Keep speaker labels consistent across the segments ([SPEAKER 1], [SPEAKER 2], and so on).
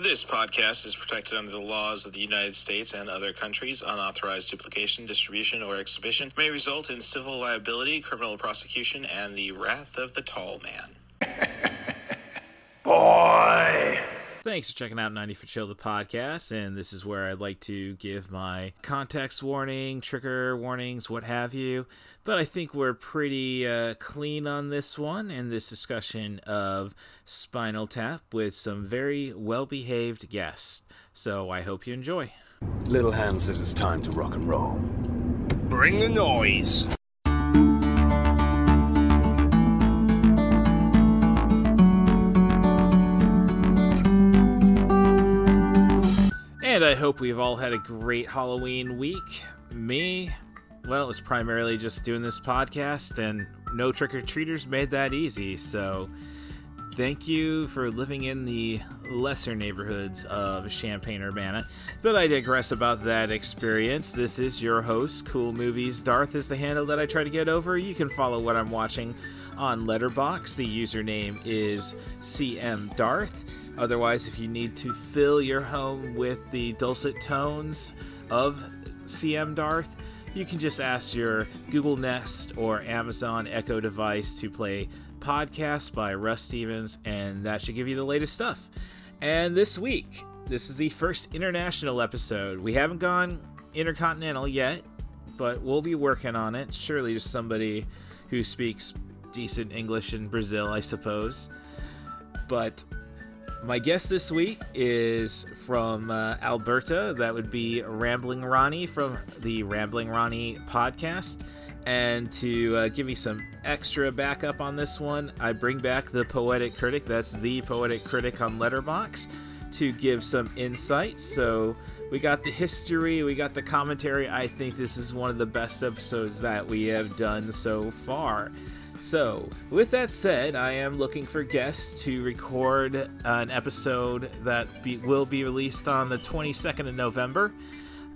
[SPEAKER 1] This podcast is protected under the laws of the United States and other countries. Unauthorized duplication, distribution, or exhibition may result in civil liability, criminal prosecution, and the wrath of the tall man.
[SPEAKER 2] Boy!
[SPEAKER 3] Thanks for checking out 90 for Chill, the podcast. And this is where I'd like to give my context warning, trigger warnings, what have you. But I think we're pretty uh, clean on this one in this discussion of Spinal Tap with some very well behaved guests. So I hope you enjoy.
[SPEAKER 4] Little Hand says it's time to rock and roll.
[SPEAKER 2] Bring the noise.
[SPEAKER 3] And I hope we've all had a great Halloween week. Me, well, it's primarily just doing this podcast, and no trick or treaters made that easy. So, thank you for living in the lesser neighborhoods of Champaign Urbana. But I digress about that experience. This is your host, Cool Movies. Darth is the handle that I try to get over. You can follow what I'm watching on Letterboxd. The username is CM Darth. Otherwise, if you need to fill your home with the dulcet tones of CM Darth, you can just ask your Google Nest or Amazon Echo device to play podcasts by Russ Stevens, and that should give you the latest stuff. And this week, this is the first international episode. We haven't gone intercontinental yet, but we'll be working on it. Surely, just somebody who speaks decent English in Brazil, I suppose. But my guest this week is from uh, Alberta. That would be Rambling Ronnie from the Rambling Ronnie podcast. And to uh, give me some extra backup on this one, I bring back the Poetic Critic. That's the Poetic Critic on Letterboxd to give some insight. So we got the history, we got the commentary. I think this is one of the best episodes that we have done so far. So, with that said, I am looking for guests to record an episode that be, will be released on the 22nd of November.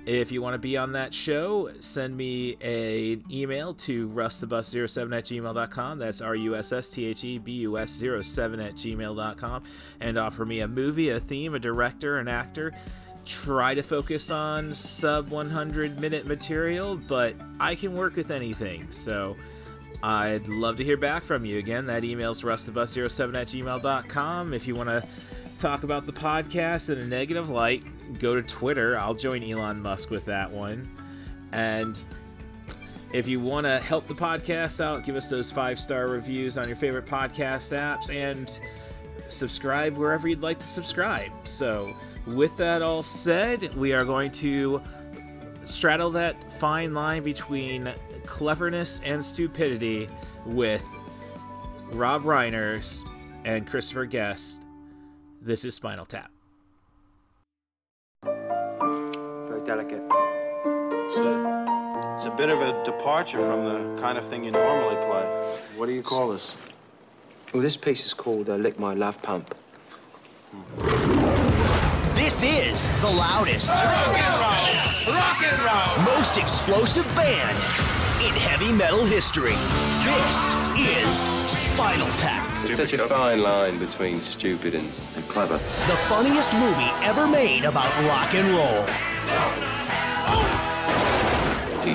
[SPEAKER 3] If you want to be on that show, send me an email to rustthebus07 at gmail.com. That's R U S S T H E B U S 07 at gmail.com. And offer me a movie, a theme, a director, an actor. Try to focus on sub 100 minute material, but I can work with anything. So, I'd love to hear back from you. Again, that email's rustthebus07 at gmail.com. If you want to talk about the podcast in a negative light, go to Twitter. I'll join Elon Musk with that one. And if you want to help the podcast out, give us those five star reviews on your favorite podcast apps and subscribe wherever you'd like to subscribe. So, with that all said, we are going to straddle that fine line between cleverness and stupidity with Rob Reiners and Christopher Guest. This is Spinal Tap.
[SPEAKER 5] Very delicate.
[SPEAKER 6] It's a, it's a bit of a departure from the kind of thing you normally play. What do you call this?
[SPEAKER 5] Well, this piece is called uh, Lick My Love Pump.
[SPEAKER 7] This is the loudest, rock and roll, rock and roll, most explosive band in heavy metal history. This is Spinal Tap,
[SPEAKER 8] It's such a fine line between stupid and, and clever.
[SPEAKER 7] the funniest movie ever made about rock and roll.
[SPEAKER 9] He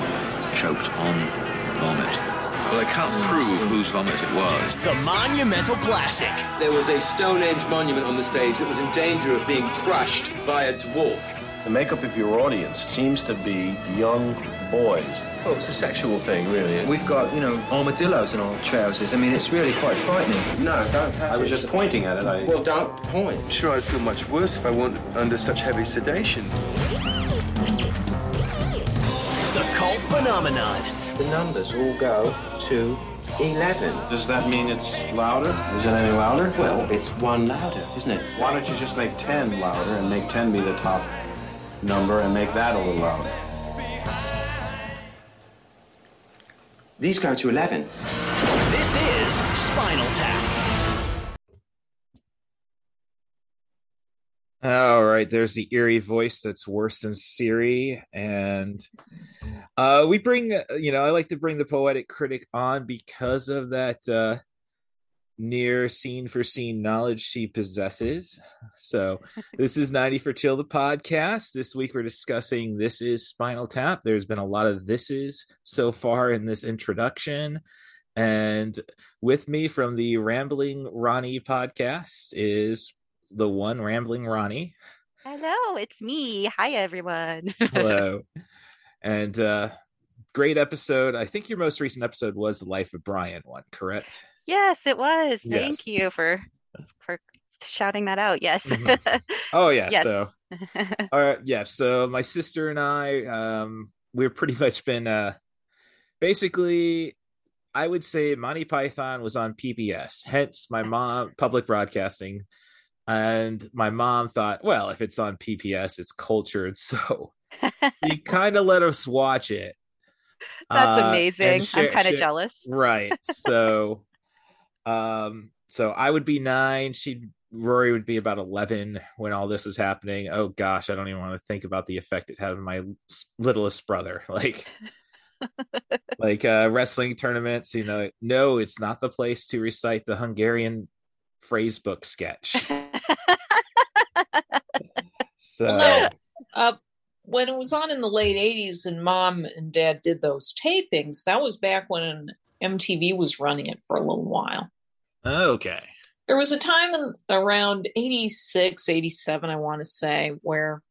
[SPEAKER 9] choked on vomit. Well, they can't prove whose vomit it was.
[SPEAKER 7] The monumental classic.
[SPEAKER 8] There was a Stone Age monument on the stage that was in danger of being crushed by a dwarf.
[SPEAKER 6] The makeup of your audience seems to be young boys.
[SPEAKER 8] Well, it's a sexual thing, really.
[SPEAKER 5] We've got, you know, armadillos in our trousers. I mean, it's really quite frightening. No, don't touch
[SPEAKER 6] I was just pointing at it. I,
[SPEAKER 5] Well, don't point.
[SPEAKER 8] I'm sure I'd feel much worse if I weren't under such heavy sedation.
[SPEAKER 7] The cult phenomenon.
[SPEAKER 5] The numbers all go to 11.
[SPEAKER 6] does that mean it's louder? Is it any louder?
[SPEAKER 5] Well, it's one louder, isn't it?
[SPEAKER 6] Why don't you just make 10 louder and make 10 be the top number and make that a little louder?
[SPEAKER 5] These go to 11.
[SPEAKER 7] This is Spinal Tap.
[SPEAKER 3] All right, there's the eerie voice that's worse than Siri, and uh, we bring, uh, you know, I like to bring the poetic critic on because of that uh, near scene for scene knowledge she possesses. So, this is 90 for Chill, the podcast. This week we're discussing This is Spinal Tap. There's been a lot of this is so far in this introduction. And with me from the Rambling Ronnie podcast is the one Rambling Ronnie.
[SPEAKER 10] Hello, it's me. Hi, everyone.
[SPEAKER 3] Hello. And uh great episode. I think your most recent episode was the Life of Brian one, correct?
[SPEAKER 10] Yes, it was.
[SPEAKER 3] Yes.
[SPEAKER 10] Thank you for for shouting that out. Yes.
[SPEAKER 3] Mhm. Oh yeah.
[SPEAKER 10] yes.
[SPEAKER 3] So all right, yeah. So my sister and I, um, we've pretty much been uh basically I would say Monty Python was on PBS, hence my mom public broadcasting. And my mom thought, well, if it's on PPS, it's cultured. So he kind of let us watch it.
[SPEAKER 10] That's
[SPEAKER 3] Uh,
[SPEAKER 10] amazing.
[SPEAKER 3] share-
[SPEAKER 10] I'm kind of jealous.
[SPEAKER 3] Right. So um so I would be 9, she Rory would be about 11 when all this is happening. Oh gosh, I don't even want to think about the effect it had on my littlest brother. Like like uh wrestling tournaments, you know, no, it's not the place to recite the Hungarian phrase book sketch. So
[SPEAKER 11] Well, no, uh, when it was on in the late '80s, and Mom and Dad did those tapings, that was back when MTV was running it for a little while.
[SPEAKER 3] okay.
[SPEAKER 11] There was a time in around 86, 87, I want to say, where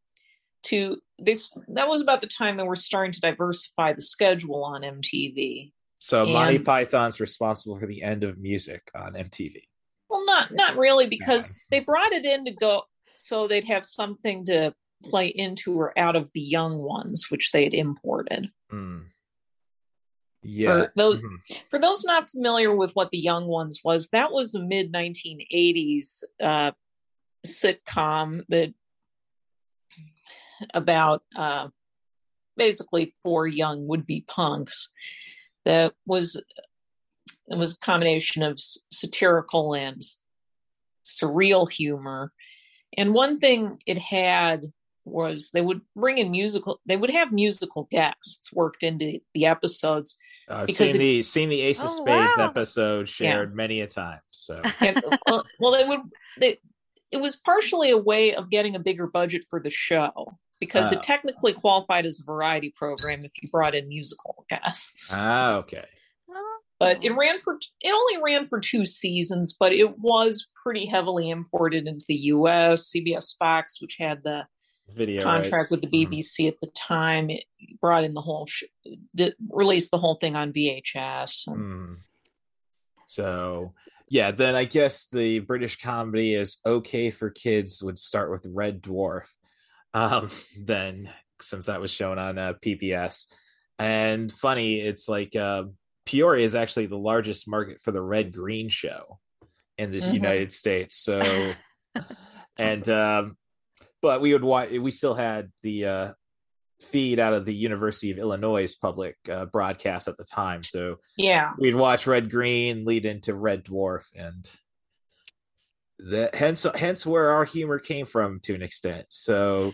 [SPEAKER 11] to this that was about the time they were starting to diversify the schedule on MTV.
[SPEAKER 3] So Monty Python's responsible for the end of music on MTV.
[SPEAKER 11] Well, not not really because they brought it in to go so they'd have something to play into or out of the young ones, which they had imported.
[SPEAKER 3] Mm. Yeah.
[SPEAKER 11] For those
[SPEAKER 3] Mhm.
[SPEAKER 11] for those not familiar with what the young ones was, that was a mid 1980s uh, sitcom that about uh, basically four young would be punks that was it was a combination of satirical and surreal humor and one thing it had was they would bring in musical they would have musical guests worked into the episodes
[SPEAKER 3] I've
[SPEAKER 11] because
[SPEAKER 3] seen
[SPEAKER 11] it-
[SPEAKER 3] the seen the Ace of
[SPEAKER 10] Oh,
[SPEAKER 3] Spades
[SPEAKER 10] wow.
[SPEAKER 3] episode shared many a time. So
[SPEAKER 11] and well, well they would they, it was partially a way of getting a bigger budget for the show because
[SPEAKER 3] Oh.
[SPEAKER 11] it technically qualified as a variety program if you brought in musical guests
[SPEAKER 3] ah, okay.
[SPEAKER 11] But it ran for it only ran for two seasons but it was pretty heavily imported into the us cbs fox which had the
[SPEAKER 3] Video
[SPEAKER 11] contract
[SPEAKER 3] rights.
[SPEAKER 11] with the bbc at the time it brought in the whole sh- the, released the whole thing on vhs and
[SPEAKER 3] Mm. So yeah, then I guess the British comedy is okay for kids would start with Red Dwarf. Um, then since that was shown on uh, PBS, and funny, it's like uh, Peoria is actually the largest market for the Red Green show in this
[SPEAKER 11] Mhm.
[SPEAKER 3] United States. So, and um, but we would watch. We still had the uh, feed out of the University of Illinois public uh, broadcast at the time. So
[SPEAKER 11] yeah
[SPEAKER 3] we'd watch Red Green lead into Red Dwarf, and that hence hence where our humor came from to an extent. So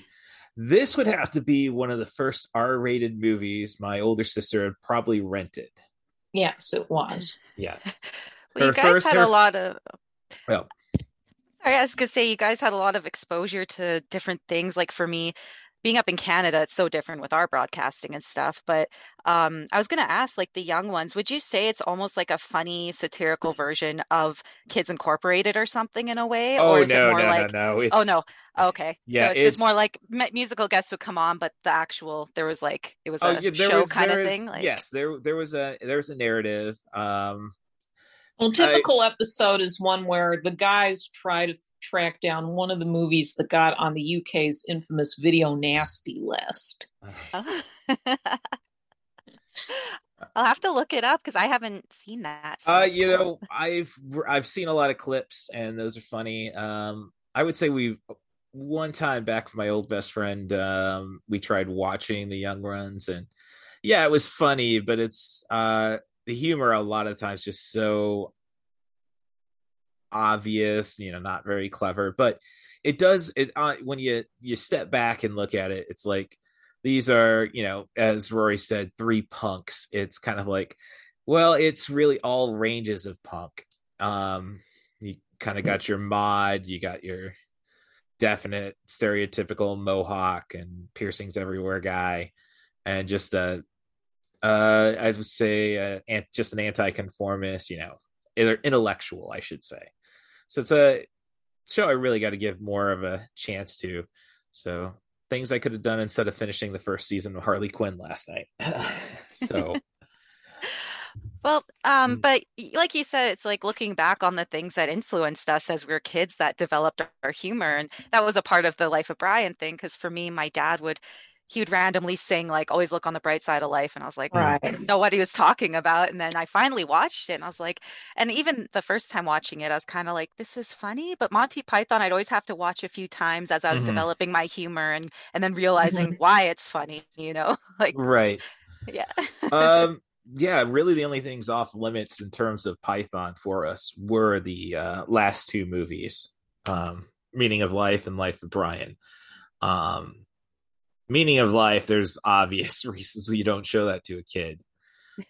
[SPEAKER 3] this would have to be one of the first R-rated movies my older sister had probably rented.
[SPEAKER 11] Yes it was
[SPEAKER 3] Yeah.
[SPEAKER 10] Well, you guys
[SPEAKER 3] first-
[SPEAKER 10] had
[SPEAKER 3] her-
[SPEAKER 10] a lot of.
[SPEAKER 3] Well,
[SPEAKER 10] Sorry, I was gonna say you guys had a lot of exposure to different things. Like for me, being up in Canada, it's so different with our broadcasting and stuff. But um, I was gonna ask, like the young ones, would you say it's almost like a funny satirical version of Kids Incorporated or something in a way,
[SPEAKER 3] oh
[SPEAKER 10] or is
[SPEAKER 3] no,
[SPEAKER 10] it more
[SPEAKER 3] no,
[SPEAKER 10] like?
[SPEAKER 3] no, no. It's,
[SPEAKER 10] Oh no. Okay.
[SPEAKER 3] Yeah,
[SPEAKER 10] so it's, just more like musical guests would come on, but the actual there was like it was
[SPEAKER 3] Oh,
[SPEAKER 10] a
[SPEAKER 3] yeah,
[SPEAKER 10] show
[SPEAKER 3] was,
[SPEAKER 10] kind of
[SPEAKER 3] is-
[SPEAKER 10] thing. Like
[SPEAKER 3] yes, there there was a there was a narrative. Um,
[SPEAKER 11] Well, typical episode is one where the guys try to track down one of the movies that got on the UK's infamous video nasty list.
[SPEAKER 10] I'll have to look it up because I haven't seen that. so
[SPEAKER 3] Uh, you know, I've I've seen a lot of clips, and those are funny. Um, I would say we one time back with my old best friend, um, we tried watching the Young Ones, and yeah, it was funny, but it's uh the humor a lot of times just so obvious, you know, not very clever, but it does it uh, when you you step back and look at it, it's like these are you know as rory said three punks. It's kind of like well it's really all ranges of punk. Um, you kind of got your mod, you got your definite stereotypical mohawk and piercings everywhere guy, and just a, uh, I would say, uh, just an anti-conformist, you know, intellectual, I should say. So it's a show I really got to give more of a chance to. So things I could have done instead of finishing the first season of Harley Quinn last night. so
[SPEAKER 10] well, um, mm. but like you said, it's like looking back on the things that influenced us as we were kids that developed our humor. And that was a part of the Life of Brian thing. Cause for me, my dad would he would randomly sing like always look on the bright side of life and i was like right. I didn't know what he was talking about and then i finally watched it and i was like and even the first time watching it i was kind of like this is funny but monty python i'd always have to watch a few times as i was mm-hmm. developing my humor and and then realizing why it's funny you know like
[SPEAKER 3] right
[SPEAKER 10] yeah
[SPEAKER 3] um yeah, really the only things off limits in terms of Python for us were the uh, last two movies, um, Meaning of Life and Life of Brian. Um, Meaning of Life, there's obvious reasons you don't show that to a kid.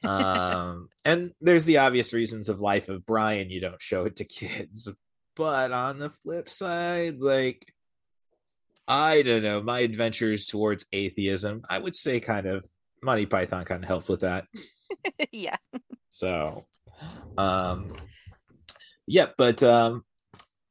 [SPEAKER 3] um, and there's the obvious reasons of Life of Brian you don't show it to kids. But on the flip side, like I don't know, my adventures towards atheism, I would say kind of Monty Python kind of helped with that.
[SPEAKER 10] yeah.
[SPEAKER 3] So, um, yeah, but um,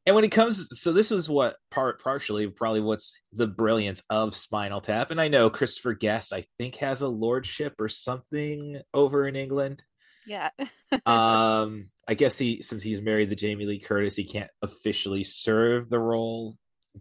[SPEAKER 3] and when it comes, so this is what part partially probably what's the brilliance of Spinal Tap, and I know Christopher Guest, I think, has a lordship or something over in England.
[SPEAKER 10] Yeah.
[SPEAKER 3] um, I guess he since he's married to Jamie Lee Curtis, he can't officially serve the role,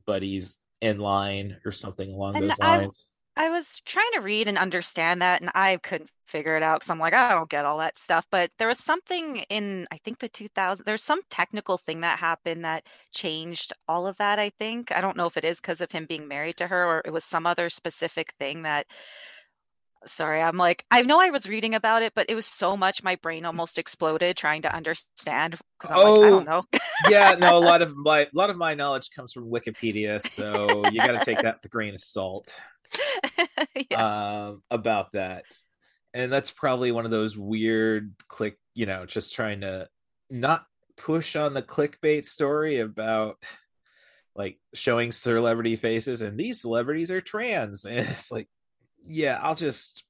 [SPEAKER 3] but he's in line or something along and those lines.
[SPEAKER 10] I was trying to read and understand that, and I couldn't figure it out because I'm like, I don't get all that stuff. But there was something in, I think the 2000, there's some technical thing that happened that changed all of that. I think I don't know if it is because of him being married to her or it was some other specific thing that. Sorry, I'm like, I know I was reading about it, but it was so much my brain mm. almost exploded trying to understand because I'm oh, like, I don't oh, know.
[SPEAKER 3] yeah, no, a lot of my a lot of my knowledge comes from Wikipedia, so you got to take that with a grain of salt. yeah. um, about that. And that's probably one of those weird click, you know, just trying to not push on the clickbait story about like showing celebrity faces and these celebrities are trans. And it's like, yeah, I'll just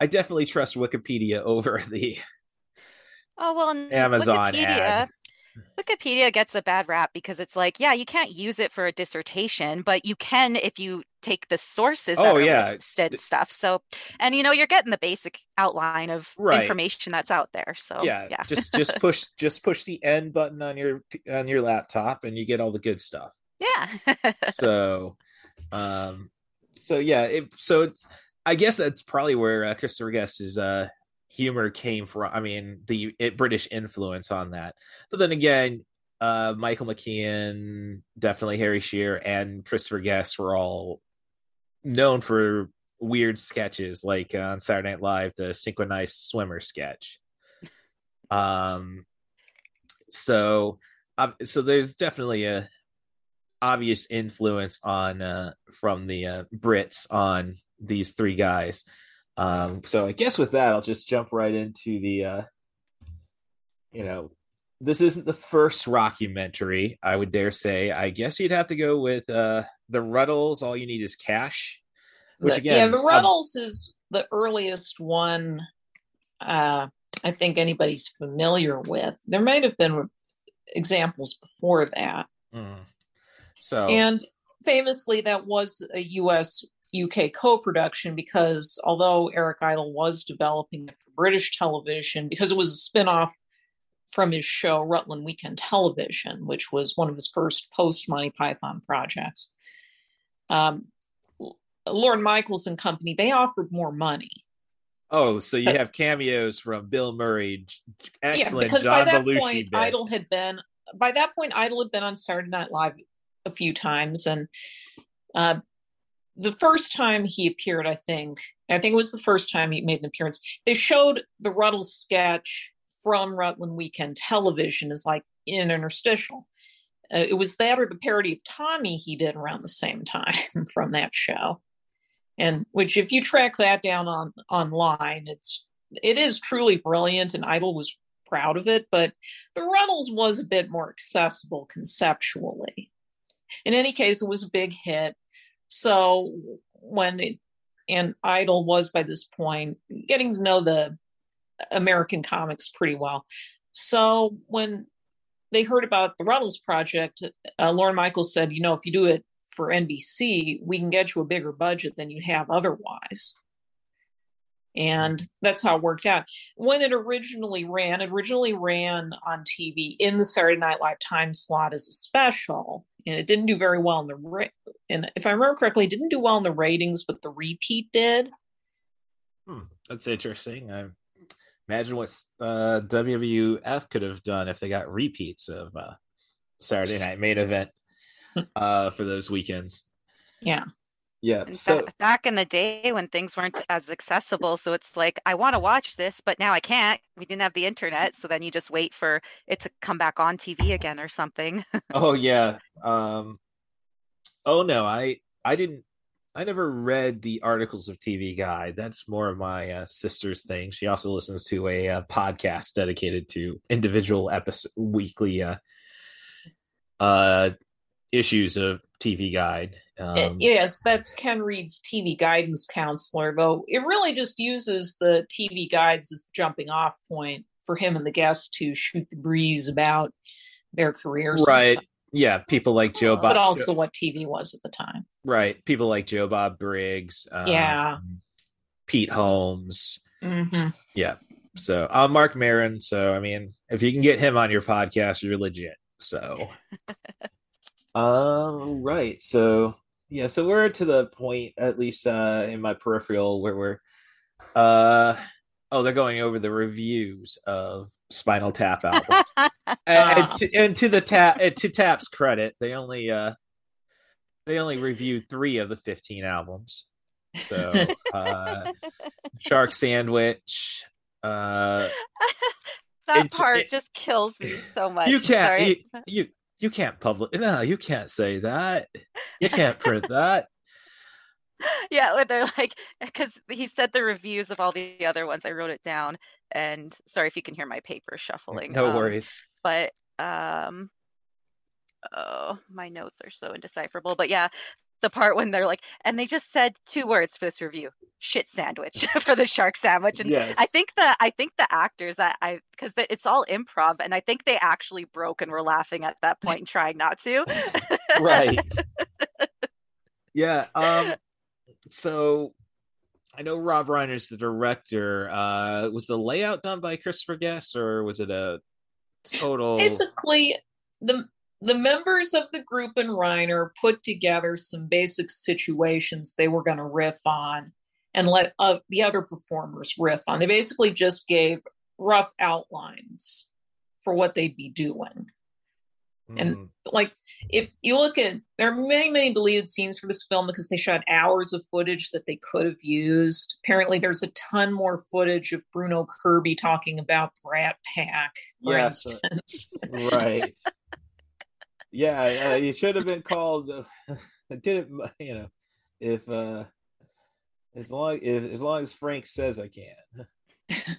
[SPEAKER 3] I definitely trust Wikipedia over the
[SPEAKER 10] Oh well,
[SPEAKER 3] Amazon Wikipedia, ad.
[SPEAKER 10] Wikipedia gets a bad rap because it's like, yeah, you can't use it for a dissertation, but you can if you take the sources that oh, are yeah. listed stuff. So, and you know, you're getting the basic outline of right. information that's out there. So,
[SPEAKER 3] yeah, yeah. just just push just push the end button on your on your laptop, and you get all the good stuff.
[SPEAKER 10] Yeah.
[SPEAKER 3] so, um, so yeah, it, so it's I guess that's probably where uh, Christopher Guest is uh humor came from. I mean, the it, British influence on that. But then again, uh, Michael McKean, definitely Harry Shearer, and Christopher Guest were all known for weird sketches, like uh, on Saturday Night Live, the synchronized swimmer sketch. Um, so, so there's definitely a obvious influence on uh, from the uh, Brits on these three guys. Um, so I guess with that, I'll just jump right into the, uh, you know, this isn't the first rockumentary, I would dare say. I guess you'd have to go with uh, the Rutles. All you need is cash.
[SPEAKER 11] Which again, yeah, the Rutles um, is the earliest one. Uh, I think anybody's familiar with. There might have been examples before that.
[SPEAKER 3] Mm. So
[SPEAKER 11] and famously, that was a U.S. UK co production because although Eric Idle was developing it for British television, because it was a spin off from his show Rutland Weekend Television, which was one of his first post Monty Python projects. Um, Lorne Michaels and company, they offered more money.
[SPEAKER 3] Oh, so you but, have cameos from Bill Murray, excellent yeah, John by that Belushi
[SPEAKER 11] point, bit. Idle had been by that point Idle had been on Saturday Night Live a few times, and uh, the first time he appeared, I think, I think it was the first time he made an appearance. They showed the Rutle sketch from Rutland Weekend Television is like in interstitial. Uh, it was that or the parody of Tommy he did around the same time from that show, and which if you track that down on online, it's it is truly brilliant. And Idle was proud of it, but the Rutles was a bit more accessible conceptually. In any case, it was a big hit. So when it, and Idle was by this point getting to know the American comics pretty well. So when they heard about the Rutles project, uh, Lorne Michaels said, you know, if you do it for NBC, we can get you a bigger budget than you have otherwise. And that's how it worked out. When it originally ran, it originally ran on TV in the Saturday Night Live time slot as a special, and it didn't do very well in the ra- and if I remember correctly, didn't do well in the ratings, but the repeat did.
[SPEAKER 3] Hmm, that's interesting. I imagine what uh, WWF could have done if they got repeats of uh, Saturday Night Main Event uh, for those weekends.
[SPEAKER 11] Yeah.
[SPEAKER 3] Yeah.
[SPEAKER 10] And
[SPEAKER 3] So
[SPEAKER 10] ba- back in the day when things weren't as accessible, so it's like I want to watch this, but now I can't. We didn't have the internet, so then you just wait for it to come back on TV again or something.
[SPEAKER 3] oh yeah. Um oh no, I I didn't I never read the articles of TV Guide. That's more of my uh, sister's thing. She also listens to a uh, podcast dedicated to individual episode weekly uh uh issues of TV Guide.
[SPEAKER 11] Uh,
[SPEAKER 3] Um,
[SPEAKER 11] yes, that's Ken Reid's TV guidance counselor, though it really just uses the TV guides as the jumping off point for him and the guests to shoot the breeze about their careers.
[SPEAKER 3] right. Yeah, people like Joe Bob.
[SPEAKER 11] But also what TV was at the time.
[SPEAKER 3] right, people like Joe Bob Briggs. Um,
[SPEAKER 11] Yeah.
[SPEAKER 3] Pete Holmes.
[SPEAKER 11] hmm
[SPEAKER 3] Yeah. So I'm Marc Maron. So I mean, if you can get him on your podcast, you're legit. So um right. So yeah, so we're to the point, at least uh in my peripheral, where we're uh oh, they're going over the reviews of Spinal Tap album. and, and, to, and to the tap to Tap's credit, they only uh they only reviewed three of the 15 albums. So uh Shark Sandwich, uh
[SPEAKER 10] that
[SPEAKER 3] It-
[SPEAKER 10] part
[SPEAKER 3] it-
[SPEAKER 10] just kills me so much.
[SPEAKER 3] you can't you, you you can't public no you can't say that you can't print that
[SPEAKER 10] yeah, when they're like, because he said the reviews of all the other ones. I wrote it down, and sorry if you can hear my paper shuffling.
[SPEAKER 3] no
[SPEAKER 10] um,
[SPEAKER 3] worries
[SPEAKER 10] But um, oh, my notes are so indecipherable. But yeah, the part when they're like, and they just said two words for this review: "shit sandwich" for the shark sandwich. And
[SPEAKER 3] Yes.
[SPEAKER 10] I think the I think the actors that I because it's all improv, and I think they actually broke and were laughing at that point and trying not to.
[SPEAKER 3] right yeah um so i know rob reiner's the director uh was the layout done by christopher guest or was it a total
[SPEAKER 11] Basically, the the members of the group and Reiner put together some basic situations they were going to riff on and let uh, the other performers riff on. They basically just gave rough outlines for what they'd be doing. And
[SPEAKER 3] Mm,
[SPEAKER 11] like if you look at there are many many deleted scenes for this film because they shot hours of footage that they could have used. Apparently there's a ton more footage of bruno kirby talking about the rat pack for
[SPEAKER 3] Yes.
[SPEAKER 11] instance.
[SPEAKER 3] right. Yeah uh, it should have been called uh, it didn't you know if uh as long if, as long as frank says i can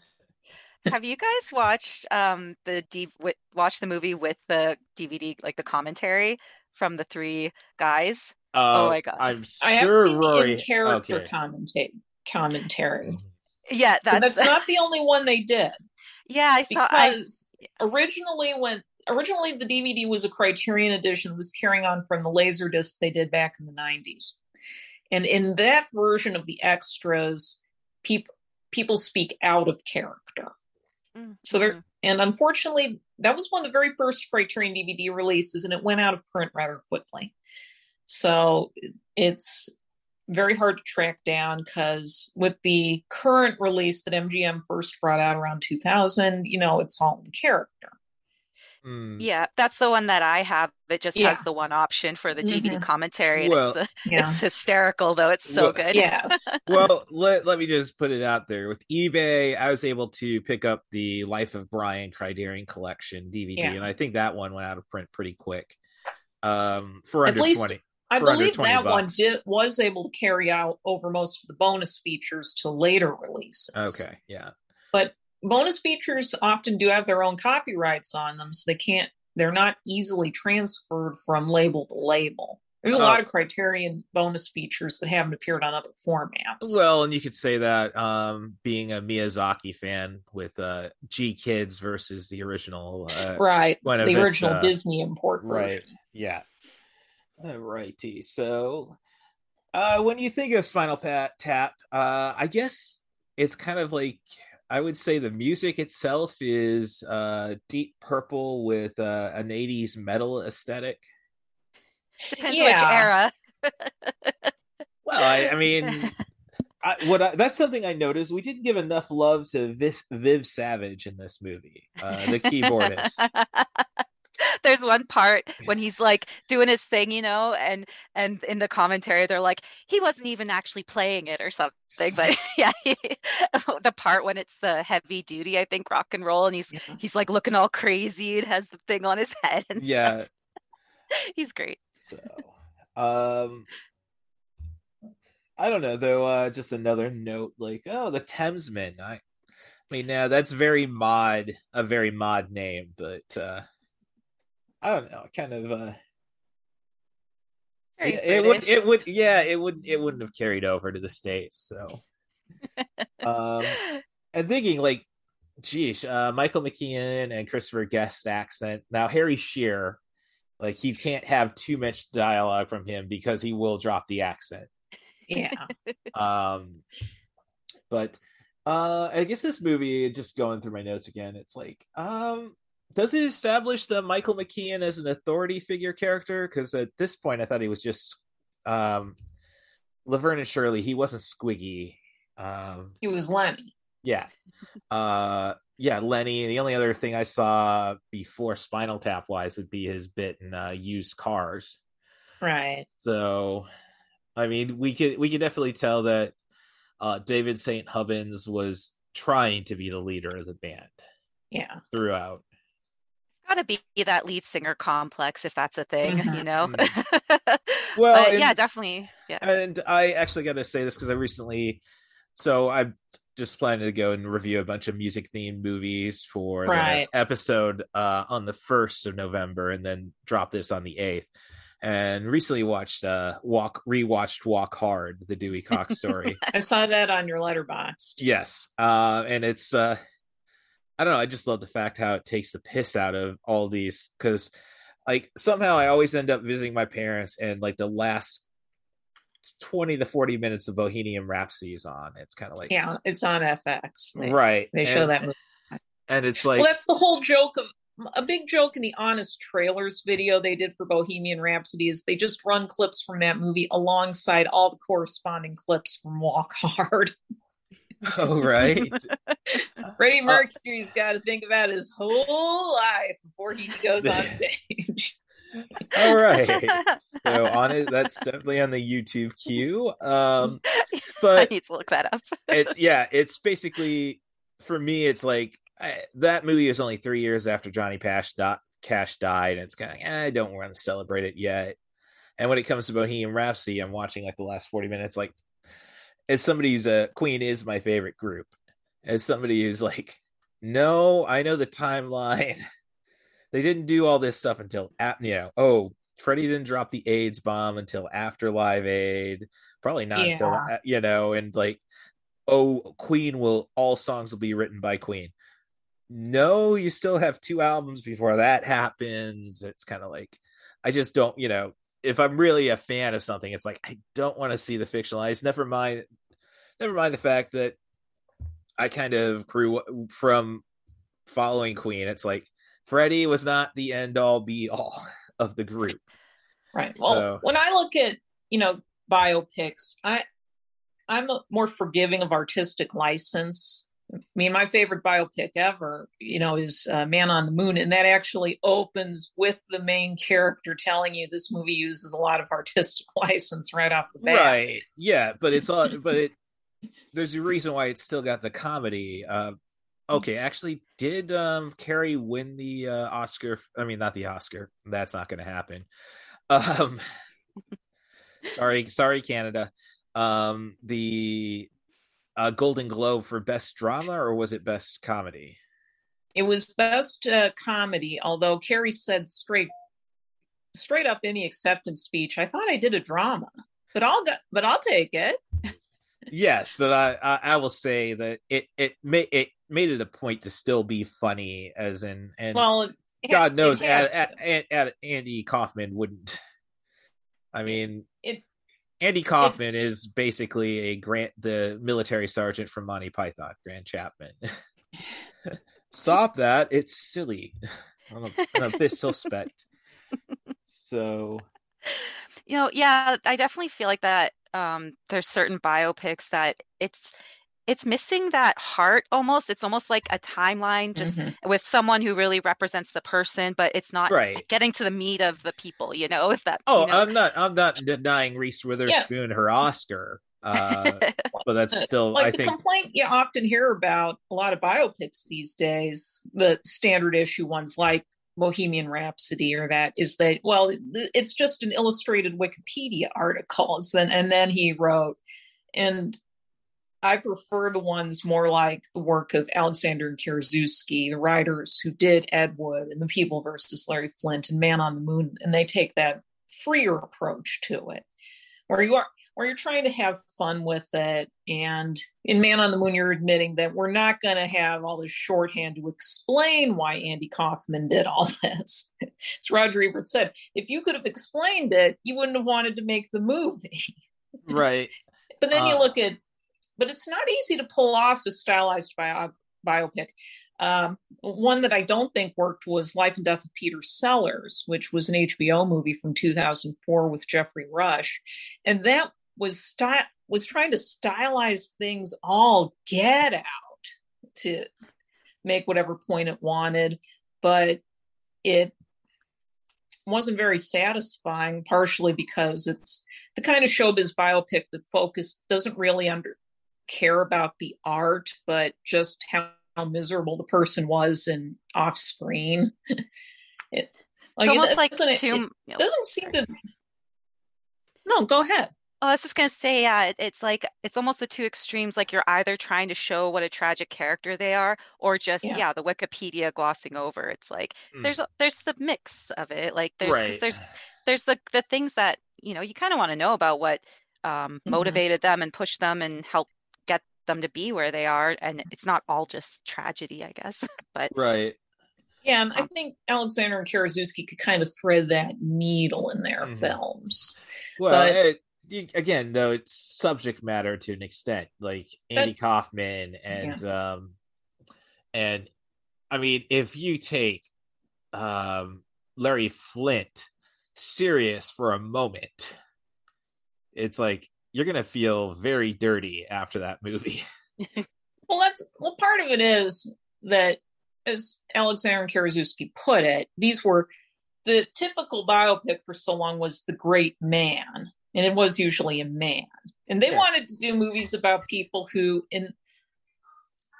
[SPEAKER 10] Have you guys watched um the D wi- watched the movie with the DVD like the commentary from the three guys?
[SPEAKER 3] uh,
[SPEAKER 10] oh my god.
[SPEAKER 3] i'm
[SPEAKER 11] i have
[SPEAKER 3] sure
[SPEAKER 11] seen
[SPEAKER 3] rory
[SPEAKER 11] in character
[SPEAKER 3] okay.
[SPEAKER 11] commentate commentary
[SPEAKER 10] yeah, that's,
[SPEAKER 11] that's not the only one they did
[SPEAKER 10] Yeah, I saw I
[SPEAKER 11] because originally when originally the DVD was a Criterion edition was carrying on from the Laserdisc they did back in the 90s. And in that version of the extras, people people speak out of character.
[SPEAKER 10] Mm,
[SPEAKER 11] So they're
[SPEAKER 10] mhm.
[SPEAKER 11] and unfortunately that was one of the very first Criterion DVD releases and it went out of print rather quickly. So it's very hard to track down because with the current release that MGM first brought out around 2000, you know, it's all in character.
[SPEAKER 3] Mm.
[SPEAKER 10] Yeah, that's the one that I have. It just
[SPEAKER 11] Yeah.
[SPEAKER 10] has the one option for the DVD
[SPEAKER 11] Mhm.
[SPEAKER 10] commentary, and
[SPEAKER 3] Well,
[SPEAKER 10] it's the,
[SPEAKER 11] Yeah.
[SPEAKER 10] it's hysterical though. It's so
[SPEAKER 3] Well,
[SPEAKER 10] good.
[SPEAKER 11] Yes.
[SPEAKER 3] well let, let me just put it out there with ebay i was able to pick up the life of brian criterion collection dvd
[SPEAKER 11] Yeah.
[SPEAKER 3] and i think that one went out of print pretty quick um for
[SPEAKER 11] At
[SPEAKER 3] under
[SPEAKER 11] least
[SPEAKER 3] 20
[SPEAKER 11] I believe
[SPEAKER 3] 20
[SPEAKER 11] that one did was able to carry out over most of the bonus features to later releases.
[SPEAKER 3] okay yeah
[SPEAKER 11] bonus features often do have their own copyrights on them, so they can't. They're not easily transferred from label to label. There's a
[SPEAKER 3] Oh.
[SPEAKER 11] lot of Criterion bonus features that haven't appeared on other formats.
[SPEAKER 3] Well, and you could say that um, being a Miyazaki fan with uh, GKIDS versus the original, uh,
[SPEAKER 11] right, the original Disney import version.
[SPEAKER 3] Right. Yeah. Alrighty. So, uh, when you think of Spinal Pat Tap, uh, I guess it's kind of like I would say the music itself is uh, deep purple with uh, an '80s metal aesthetic.
[SPEAKER 10] Depends which era.
[SPEAKER 3] Well, I, I mean, I, what I, that's something I noticed. We didn't give enough love to Viv, Viv Savage in this movie, uh, the keyboardist.
[SPEAKER 10] There's one part when he's like doing his thing, you know, and and in the commentary they're like he wasn't even actually playing it or something. But yeah, he, the part when it's the heavy duty, I think rock and roll, and he's he's like looking all crazy and has the thing on his head and
[SPEAKER 3] yeah.
[SPEAKER 10] stuff. He's great.
[SPEAKER 3] So, um, I don't know though. Uh, just another note, like oh, the Thamesmen. I, I mean, now that's very mod, a very mod name, but uh, I don't know. Kind of. Uh, it, it would. It would. Yeah. It would. It wouldn't have carried over to the states. So. um, and thinking like, geez, uh, Michael McKean and Christopher Guest's accent. Now Harry Shearer, like he can't have too much dialogue from him because he will drop the accent.
[SPEAKER 11] Yeah.
[SPEAKER 3] Um, but uh, I guess this movie, just going through my notes again, it's like, um, does it establish the Michael McKean as an authority figure character? Because at this point, I thought he was just um, Laverne and Shirley. He wasn't Squiggy. Um,
[SPEAKER 11] He was Lenny.
[SPEAKER 3] yeah. Uh yeah, Lenny. The only other thing I saw before Spinal Tap wise would be his bit in uh, used cars.
[SPEAKER 11] Right.
[SPEAKER 3] So I mean we could we could definitely tell that uh David St. Hubbins was trying to be the leader of the band
[SPEAKER 11] Yeah.
[SPEAKER 3] throughout.
[SPEAKER 10] Got to be that lead singer complex if that's a thing, you know.
[SPEAKER 3] Well,
[SPEAKER 10] but yeah, definitely. Yeah.
[SPEAKER 3] And I actually got to say this because I recently, so I'm just planning to go and review a bunch of music themed movies for
[SPEAKER 11] Right.
[SPEAKER 3] the episode uh, on the first of November, and then drop this on the eighth. And recently watched uh walk rewatched Walk Hard, the Dewey Cox story.
[SPEAKER 11] I saw that on your Letterboxd.
[SPEAKER 3] yes, uh, and it's uh, I don't know. I just love the fact how it takes the piss out of all these because like somehow I always end up visiting my parents and like the last 20 to 40 minutes of Bohemian Rhapsody is on. It's kind of like
[SPEAKER 11] Yeah, it's on FX. They-
[SPEAKER 3] right.
[SPEAKER 11] They show
[SPEAKER 3] and,
[SPEAKER 11] that movie.
[SPEAKER 3] and it's like
[SPEAKER 11] well, that's the whole joke of a big joke in the Honest Trailers video they did for Bohemian Rhapsody is they just run clips from that movie alongside all the corresponding clips from Walk Hard.
[SPEAKER 3] oh right.
[SPEAKER 11] Freddie Mercury's got to think about his whole life before he goes on stage.
[SPEAKER 3] All right. So on it that's definitely on the YouTube queue. Um but I
[SPEAKER 10] need to look that up.
[SPEAKER 3] it's yeah, it's basically for me it's like I, that movie is only 3 years after Johnny Cash di- Cash died and it's kind of like, eh, I don't want to celebrate it yet. And when it comes to Bohemian Rhapsody, I'm watching like the last 40 minutes like as somebody who's a Queen is my favorite group. As somebody who's like no, I know the timeline. They didn't do all this stuff until ap- you know, oh, Freddie didn't drop the AIDS bomb until after Live Aid. Probably not until
[SPEAKER 11] Yeah.
[SPEAKER 3] uh, you know, and like oh, Queen will all songs will be written by Queen. No, you still have two albums before that happens. It's kind of like I just don't, you know, if I'm really a fan of something, it's like I don't want to see the fictionalized. Never mind, never mind the fact that I kind of grew from following Queen. It's like Freddie was not the end all be all of the group.
[SPEAKER 11] Right. Well,
[SPEAKER 3] So-
[SPEAKER 11] when I look at you know biopics, I I'm more forgiving of artistic license. I mean, my favorite biopic ever, you know, is uh, Man on the Moon, and that actually opens with the main character telling you this movie uses a lot of artistic license right off the bat.
[SPEAKER 3] Right. Yeah, but it's all but it there's a reason why it's still got the comedy. Uh okay, actually did um Carrie win the uh Oscar I mean not the Oscar. That's not gonna happen. Um sorry, sorry, Canada. Um the a Golden Globe for best drama, or was it best comedy?
[SPEAKER 11] It was best uh, comedy, although Carrie said straight straight up in the acceptance speech, I thought I did a drama, but I'll go, but I'll take it.
[SPEAKER 3] yes, but I, I, I will say that it it made it made it a point to still be funny, as in and
[SPEAKER 11] well,
[SPEAKER 3] God knows, at, at, at, Andy Kaufman wouldn't. I mean,
[SPEAKER 11] it,
[SPEAKER 3] Andy Kaufman is basically a grant the military sergeant from Monty Python, Graham Chapman. Stop that! It's silly. I'm a, I'm a bit suspect. So,
[SPEAKER 10] you know, yeah, I definitely feel like that. Um, there's certain biopics that it's it's missing that heart almost it's almost like a timeline just mm-hmm. with someone who really represents the person but it's not
[SPEAKER 3] right.
[SPEAKER 10] getting to the meat of the people you know if that
[SPEAKER 3] oh
[SPEAKER 10] you know.
[SPEAKER 3] i'm not i'm not denying reese witherspoon yeah. her oscar uh, but that's still
[SPEAKER 11] like
[SPEAKER 3] I
[SPEAKER 11] the
[SPEAKER 3] think...
[SPEAKER 11] complaint you often hear about a lot of biopics these days the standard issue ones like Bohemian Rhapsody or that is that well it's just an illustrated Wikipedia article and and then he wrote and I prefer the ones more like the work of Alexander and Karaszewski, the writers who did Ed Wood and The People versus Larry Flynt and Man on the Moon, and they take that freer approach to it, where you are where you're trying to have fun with it. And in Man on the Moon, you're admitting that we're not going to have all this shorthand to explain why Andy Kaufman did all this. As Roger Ebert said, if you could have explained it, you wouldn't have wanted to make the movie.
[SPEAKER 3] Right.
[SPEAKER 11] but then uh, you look at but it's not easy to pull off a stylized bio, biopic. Um, one that I don't think worked was Life and Death of Peter Sellers, which was an HBO movie from 2004 with Geoffrey Rush, and that was sty- was trying to stylize things all get out to make whatever point it wanted, but it wasn't very satisfying. Partially because it's the kind of showbiz biopic that focus doesn't really under care about the art, but just how, how miserable the person was and off screen.
[SPEAKER 10] it, like, it's almost
[SPEAKER 11] it,
[SPEAKER 10] like
[SPEAKER 11] too. It, doesn't seem to. No, go ahead.
[SPEAKER 10] Oh, I was just gonna say, yeah, it, it's like it's almost the two extremes. Like you're either trying to show what a tragic character they are, or just yeah, yeah the Wikipedia glossing over. It's like mm. there's there's the mix of it. Like there's right. there's there's the the things that you know you kind of want to know about what um, mm-hmm. motivated them and pushed them and helped them to be where they are and it's not all just tragedy i guess but
[SPEAKER 3] right
[SPEAKER 11] yeah and i um think alexander and Karaszewski could kind of thread that needle in their mm-hmm. films
[SPEAKER 3] well but, it, again though it's subject matter to an extent like andy but, kaufman and yeah. um and i mean if you take um larry flynt serious for a moment it's like you're gonna feel very dirty after that movie.
[SPEAKER 11] well, that's well, part of it is that, as Alexander Karaszewski put it, these were the typical biopic for so long was the great man, and it was usually a man, and they yeah. wanted to do movies about people who, in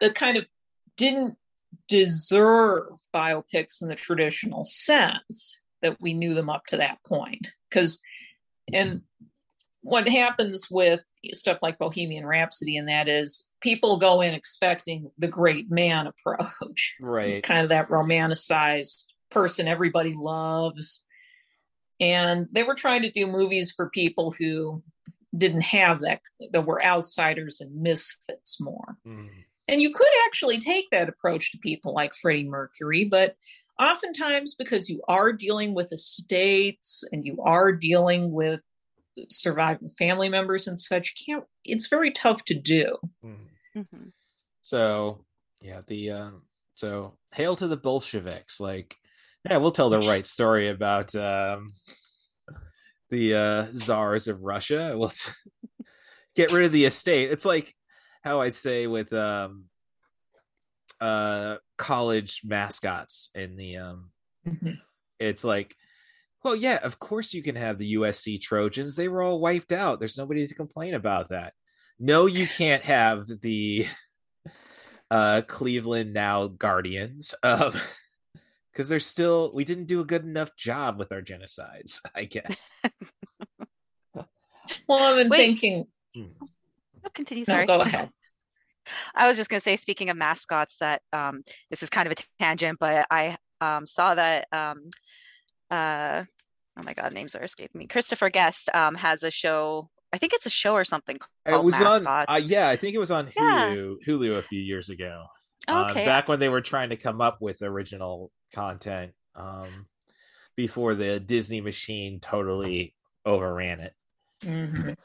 [SPEAKER 11] the kind of didn't deserve biopics in the traditional sense that we knew them up to that point because and what happens with stuff like Bohemian Rhapsody, and that is people go in expecting the great man approach,
[SPEAKER 3] right?
[SPEAKER 11] Kind of that romanticized person everybody loves. And they were trying to do movies for people who didn't have that, that were outsiders and misfits more. Mm. And you could actually take that approach to people like Freddie Mercury, but oftentimes because you are dealing with estates and you are dealing with surviving family members and such can't it's very tough to do
[SPEAKER 3] mm-hmm. mm-hmm. so yeah the um so hail to the bolsheviks like yeah we'll tell the right story about um the uh czars of russia we'll t- get rid of the estate it's like how i say with um uh college mascots in the um mm-hmm. it's like well, yeah, of course you can have the USC Trojans. They were all wiped out. There's nobody to complain about that. No, you can't have the uh Cleveland now Guardians. Um because they're still we didn't do a good enough job with our genocides, I guess.
[SPEAKER 11] well, I've been Wait. thinking
[SPEAKER 10] oh, continue, sorry.
[SPEAKER 11] No, go ahead.
[SPEAKER 10] I was just going to say, speaking of mascots, that um, this is kind of a tangent, but I um, saw that. Um, uh, oh my God, names are escaping me. Christopher Guest um, has a show. I think it's a show or something called
[SPEAKER 3] it was
[SPEAKER 10] Mascots.
[SPEAKER 3] on. Uh, yeah, I think it was on Hulu.
[SPEAKER 10] Yeah.
[SPEAKER 3] Hulu a few years ago. Uh,
[SPEAKER 10] Okay.
[SPEAKER 3] back when they were trying to come up with original content. Um, before the Disney machine totally overran it.
[SPEAKER 11] Mhm.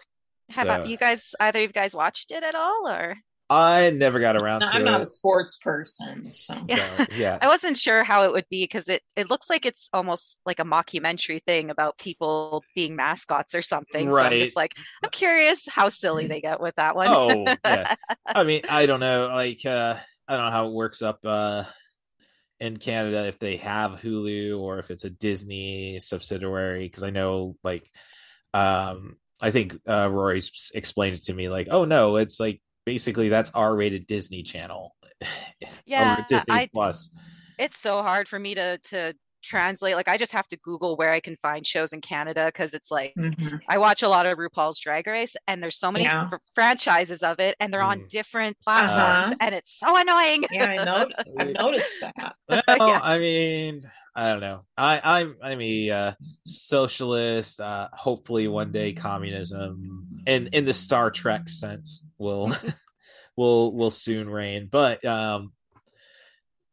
[SPEAKER 10] How about you guys? Either of you guys watched it at all, or
[SPEAKER 3] I never got around
[SPEAKER 11] No,
[SPEAKER 3] to
[SPEAKER 11] I'm
[SPEAKER 3] it.
[SPEAKER 11] not a sports person, so
[SPEAKER 10] Yeah.
[SPEAKER 3] So, yeah.
[SPEAKER 10] I wasn't sure how it would be because it it looks like it's almost like a mockumentary thing about people being mascots or something. So I'm
[SPEAKER 3] Right.
[SPEAKER 10] just like, I'm curious how silly they get with that one.
[SPEAKER 3] Oh, yeah. I mean, I don't know. Like, uh, I don't know how it works up uh, in Canada if they have Hulu or if it's a Disney subsidiary. Because I know, like, um, I think uh, Rory's explained it to me. Like, oh no, it's like basically that's R-rated Disney Channel.
[SPEAKER 10] Yeah,
[SPEAKER 3] Disney
[SPEAKER 10] I-
[SPEAKER 3] Plus.
[SPEAKER 10] it's so hard for me to to translate. Like I just have to Google where I can find shows in Canada because it's like
[SPEAKER 11] Mhm.
[SPEAKER 10] I watch a lot of RuPaul's Drag Race and there's so many
[SPEAKER 11] Yeah.
[SPEAKER 10] fr- franchises of it and they're on
[SPEAKER 3] Mm.
[SPEAKER 10] different platforms
[SPEAKER 11] Uh-huh.
[SPEAKER 10] and it's so annoying.
[SPEAKER 11] yeah, I know. I've noticed that.
[SPEAKER 3] Well,
[SPEAKER 10] Yeah.
[SPEAKER 3] I mean, I don't know. I, I'm I'm a uh, socialist. Uh, hopefully, one day communism, in in the Star Trek sense, will will will soon reign. But um,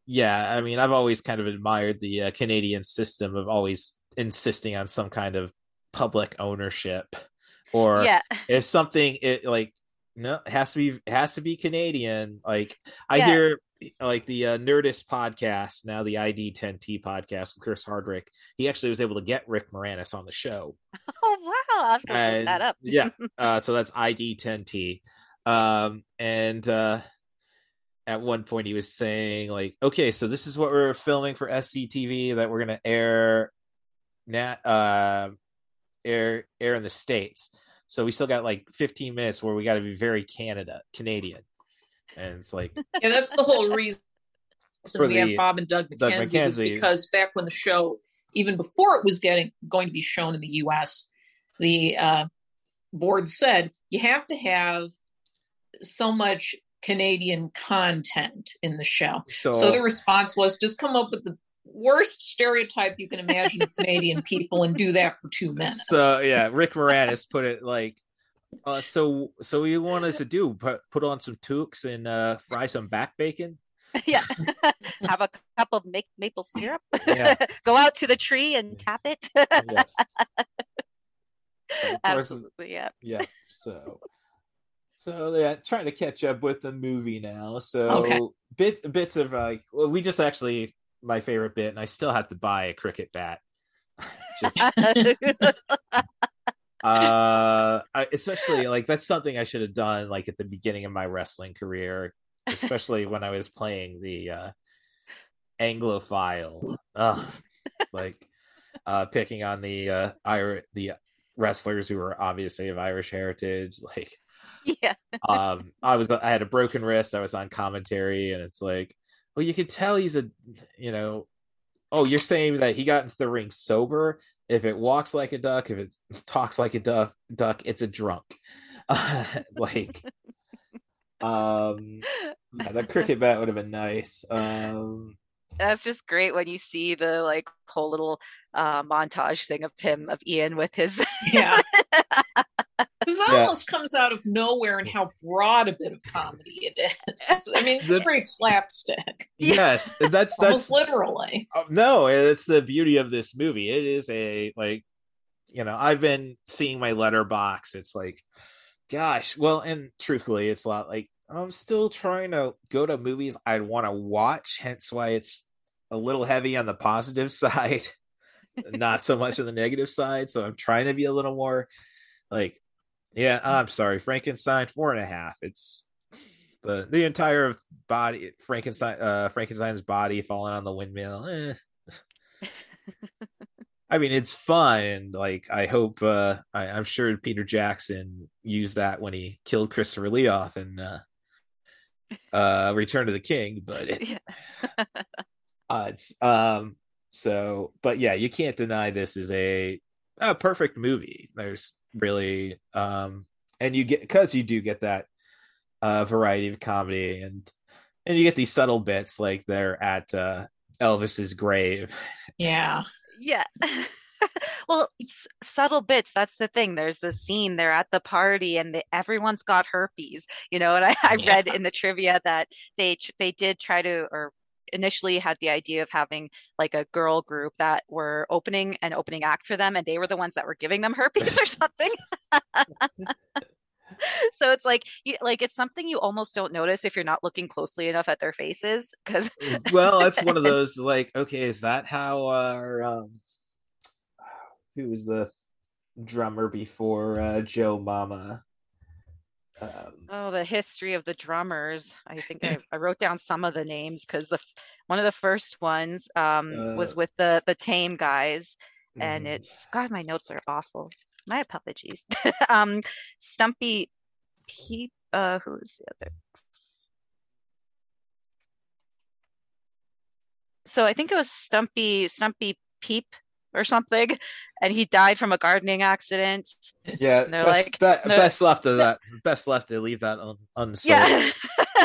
[SPEAKER 3] yeah, I mean, I've always kind of admired the uh, Canadian system of always insisting on some kind of public ownership, or
[SPEAKER 10] yeah.
[SPEAKER 3] if something it like no it has to be has to be canadian like i
[SPEAKER 10] Yeah.
[SPEAKER 3] hear like the uh, nerdist podcast now the id 10t podcast with chris hardwick he actually was able to get rick moranis on the show
[SPEAKER 10] Oh wow, I'll have to
[SPEAKER 3] and
[SPEAKER 10] that up.
[SPEAKER 3] yeah uh so that's id 10t um and uh at one point he was saying like okay so this is what we're filming for sctv that we're gonna air nat uh air air in the states so we still got like 15 minutes where we got to be very canada canadian and it's like
[SPEAKER 11] Yeah, that's the whole reason we
[SPEAKER 3] the-
[SPEAKER 11] have Bob and Doug
[SPEAKER 3] Doug
[SPEAKER 11] McKenzie, was because back when the show, even before it was getting going to be shown in the U.S., the uh, board said you have to have so much Canadian content in the show.
[SPEAKER 3] so,
[SPEAKER 11] So the response was just come up with the worst stereotype you can imagine of Canadian people and do that for two minutes.
[SPEAKER 3] so yeah rick moranis put it like uh, so so what you want us to do put, put on some toques and uh fry some back bacon
[SPEAKER 10] yeah. Have a cup of ma- maple syrup.
[SPEAKER 3] Yeah.
[SPEAKER 10] Go out to the tree and tap it.
[SPEAKER 3] yes So,
[SPEAKER 10] Absolutely, yeah.
[SPEAKER 3] yeah so so yeah trying to catch up with the movie now. So
[SPEAKER 11] Okay.
[SPEAKER 3] bits bits of like well, we just actually my favorite bit and i still have to buy a cricket bat. Just uh I, especially like that's something i should have done like at the beginning of my wrestling career especially when i was playing the uh anglophile. Ugh, like uh picking on the uh Ir- the wrestlers who were obviously of irish heritage like
[SPEAKER 10] yeah.
[SPEAKER 3] um i was i had a broken wrist i was on commentary and it's like well you could tell he's a you know oh you're saying that he got into the ring sober if it walks like a duck if it talks like a duck duck it's a drunk like um yeah, that cricket bat would have been nice um
[SPEAKER 10] That's just great when you see the like whole little uh, montage thing of him of Ian with his
[SPEAKER 11] Yeah. Because that
[SPEAKER 3] Yeah.
[SPEAKER 11] almost comes out of nowhere and how broad a bit of comedy it is. I mean, it's
[SPEAKER 3] That's-
[SPEAKER 11] straight slapstick,
[SPEAKER 3] yes that's that's
[SPEAKER 11] almost literally.
[SPEAKER 3] Oh, no, it's the beauty of this movie. It is a like, you know, I've been seeing my Letterboxd. It's like, gosh, well, and truthfully, it's a lot like I'm still trying to go to movies I'd want to watch. Hence, why it's a little heavy on the positive side, not so much on the negative side. So I'm trying to be a little more like, yeah, I'm sorry, Frankenstein four and a half. It's the the entire body Frankenstein uh Frankenstein's body falling on the windmill. Eh. I mean, it's fun, and like I hope uh I, I'm sure Peter Jackson used that when he killed Christopher Lee off in uh, uh Return to the King, but it,
[SPEAKER 10] Yeah.
[SPEAKER 3] uh, it's um so but yeah, you can't deny this is a a perfect movie. There's really um and you get because you do get that uh, variety of comedy, and and you get these subtle bits like they're at uh, Elvis's grave.
[SPEAKER 11] Yeah.
[SPEAKER 10] Yeah. well, s- subtle bits. That's the thing. There's the scene. They're at the party, and the, everyone's got herpes. You know, and I, I
[SPEAKER 11] Yeah.
[SPEAKER 10] read in the trivia that they they did try to or initially had the idea of having like a girl group that were opening an opening act for them and they were the ones that were giving them herpes or something so it's like you, like it's something you almost don't notice if you're not looking closely enough at their faces because
[SPEAKER 3] well, that's one of those like, okay, is that how our um, who was the drummer before uh, Joe Mama? Um,
[SPEAKER 10] Oh, the history of the drummers. I think I, I wrote down some of the names because the one of the first ones um, was
[SPEAKER 3] Uh,
[SPEAKER 10] with the the Tame guys, and
[SPEAKER 3] mhm.
[SPEAKER 10] it's God, my notes are awful. My apologies. um, Stumpy Peep. Uh, who's the other? So I think it was Stumpy Stumpy Peep or something, and he died from a gardening accident.
[SPEAKER 3] yeah,
[SPEAKER 10] And they're
[SPEAKER 3] best,
[SPEAKER 10] like,
[SPEAKER 3] be-
[SPEAKER 10] no-
[SPEAKER 3] best left of that. Best left to leave that un- unsolved.
[SPEAKER 10] Yeah,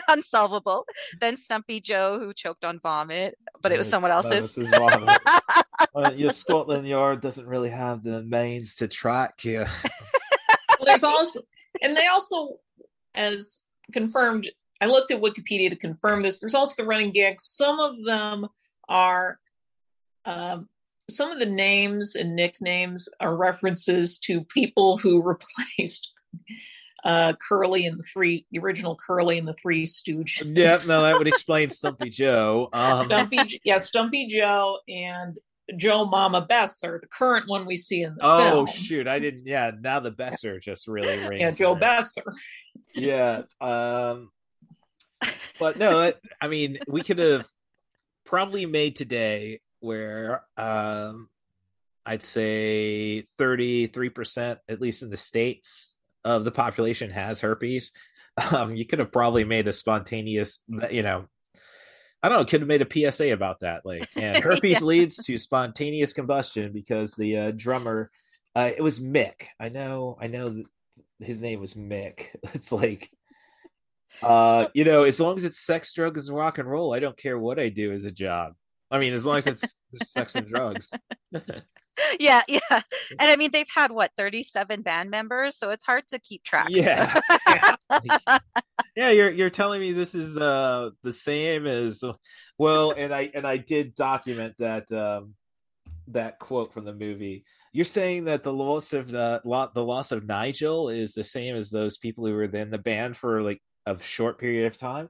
[SPEAKER 10] unsolvable. Then Stumpy Joe, who choked on vomit, but it was someone else's.
[SPEAKER 3] was vomit. Well, your Scotland Yard doesn't really have the means to track you.
[SPEAKER 11] Well, there's also, and they also, as confirmed, I looked at Wikipedia to confirm this. There's also the running gag. Some of them are, um, some of the names and nicknames are references to people who replaced uh, Curly and the three, the original Curly and the Three Stooges.
[SPEAKER 3] yeah, no, that would explain Stumpy Joe. Um,
[SPEAKER 11] Stumpy, yeah, Stumpy Joe and Joe Mama Besser, the current one we see in the
[SPEAKER 3] oh
[SPEAKER 11] film.
[SPEAKER 3] shoot, I didn't. Yeah, now the Besser just really rings.
[SPEAKER 11] yeah, Joe. Besser.
[SPEAKER 3] yeah um but no that, i mean we could have probably made today where um i'd say 33% at least in the states of the population has herpes um you could have probably made a spontaneous you know I don't know. Could have made a PSA about that. Like, and herpes
[SPEAKER 10] Yeah.
[SPEAKER 3] leads to spontaneous combustion because the uh, drummer, uh, it was Mick. I know. I know. His name was Mick. It's like, uh, you know, as long as it's sex, drugs, and rock and roll, I don't care what I do as a job. I mean, as long as it's sex and drugs.
[SPEAKER 10] yeah, yeah. And I mean, they've had what 37 band members, so it's hard to keep track.
[SPEAKER 3] Yeah. yeah, you're you're telling me this is uh the same as well, and I and I did document that um that quote from the movie. You're saying that the loss of the lot the loss of Nigel is the same as those people who were in the band for like a short period of time.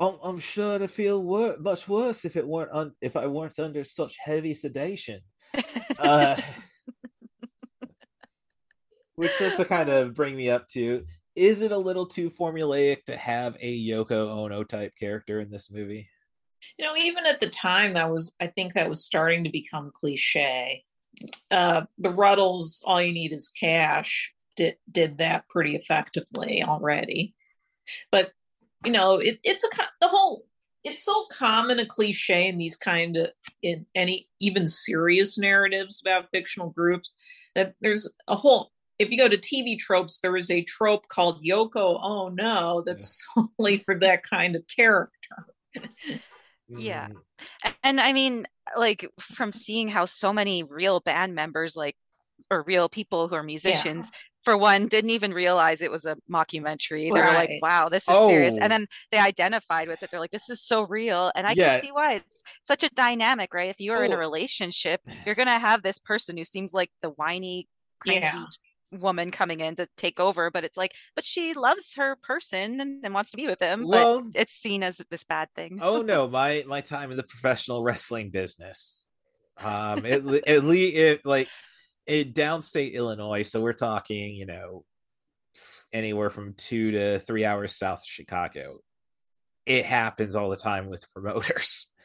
[SPEAKER 3] I'm, I'm sure to feel wor- much worse if it weren't un- if I weren't under such heavy sedation. Uh, which does to kind of bring me up to is it a little too formulaic to have a Yoko Ono type character in this movie?
[SPEAKER 11] You know, even at the time, that was I think that was starting to become cliche. Uh, the Rutles, all you need is cash, did did that pretty effectively already. But you know, it, it's a the whole. It's so common a cliche in these kind of in any even serious narratives about fictional groups that there's a whole. If you go to TV tropes, there is a trope called Yoko Oh No that's solely for that kind of character.
[SPEAKER 10] Yeah.
[SPEAKER 3] Mm,
[SPEAKER 10] And I mean, like from seeing how so many real band members, like, or real people who are musicians, for one, didn't even realize it was a mockumentary. They were like, wow, this is serious.
[SPEAKER 3] Oh.
[SPEAKER 10] And then they identified with it. They're like, this is so real. And I
[SPEAKER 3] Yeah.
[SPEAKER 10] can see why it's such a dynamic, right? If you are in a
[SPEAKER 3] Oh.
[SPEAKER 10] relationship, you're going to have this person who seems like the whiny, cranky
[SPEAKER 11] Yeah.
[SPEAKER 10] woman coming in to take over. But it's like, but she loves her person and, and wants to be with him.
[SPEAKER 3] Well-
[SPEAKER 10] but it's seen as this bad thing.
[SPEAKER 3] oh no, my my time in the professional wrestling business. Um, it at least it like in downstate Illinois, so we're talking, you know, anywhere from two to three hours south of Chicago. It happens all the time with promoters.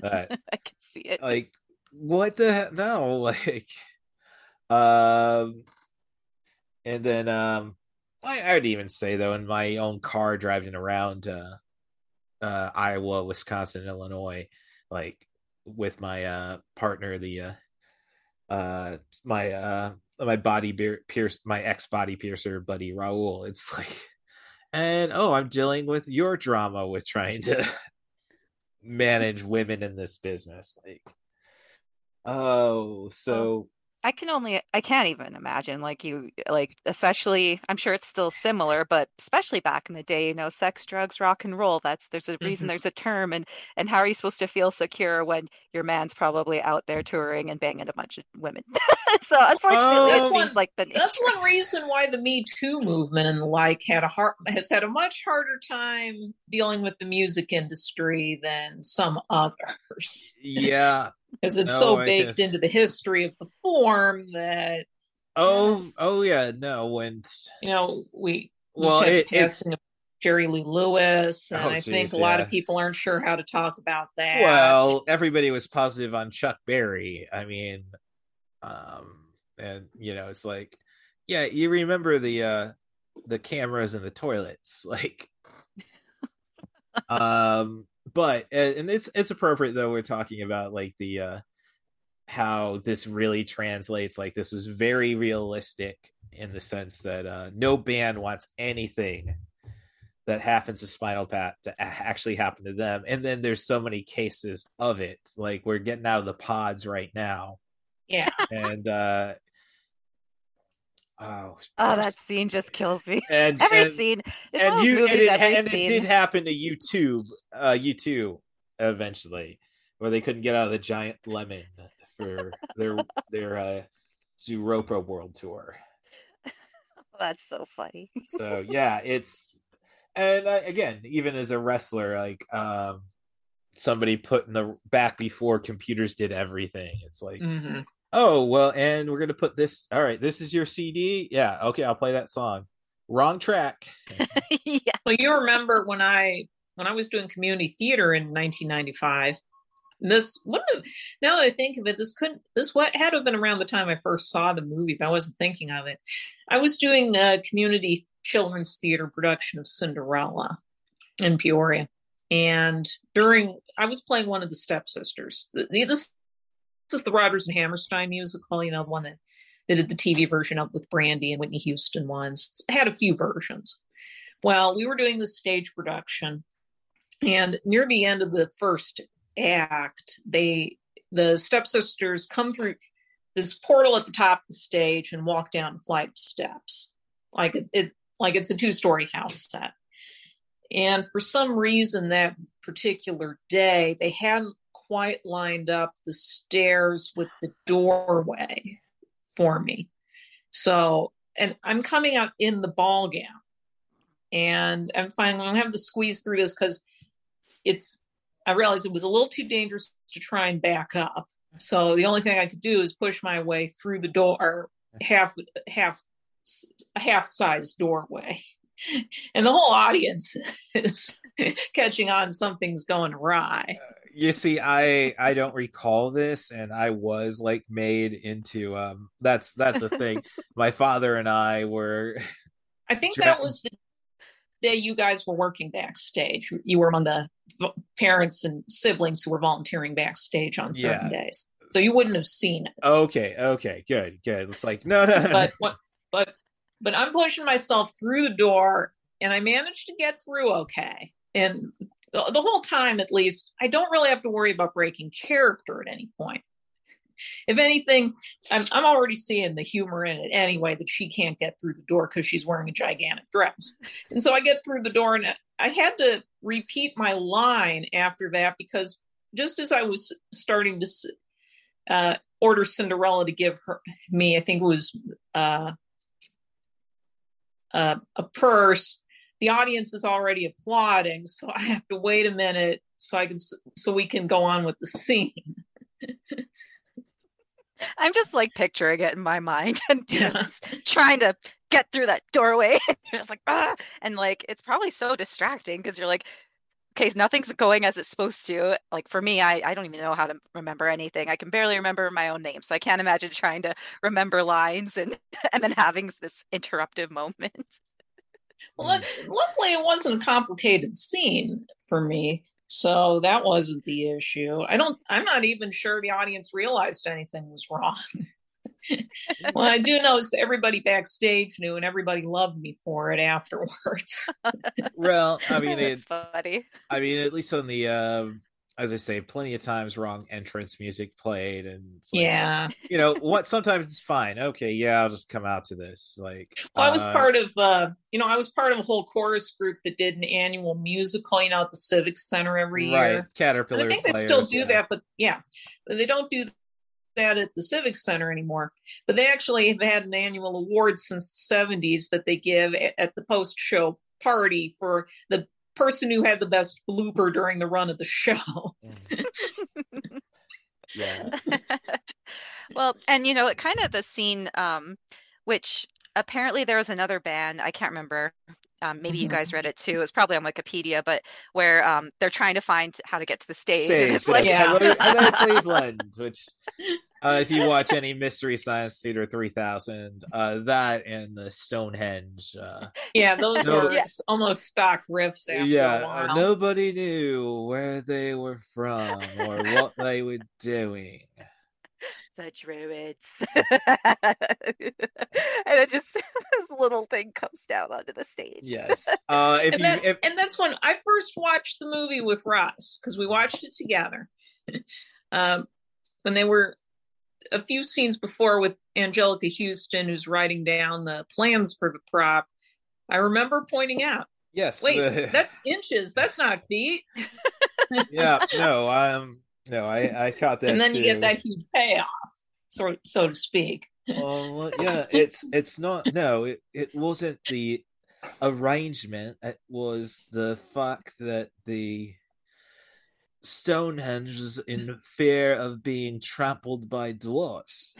[SPEAKER 3] But
[SPEAKER 10] I can see it.
[SPEAKER 3] like what the hell? no like um and then um I, i'd even say though in my own car driving around uh uh iowa wisconsin illinois like with my uh partner the uh uh my uh my body pierce my ex body piercer buddy raul it's like and oh, I'm dealing with your drama with trying to manage women in this business. Like, oh, so
[SPEAKER 10] I can only I can't even imagine like you like especially I'm sure it's still similar but especially back in the day you know sex drugs rock and roll that's there's a reason
[SPEAKER 11] Mhm.
[SPEAKER 10] there's a term and and how are you supposed to feel secure when your man's probably out there touring and banging a bunch of women so unfortunately oh.
[SPEAKER 11] That's
[SPEAKER 10] it
[SPEAKER 11] one-
[SPEAKER 10] like the
[SPEAKER 11] That's one reason why the Me Too movement and the like had a hard has had a much harder time dealing with the music industry than some others.
[SPEAKER 3] yeah.
[SPEAKER 11] Because it's
[SPEAKER 3] No,
[SPEAKER 11] so
[SPEAKER 3] I
[SPEAKER 11] baked
[SPEAKER 3] can-
[SPEAKER 11] into the history of the form that
[SPEAKER 3] Oh, oh yeah, no, when
[SPEAKER 11] you know we
[SPEAKER 3] Well,
[SPEAKER 11] just
[SPEAKER 3] it-
[SPEAKER 11] passing of Jerry Lee Lewis, and
[SPEAKER 3] Oh,
[SPEAKER 11] I think
[SPEAKER 3] geez,
[SPEAKER 11] a lot of people aren't sure how to talk about that.
[SPEAKER 3] well, everybody was positive on Chuck Berry. I mean, um, and you know, it's like, yeah, you remember the uh the cameras and the toilets, like, um, but and it's it's appropriate though. We're talking about like the uh how this really translates. Like, this was very realistic in the sense that uh no band wants anything that happens to Spinal Tap to actually happen to them. And then there's so many cases of it. Like we're getting out of the pods right now.
[SPEAKER 11] Yeah.
[SPEAKER 3] And uh oh
[SPEAKER 10] oh that scene just kills me
[SPEAKER 3] and
[SPEAKER 10] every
[SPEAKER 3] and,
[SPEAKER 10] scene it's one
[SPEAKER 3] and
[SPEAKER 10] of those
[SPEAKER 3] you and
[SPEAKER 10] movies
[SPEAKER 3] it,
[SPEAKER 10] every
[SPEAKER 3] and it
[SPEAKER 10] scene
[SPEAKER 3] did happen to U2 uh U2 eventually where they couldn't get out of the giant lemon for their their uh Zooropa world tour.
[SPEAKER 10] that's so funny
[SPEAKER 3] so yeah it's and uh, again even as a wrestler like um somebody put in the back before computers did everything it's like
[SPEAKER 11] Mhm.
[SPEAKER 3] oh well and we're gonna put this all right this is your cd yeah okay i'll play that song wrong track
[SPEAKER 10] yeah
[SPEAKER 11] Well, you remember when I when I was doing community theater in 1995. and This one of now that I think of it, this couldn't this what had to have been around the time I first saw the movie, but I wasn't thinking of it. I was doing a community children's theater production of Cinderella in Peoria, and during I was playing one of the stepsisters. This, this is the Rodgers and Hammerstein musical, you know, the one that they did the TV version of with Brandy and Whitney Houston once. It's had a few versions. Well, we were doing the stage production, and near the end of the first act, they the stepsisters come through this portal at the top of the stage and walk down a flight of steps, like it, it like it's a two story house set. And for some reason, that particular day, they hadn't quite lined up the stairs with the doorway for me. So, and I'm coming out in the ball gown and I'm finally gonna have to squeeze through this because it's I realized it was a little too dangerous to try and back up. So the only thing I could do is push my way through the door, half half half size doorway, and the whole audience is catching on something's going awry.
[SPEAKER 3] you see i i don't recall this and i was like made into um that's that's a thing my father and i were
[SPEAKER 11] I think that was the day you guys were working backstage. You were among the parents and siblings who were volunteering backstage on certain
[SPEAKER 3] Yeah.
[SPEAKER 11] days, so you wouldn't have seen it.
[SPEAKER 3] okay okay good good it's like no no, no.
[SPEAKER 11] But what? But but I'm pushing myself through the door, and I managed to get through okay. And the, the whole time, at least, I don't really have to worry about breaking character at any point. If anything, I'm, I'm already seeing the humor in it anyway that she can't get through the door because she's wearing a gigantic dress. And so I get through the door, and I had to repeat my line after that because just as I was starting to uh, order Cinderella to give her me, I think it was uh, uh, a purse. The audience is already applauding, so I have to wait a minute so I can so we can go on with the scene.
[SPEAKER 10] I'm just like picturing it in my mind and
[SPEAKER 11] Yeah.
[SPEAKER 10] just trying to get through that doorway. you're just like, ah, and like it's probably so distracting because you're like, okay, nothing's going as it's supposed to. Like for me, I, I don't even know how to remember anything. I can barely remember my own name. So I can't imagine trying to remember lines and and then having this interruptive moment.
[SPEAKER 11] Well, luck- luckily, it wasn't a complicated scene for me, so that wasn't the issue. I don't. I'm not even sure the audience realized anything was wrong. well, I do know is that everybody backstage knew, and everybody loved me for it afterwards.
[SPEAKER 3] well, I mean,
[SPEAKER 10] it's
[SPEAKER 3] it,
[SPEAKER 10] funny.
[SPEAKER 3] I mean, at least on the, uh, as I say, plenty of times wrong entrance music played, and like,
[SPEAKER 11] yeah.
[SPEAKER 3] you know what? Sometimes it's fine. Okay, yeah, I'll just come out to this. Like,
[SPEAKER 11] Well, I was
[SPEAKER 3] uh,
[SPEAKER 11] part of, uh, you know, I was part of a whole chorus group that did an annual musical, you know, at the Civic Center every
[SPEAKER 3] right
[SPEAKER 11] year.
[SPEAKER 3] Caterpillar.
[SPEAKER 11] And I think they
[SPEAKER 3] players,
[SPEAKER 11] still do
[SPEAKER 3] yeah.
[SPEAKER 11] that, but yeah, they don't do that at the Civic Center anymore. But they actually have had an annual award since the 70s that they give a- at the post show party for the person who had the best blooper during the run of the show.
[SPEAKER 3] Yeah.
[SPEAKER 10] well, and you know, it kind of the scene, um, which apparently there was another band, I can't remember. Um, maybe you
[SPEAKER 11] Mhm.
[SPEAKER 10] guys read it too. It's probably on Wikipedia, but where um, they're trying to find how to get to the stage. and
[SPEAKER 3] Stage,
[SPEAKER 10] it's like,
[SPEAKER 3] yes.
[SPEAKER 11] Yeah.
[SPEAKER 3] Hello- Hello, Cleveland, which uh, if you watch any Mystery Science Theater 3000, uh, that and the Stonehenge. Uh,
[SPEAKER 11] yeah, those
[SPEAKER 3] No.
[SPEAKER 11] were
[SPEAKER 10] Yeah.
[SPEAKER 11] almost stock riffs after
[SPEAKER 3] yeah,
[SPEAKER 11] a
[SPEAKER 3] uh,
[SPEAKER 11] while.
[SPEAKER 3] nobody knew where they were from or what they were doing.
[SPEAKER 10] The druids. and it just this little thing comes down onto the stage.
[SPEAKER 3] Yes. Uh, if
[SPEAKER 11] and,
[SPEAKER 3] you,
[SPEAKER 11] that,
[SPEAKER 3] if,
[SPEAKER 11] and that's when I first watched the movie with Ross because we watched it together. um, when they were a few scenes before with Anjelica Huston, who's writing down the plans for the prop, I remember pointing out,
[SPEAKER 3] yes.
[SPEAKER 11] "Wait,
[SPEAKER 3] the-
[SPEAKER 11] that's inches. That's not feet."
[SPEAKER 3] yeah, no, um, no, I, I caught that.
[SPEAKER 11] and then you get that huge payoff, so so to speak.
[SPEAKER 3] Oh well, yeah, it's it's not. No, it it wasn't the arrangement. It was the fact that the Stonehenge was in fear of being trampled by dwarfs.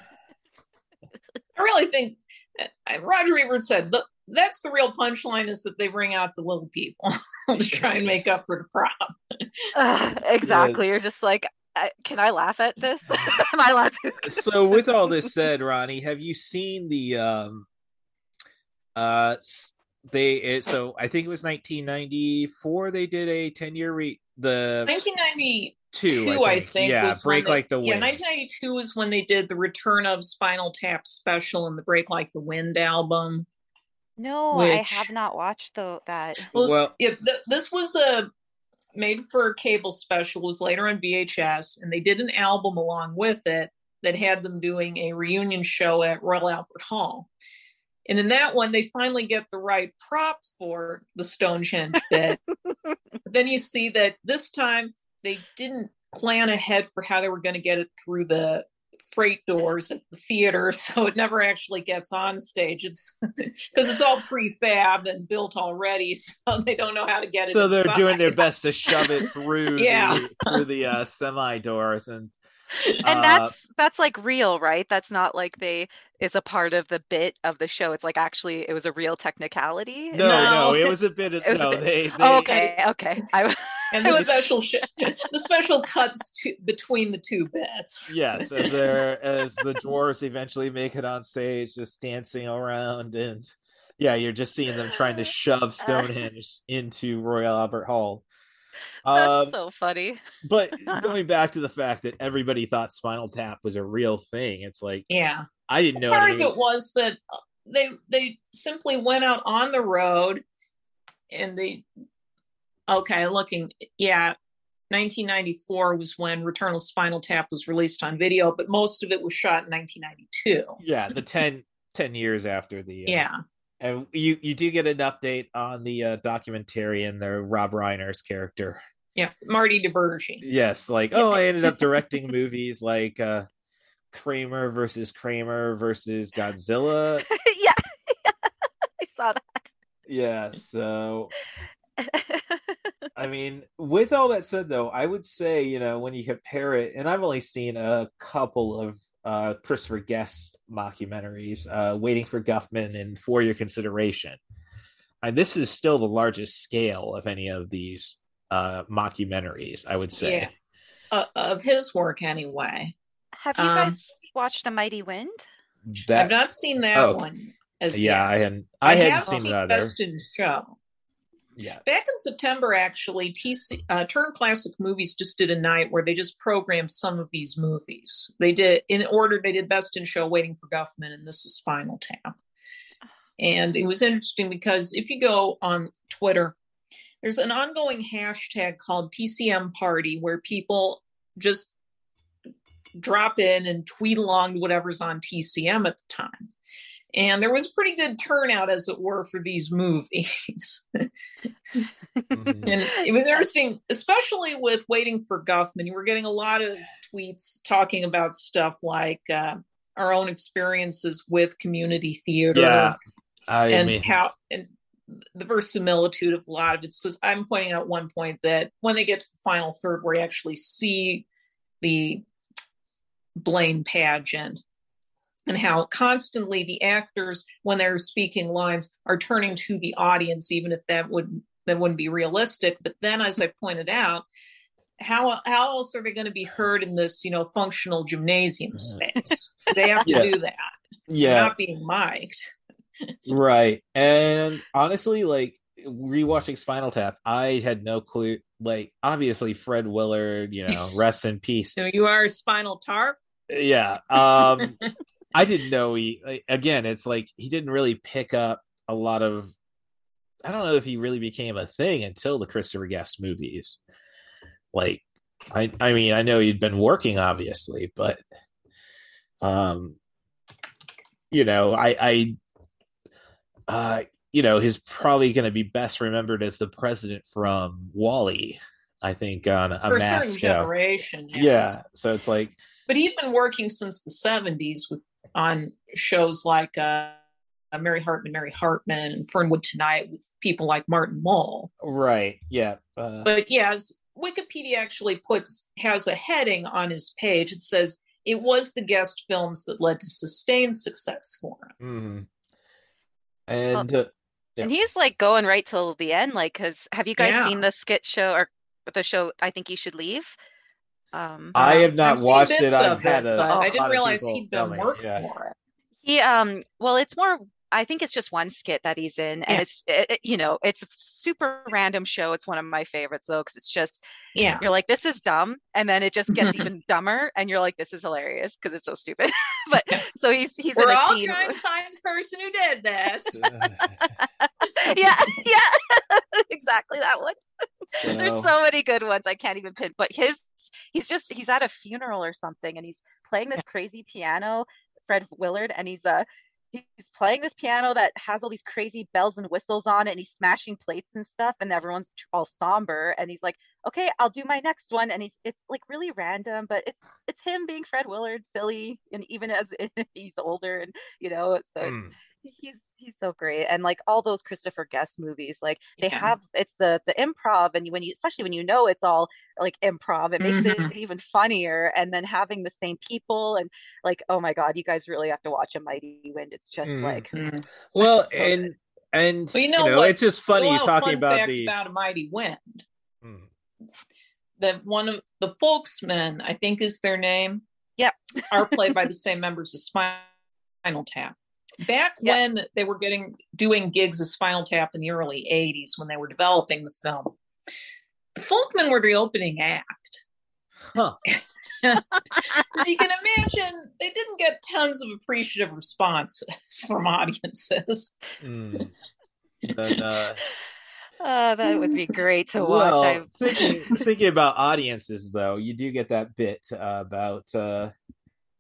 [SPEAKER 11] I really think uh, Roger Ebert said "Look, that's the real punchline is that they bring out the little people to try and make up for the prop.
[SPEAKER 10] Ugh, exactly. You're just like, I, can I laugh at this? Am I allowed to?
[SPEAKER 3] So, with all this said, Ronnie, have you seen the um, uh, they it, so I think it was 1994. They did a 10 year re the
[SPEAKER 11] 1992,
[SPEAKER 3] two.
[SPEAKER 11] I think,
[SPEAKER 3] yeah,
[SPEAKER 11] was
[SPEAKER 3] break
[SPEAKER 11] when they-
[SPEAKER 3] like the
[SPEAKER 11] Yeah, 1992 was when they did the Return of Spinal Tap special and the Break Like the Wind album.
[SPEAKER 10] No, I
[SPEAKER 11] Which-
[SPEAKER 10] have not watched though that.
[SPEAKER 11] Well,
[SPEAKER 3] Well-
[SPEAKER 11] yeah, th- this was a made for cable special. Was later on VHS, and they did an album along with it that had them doing a reunion show at Royal Albert Hall. And in that one, they finally get the right prop for the Stonehenge bit. but then you see that this time they didn't plan ahead for how they were going to get it through the freight doors at the theater, so it never actually gets on stage. It's because it's all prefab and built already, so they don't know how to get it.
[SPEAKER 3] so they're
[SPEAKER 11] inside.
[SPEAKER 3] doing their best to shove it through
[SPEAKER 11] Yeah.
[SPEAKER 3] the, through the uh, semi doors and
[SPEAKER 10] And
[SPEAKER 3] uh,
[SPEAKER 10] that's that's like real, right? That's not like they is a part of the bit of the show. It's like actually it was a real technicality.
[SPEAKER 3] no, no,
[SPEAKER 11] No.
[SPEAKER 3] it was a bit of
[SPEAKER 10] It was a bit-
[SPEAKER 3] They, they
[SPEAKER 10] Oh, okay, okay. I
[SPEAKER 11] and the special sh- the special cuts to, between the two bits.
[SPEAKER 3] yes, as they're as the dwarves eventually make it on stage, just dancing around and yeah, you're just seeing them trying to shove Stonehenge into Royal Albert Hall.
[SPEAKER 10] that's
[SPEAKER 3] Um,
[SPEAKER 10] so funny.
[SPEAKER 3] but going back to the fact that everybody thought Spinal Tap was a real thing, it's like
[SPEAKER 11] Yeah,
[SPEAKER 3] I didn't know.
[SPEAKER 11] part of it was that uh, they they simply went out on the road, and they okay looking yeah. 1994 was when Return of Spinal Tap was released on video, but most of it was shot in 1992.
[SPEAKER 3] yeah, the 10, 10 years after the uh,
[SPEAKER 11] Yeah,
[SPEAKER 3] and you you do get an update on the uh, documentarian, the Rob Reiner's character.
[SPEAKER 11] yeah, Marty DiBergi.
[SPEAKER 3] Yes, like oh, I ended up directing movies like uh Kramer versus Kramer versus Godzilla.
[SPEAKER 10] yeah, I saw that.
[SPEAKER 3] Yeah, so I mean, with all that said, though, I would say you know when you compare it, and I've only seen a couple of uh, Christopher Guest mockumentaries, uh, "Waiting for Guffman" and "For Your Consideration," and this is still the largest scale of any of these uh, mockumentaries. I would say.
[SPEAKER 11] Yeah. Uh, of his work anyway.
[SPEAKER 10] Have you
[SPEAKER 11] Um,
[SPEAKER 10] guys watched A Mighty Wind?
[SPEAKER 3] That,
[SPEAKER 11] I've not seen that
[SPEAKER 3] oh,
[SPEAKER 11] one as
[SPEAKER 3] yeah, I
[SPEAKER 11] yet.
[SPEAKER 3] hadn't. I, hadn't
[SPEAKER 11] have
[SPEAKER 3] seen
[SPEAKER 11] seen
[SPEAKER 3] it either.
[SPEAKER 11] Best in Show.
[SPEAKER 3] Yeah.
[SPEAKER 11] Back in September, actually, TC uh, Turner Classic Movies just did a night where they just programmed some of these movies. They did in order. They did Best in Show, Waiting for Guffman, and This is Spinal Tap. And it was interesting because if you go on Twitter, there's an ongoing hashtag called TCM Party where people just drop in and tweet along to whatever's on TCM at the time. And there was pretty good turnout, as it were, for these movies. mm-hmm. And it was interesting, especially with Waiting for Guffman. You were getting a lot of tweets talking about stuff like uh, our own experiences with community theater.
[SPEAKER 3] Yeah. I
[SPEAKER 11] and
[SPEAKER 3] mean...
[SPEAKER 11] how and the verisimilitude of a lot of it. Because I'm pointing out one point that when they get to the final third, where you actually see the Blaine pageant and how constantly the actors when they're speaking lines are turning to the audience even if that would that wouldn't be realistic. But then as i pointed out how how else are they going to be heard in this you know functional gymnasium space? They have to
[SPEAKER 3] Yeah.
[SPEAKER 11] do that.
[SPEAKER 3] Yeah.
[SPEAKER 11] They're not being mic'd.
[SPEAKER 3] Right. And honestly like rewatching spinal tap i had no clue like obviously fred willard you know rest in peace.
[SPEAKER 11] So you are a spinal tarp?
[SPEAKER 3] Yeah um i didn't know he like, again it's like he didn't really pick up a lot of i don't know if he really became a thing until the christopher guest movies like i i mean i know he'd been working obviously but um you know i i uh you know he's probably going to be best remembered as the president from WALL-E i think on a
[SPEAKER 11] for
[SPEAKER 3] mass
[SPEAKER 11] certain generation yes.
[SPEAKER 3] yeah so it's like
[SPEAKER 11] but he'd been working since the 70s with on shows like uh, Mary Hartman, Mary Hartman, and Fernwood 2 Night with people like Martin Mull.
[SPEAKER 3] right yeah uh,
[SPEAKER 11] But yeah, as Wikipedia actually puts has a heading on his page. It says it was the guest films that led to sustained success for him.
[SPEAKER 3] mhm. and uh,
[SPEAKER 10] And he's like going right till the end. Like, because have you guys
[SPEAKER 11] Yeah.
[SPEAKER 10] seen the skit show or the show? I think you should leave. Um,
[SPEAKER 3] I have not
[SPEAKER 11] I've
[SPEAKER 3] watched it. I've had
[SPEAKER 11] it,
[SPEAKER 3] a,
[SPEAKER 11] but
[SPEAKER 3] a
[SPEAKER 11] I didn't realize he'd
[SPEAKER 3] tell
[SPEAKER 11] done work
[SPEAKER 3] yeah.
[SPEAKER 11] for it.
[SPEAKER 10] He um well it's more I think it's just one skit that he's in and
[SPEAKER 11] Yeah.
[SPEAKER 10] it's it, it- you know it's a super random show it's one of my favorites though because it's just
[SPEAKER 11] Yeah.
[SPEAKER 10] you're like this is dumb and then it just gets even dumber and you're like this is hilarious because it's so stupid but so he's he's
[SPEAKER 11] We're
[SPEAKER 10] in a
[SPEAKER 11] all
[SPEAKER 10] scene
[SPEAKER 11] trying to find the person who did this.
[SPEAKER 10] yeah yeah exactly that one there's
[SPEAKER 11] So-
[SPEAKER 10] so many good ones i can't even pin but his he's just he's at a funeral or something and he's playing this crazy piano fred willard and he's uh he's playing this piano that has all these crazy bells and whistles on it and he's smashing plates and stuff and everyone's all somber and he's like okay i'll do my next one and he's it's like really random but it's it's him being fred willard silly and even as he's older and you know so
[SPEAKER 3] Mm.
[SPEAKER 10] He's he's so great and like all those christopher guest movies like they
[SPEAKER 11] Yeah.
[SPEAKER 10] have it's the the improv and when you especially when you know it's all like improv it makes
[SPEAKER 11] Mhm.
[SPEAKER 10] it even funnier and then having the same people and like oh my god you guys really have to watch a mighty wind it's just
[SPEAKER 3] Mhm.
[SPEAKER 10] like
[SPEAKER 3] well
[SPEAKER 10] so
[SPEAKER 3] and and
[SPEAKER 11] Well, you know,
[SPEAKER 3] know
[SPEAKER 11] what?
[SPEAKER 3] it's just funny
[SPEAKER 11] Well,
[SPEAKER 3] talking
[SPEAKER 11] fun
[SPEAKER 3] about the
[SPEAKER 11] about a mighty wind.
[SPEAKER 3] Mm.
[SPEAKER 11] That one of the folksmen, I think, is their name.
[SPEAKER 10] Yep,
[SPEAKER 11] are played by the same members as Spinal Tap. Back
[SPEAKER 10] Yep.
[SPEAKER 11] when they were getting doing gigs as Spinal Tap in the early '80s, when they were developing the film, the Folksmen were the opening act.
[SPEAKER 3] Huh.
[SPEAKER 11] As you can imagine, they didn't get tons of appreciative responses from audiences.
[SPEAKER 3] Mm. But, uh,
[SPEAKER 10] oh that would be great to watch
[SPEAKER 3] well,
[SPEAKER 10] I,
[SPEAKER 3] thinking thinking about audiences though, you do get that bit uh, about uh,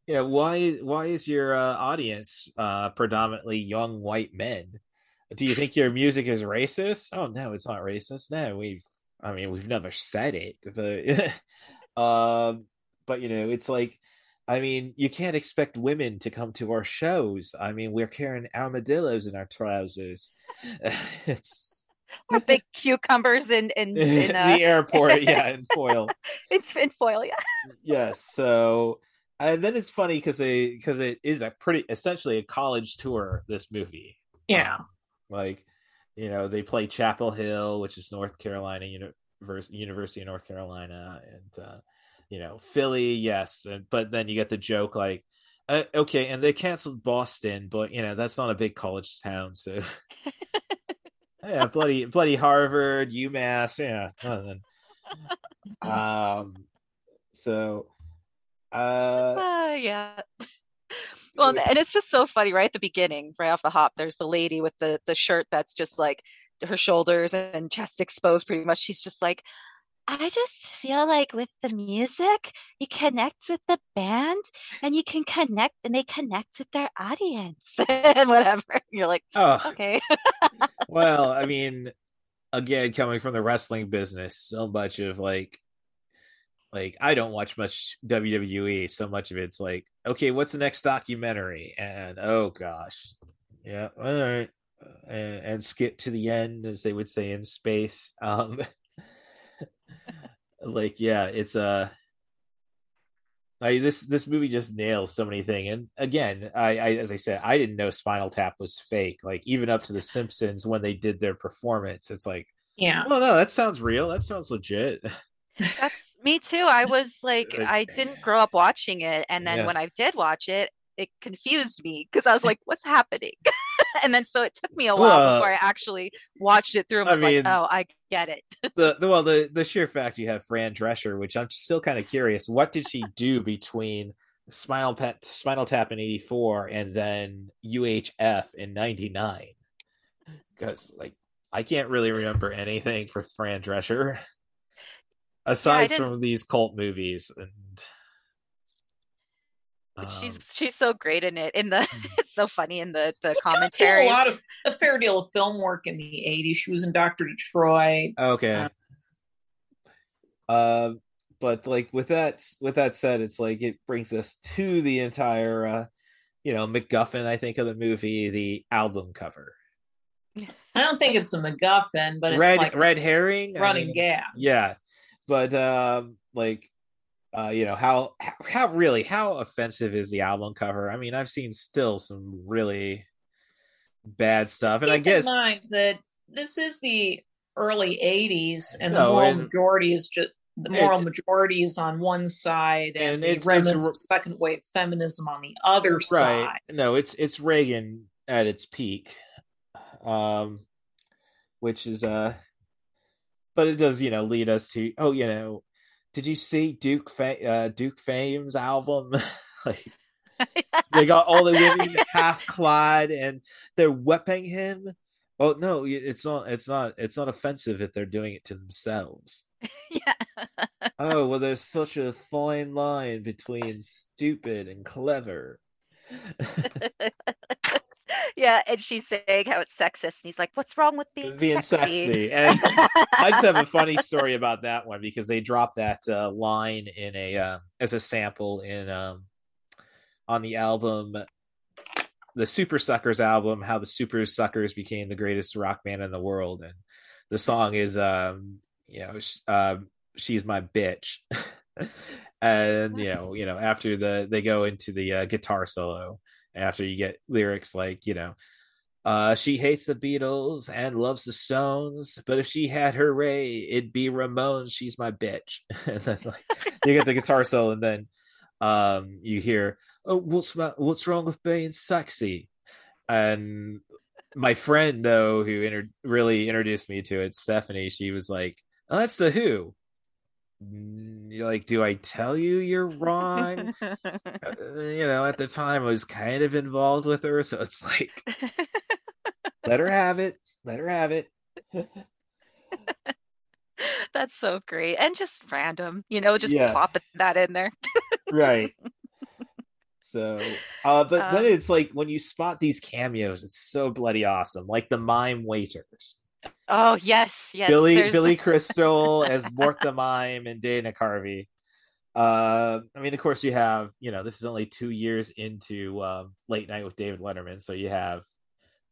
[SPEAKER 3] you know why why is your uh, audience uh, predominantly young white men? Do you think your music is racist? Oh no, it's not racist. No, we've I mean we've never said it, but um, but you know it's like. I mean, you can't expect women to come to our shows. I mean, we're carrying armadillos in our trousers. it's
[SPEAKER 10] or big cucumbers in in, in uh,
[SPEAKER 3] the airport, yeah, in foil.
[SPEAKER 10] it's in foil yeah
[SPEAKER 3] yes. So, and then it's funny because they because it is a pretty essentially a college tour. This movie,
[SPEAKER 11] Yeah.
[SPEAKER 3] like you know, they play Chapel Hill, which is North Carolina Univers- University of North Carolina, and uh, you know Philly, yes, and, but then you get the joke like. Uh, okay, and they canceled Boston, but you know that's not a big college town, so yeah, bloody bloody Harvard, UMass, yeah. um, so, uh,
[SPEAKER 10] uh yeah. Well, and it's just so funny, right at the beginning, right off the hop. There's the lady with the the shirt that's just like her shoulders and chest exposed, pretty much. She's just like, I just feel like with the music, you connect with the band and you can connect and they connect with their audience and whatever. You're like, oh, okay.
[SPEAKER 3] well, I mean, again, coming from the wrestling business, so much of like, like I don't watch much WWE. So much of it's like, okay, what's the next documentary? And oh gosh, yeah, all right, and, and skip to the end, as they would say in space. Um, like yeah it's a uh, I, this this movie just nails so many things and again I, I as i said i didn't know spinal tap was fake like even up to the simpsons when they did their performance it's like
[SPEAKER 11] yeah
[SPEAKER 3] well no that sounds real that sounds legit
[SPEAKER 10] That's, me too i was like i didn't grow up watching it and then yeah. when i did watch it it confused me because i was like what's happening and then so it took me a while well, before I actually watched it through and was I mean, like, oh, I get it.
[SPEAKER 3] the, the well, the the sheer fact you have Fran Drescher, which I'm still kind of curious, what did she do between Spinal Pet, Spinal Tap in '84 and then UHF in '99? Because like I can't really remember anything for Fran Drescher aside yeah, from these cult movies and
[SPEAKER 10] um, she's she's so great in it. In the hmm. it's so funny in the the commentary.
[SPEAKER 11] a lot of a fair deal of film work in the '80s. She was in Doctor Detroit.
[SPEAKER 3] Okay. Um, uh, but like with that with that said, it's like it brings us to the entire uh, you know MacGuffin. I think of the movie, the album cover.
[SPEAKER 11] I don't think it's a MacGuffin, but it's
[SPEAKER 3] red
[SPEAKER 11] like
[SPEAKER 3] red herring
[SPEAKER 11] running I mean, gag.
[SPEAKER 3] Yeah, but um, like uh, you know how how really how offensive is the album cover? I mean, I've seen still some really bad stuff, and
[SPEAKER 11] Keep
[SPEAKER 3] I guess
[SPEAKER 11] in mind that this is the early '80s, and no, the moral and, majority is just the moral it, majority is on one side, and, and the it's, remnants it's, of second wave feminism on the other right. side.
[SPEAKER 3] No, it's it's Reagan at its peak, um, which is uh, but it does you know lead us to oh you know did you see Duke Fa- uh, Duke Fame's album? like they got all the women half clad and they're whipping him. Oh no, it's not. It's not. It's not offensive if they're doing it to themselves.
[SPEAKER 10] yeah.
[SPEAKER 3] oh well, there's such a fine line between stupid and clever.
[SPEAKER 10] Yeah, and she's saying how it's sexist, and he's like, "What's wrong with being
[SPEAKER 3] being
[SPEAKER 10] sexy?"
[SPEAKER 3] sexy. And I just have a funny story about that one because they dropped that uh, line in a uh, as a sample in um, on the album, the Supersuckers album, how the Supersuckers became the greatest rock band in the world, and the song is, um, you know, uh, she's my bitch. and you know you know after the they go into the uh, guitar solo after you get lyrics like you know uh, she hates the Beatles and loves the Stones, but if she had her way, it'd be Ramones. She's my bitch. and then like you get the guitar solo, and then um, you hear, "Oh, what's my, what's wrong with being sexy?" And my friend though, who inter- really introduced me to it, Stephanie, she was like, "Oh, that's the Who." You're like, do I tell you you're wrong? uh, you know, at the time I was kind of involved with her, so it's like, let her have it, let her have it.
[SPEAKER 10] That's so great, and just random, you know, just yeah. plop that in there.
[SPEAKER 3] right. So, uh, but um, then it's like when you spot these cameos, it's so bloody awesome. Like the mime waiters.
[SPEAKER 10] Oh yes, yes.
[SPEAKER 3] Billy there's... Billy Crystal as Mort the Mime and Dana Carvey. Uh, I mean, of course, you have you know this is only two years into um, Late Night with David Letterman, so you have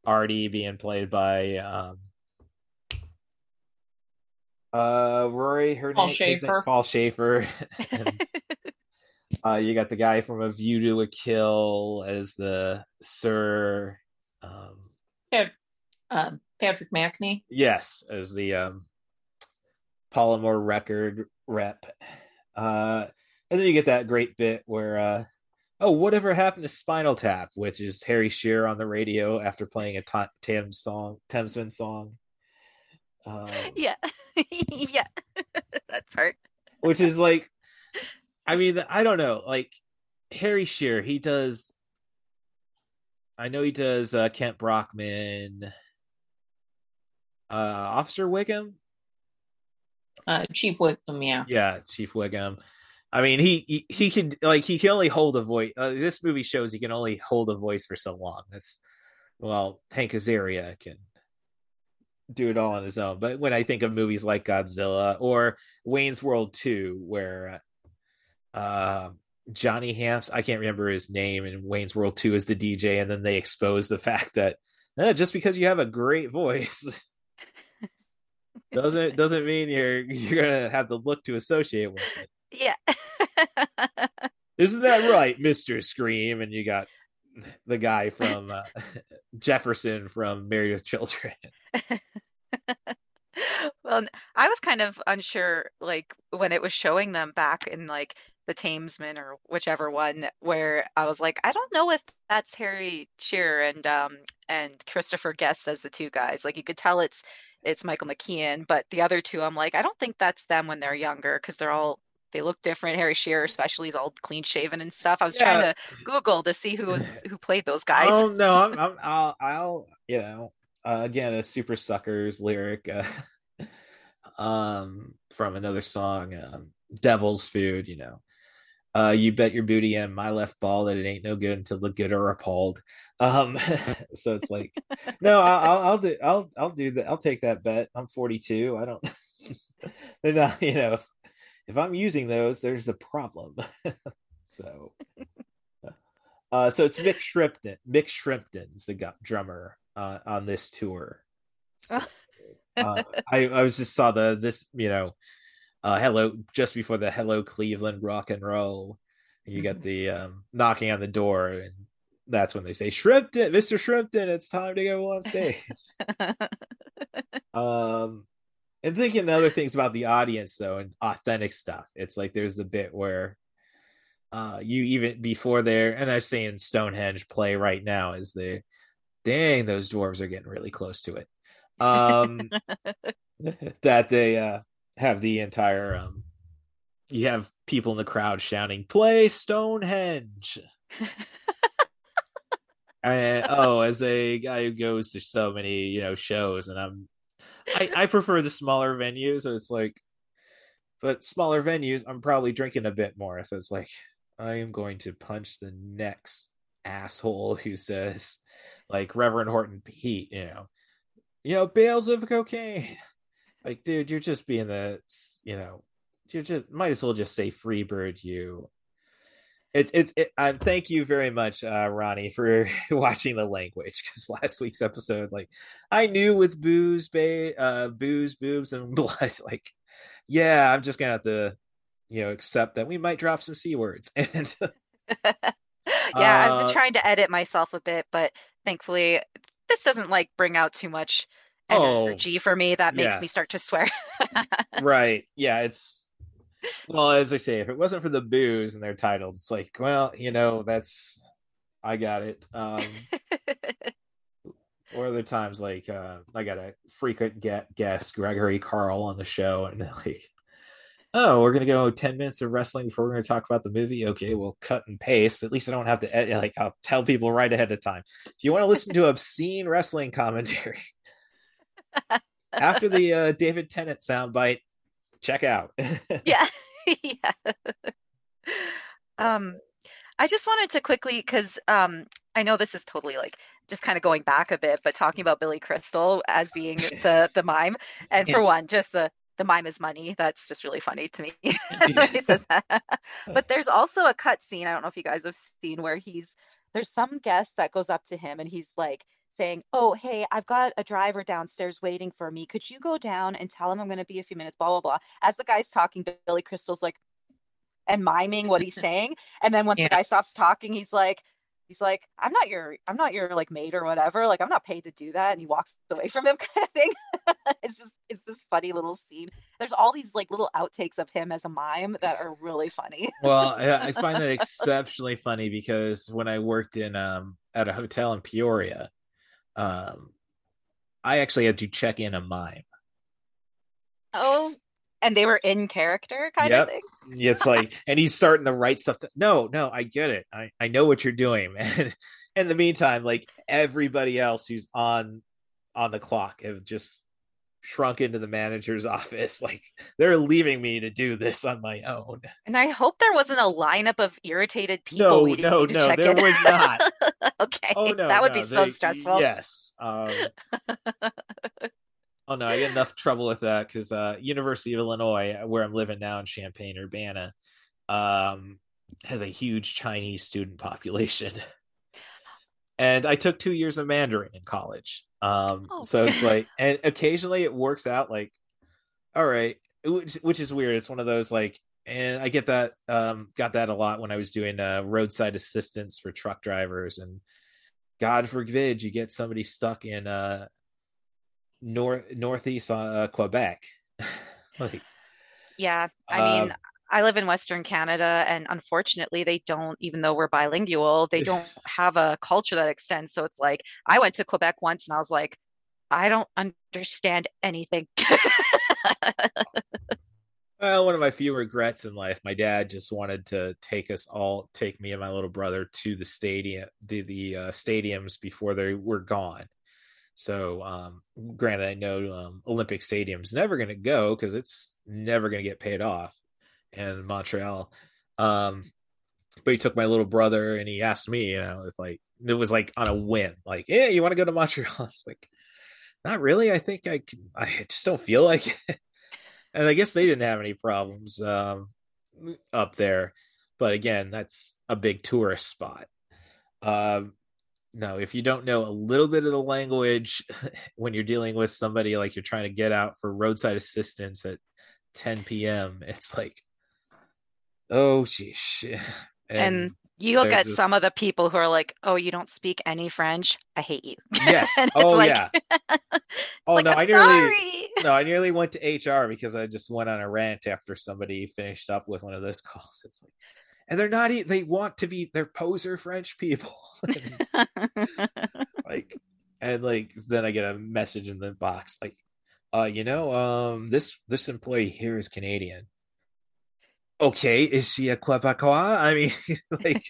[SPEAKER 3] Artie being played by um, uh, Rory her
[SPEAKER 11] Paul Shaffer.
[SPEAKER 3] Paul Shaffer. and, uh, you got the guy from A View to a Kill as the Sir. Um,
[SPEAKER 11] yeah, um, Patrick Macnee.
[SPEAKER 3] Yes, as the um, Polymer record rep. Uh, and then you get that great bit where, uh, oh, whatever happened to Spinal Tap, which is Harry Shearer on the radio after playing a Thames song, Thamesman song. Um,
[SPEAKER 10] yeah, yeah, that part.
[SPEAKER 3] which is like, I mean, I don't know. Like Harry Shearer, he does. I know he does uh, Kent Brockman, uh, Officer Wiggum.
[SPEAKER 11] Uh, Chief Wiggum, yeah.
[SPEAKER 3] Yeah, Chief Wiggum. I mean, he he, he can like he can only hold a voice. Uh, this movie shows he can only hold a voice for so long. That's well, Hank Azaria can do it all on his own. But when I think of movies like Godzilla or Wayne's World 2, where uh, Johnny Hamps, I can't remember his name, in Wayne's World 2 is the DJ, and then they expose the fact that eh, just because you have a great voice doesn't doesn't mean you're you're gonna have the look to associate with it.
[SPEAKER 10] Yeah.
[SPEAKER 3] Isn't that right, Mister Scream? And you got the guy from uh, Jefferson from Married with Children.
[SPEAKER 10] well, I was kind of unsure, like when it was showing them back in like the Thamesmen or whichever one, where I was like, I don't know if that's Harry Shearer and um and Christopher Guest as the two guys. Like you could tell it's it's Michael McKean, but the other two, I'm like, I don't think that's them when they're younger because they're all they look different. Harry Shearer, especially, is all clean shaven and stuff. I was
[SPEAKER 3] Yeah.
[SPEAKER 10] trying to Google to see who was who played those guys.
[SPEAKER 3] Oh no, I'm, I'm I'll, I'll you know uh, again a Supersuckers lyric uh, um from another song, um, Devil's Food. You know, uh, you bet your booty and my left ball that it ain't no good until the good are appalled. Um, so it's like, no, I'll, I'll, I'll do, I'll, I'll do that. I'll take that bet. I'm 42. I don't, they're not, you know, if, if I'm using those, there's a problem. so, uh, so it's Mick Shrimpton. Mick Shrimpton's the gu- drummer uh, on this tour. So, uh, I, I was just saw the this you know uh hello just before the hello cleveland rock and roll you get the um knocking on the door and that's when they say shrimpton mr shrimpton it's time to go on stage. Um and thinking other things about the audience though and authentic stuff it's like there's the bit where uh you even before there and i'm saying stonehenge play right now is the dang those dwarves are getting really close to it. Um that they uh have the entire um you have people in the crowd shouting play stonehenge! And oh as a guy who goes to so many you know shows and i'm i i prefer the smaller venues so it's like but smaller venues i'm probably drinking a bit more so it's like i am going to punch the next asshole who says like reverend horton heat you know. You know bales of cocaine like dude you're just being the you know you just might as well just say freebird you. It's it's it, uh, thank you very much uh ronnie for watching the language because last week's episode like i knew with booze ba- uh booze boobs and blood like yeah i'm just gonna have to you know accept that we might drop some c words and
[SPEAKER 10] yeah, I've
[SPEAKER 3] uh,
[SPEAKER 10] been trying to edit myself a bit, but thankfully this doesn't like bring out too much
[SPEAKER 3] Oh,
[SPEAKER 10] energy for me that makes
[SPEAKER 3] yeah.
[SPEAKER 10] me start to swear.
[SPEAKER 3] right yeah it's well as i say if it wasn't for the booze and their titles it's like well you know that's i got it um or other times like uh i got a frequent get guest gregory carl on the show and like oh we're gonna go 10 minutes of wrestling before we're gonna talk about the movie okay we'll cut and paste at least i don't have to edit like i'll tell people right ahead of time if you want to listen to obscene wrestling commentary after the uh, david tennant soundbite check out
[SPEAKER 10] yeah. yeah. Um I just wanted to quickly because um I know this is totally like just kind of going back a bit, but talking about Billy Crystal as being the the mime, and for one, just the the mime is money. That's just really funny to me. he says that. But there's also a cut scene. I don't know if you guys have seen where he's there's some guest that goes up to him and he's like saying, "Oh, hey, I've got a driver downstairs waiting for me. Could you go down and tell him I'm going to be a few minutes?" Blah blah blah. As the guy's talking, Billy Crystal's like and miming what he's saying, and then once
[SPEAKER 11] Yeah.
[SPEAKER 10] the guy stops talking, he's like. He's like, I'm not your, I'm not your like maid or whatever. Like, I'm not paid to do that. And he walks away from him, kind of thing. it's just, it's this funny little scene. There's all these like little outtakes of him as a mime that are really funny.
[SPEAKER 3] well I, I find that exceptionally funny because when i worked in um at a hotel in peoria um i actually had to check in a mime
[SPEAKER 10] Oh, and they were in character kind
[SPEAKER 3] Yep.
[SPEAKER 10] of thing.
[SPEAKER 3] it's like and he's starting to write stuff that, no no i get it i i know what you're doing man in the meantime like everybody else who's on on the clock have just shrunk into the manager's office like they're leaving me to do this on my own
[SPEAKER 10] And I hope there wasn't a lineup of irritated people.
[SPEAKER 3] no
[SPEAKER 10] waiting
[SPEAKER 3] no
[SPEAKER 10] to
[SPEAKER 3] no
[SPEAKER 10] check
[SPEAKER 3] there
[SPEAKER 10] in.
[SPEAKER 3] was not
[SPEAKER 10] okay,
[SPEAKER 3] oh no
[SPEAKER 10] that would
[SPEAKER 3] no,
[SPEAKER 10] be so
[SPEAKER 3] they-
[SPEAKER 10] stressful.
[SPEAKER 3] yes um oh no i get enough trouble with that because uh university of illinois where i'm living now in champaign urbana um has a huge chinese student population and i took two years of mandarin in college. Um
[SPEAKER 10] Oh.
[SPEAKER 3] so it's like and occasionally it works out like all right which, which is weird. It's one of those like and i get that um got that a lot when i was doing uh roadside assistance for truck drivers. And god forbid you get somebody stuck in uh north northeast uh, quebec. Like
[SPEAKER 10] Yeah, I mean,
[SPEAKER 3] Um,
[SPEAKER 10] I live in Western Canada, and unfortunately, they don't, even though we're bilingual, they don't have a culture that extends. So it's like, I went to Quebec once and I was like, I don't understand anything.
[SPEAKER 3] Well, one of my few regrets in life, my dad just wanted to take us all, take me and my little brother to the stadium, the the uh, stadiums before they were gone. So, um, granted, I know um, Olympic Stadium's never going to go because it's never going to get paid off in Montreal. Um, but he took my little brother and he asked me, you know, if like it was like on a whim, like, yeah, you want to go to Montreal? It's like, not really. I think I can, I just don't feel like it. And I guess they didn't have any problems um, up there. But again, that's a big tourist spot. Um, no, if you don't know a little bit of the language when you're dealing with somebody like you're trying to get out for roadside assistance at 10 p.m., it's like, oh, geez.
[SPEAKER 10] And you look
[SPEAKER 3] they're
[SPEAKER 10] at
[SPEAKER 3] just-
[SPEAKER 10] some of the people who are like, "Oh, you don't speak any French? I hate you."
[SPEAKER 3] Yes.
[SPEAKER 10] And
[SPEAKER 3] oh,
[SPEAKER 10] like-
[SPEAKER 3] yeah. Oh
[SPEAKER 10] like,
[SPEAKER 3] no,
[SPEAKER 10] "I'm
[SPEAKER 3] I nearly
[SPEAKER 10] sorry."
[SPEAKER 3] no, I nearly went to HR because I just went on a rant after somebody finished up with one of those calls. It's like, and they're not. They want to be. They're poser French people. like, and like then I get a message in the box like, uh, you know, um, this this employee here is Canadian. Okay, is she a Quebecois? I mean, like,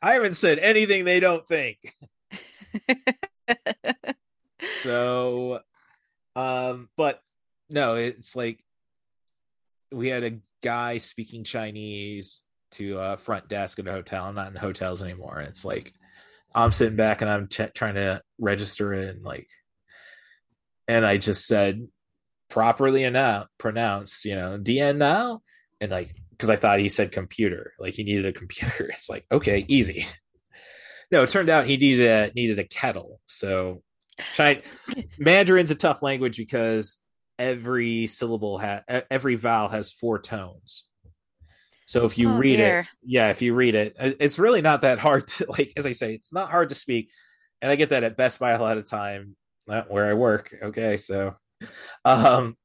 [SPEAKER 3] I haven't said anything they don't think. so um but no it's like we had a guy speaking chinese to a front desk at a hotel i'm not in hotels anymore and it's like i'm sitting back and i'm ch- trying to register it and like and i just said properly enough pronounced you know dn now and like because i thought he said computer like he needed a computer it's like okay easy no it turned out he needed a needed a kettle so China, Mandarin's a tough language because every syllable has every vowel has four tones. So if you
[SPEAKER 10] Oh,
[SPEAKER 3] read
[SPEAKER 10] dear.
[SPEAKER 3] it, yeah, if you read it, it- it's really not that hard to like. As I say, it's not hard to speak, and I get that at Best Buy a lot of time uh, where I work. Okay, so, um,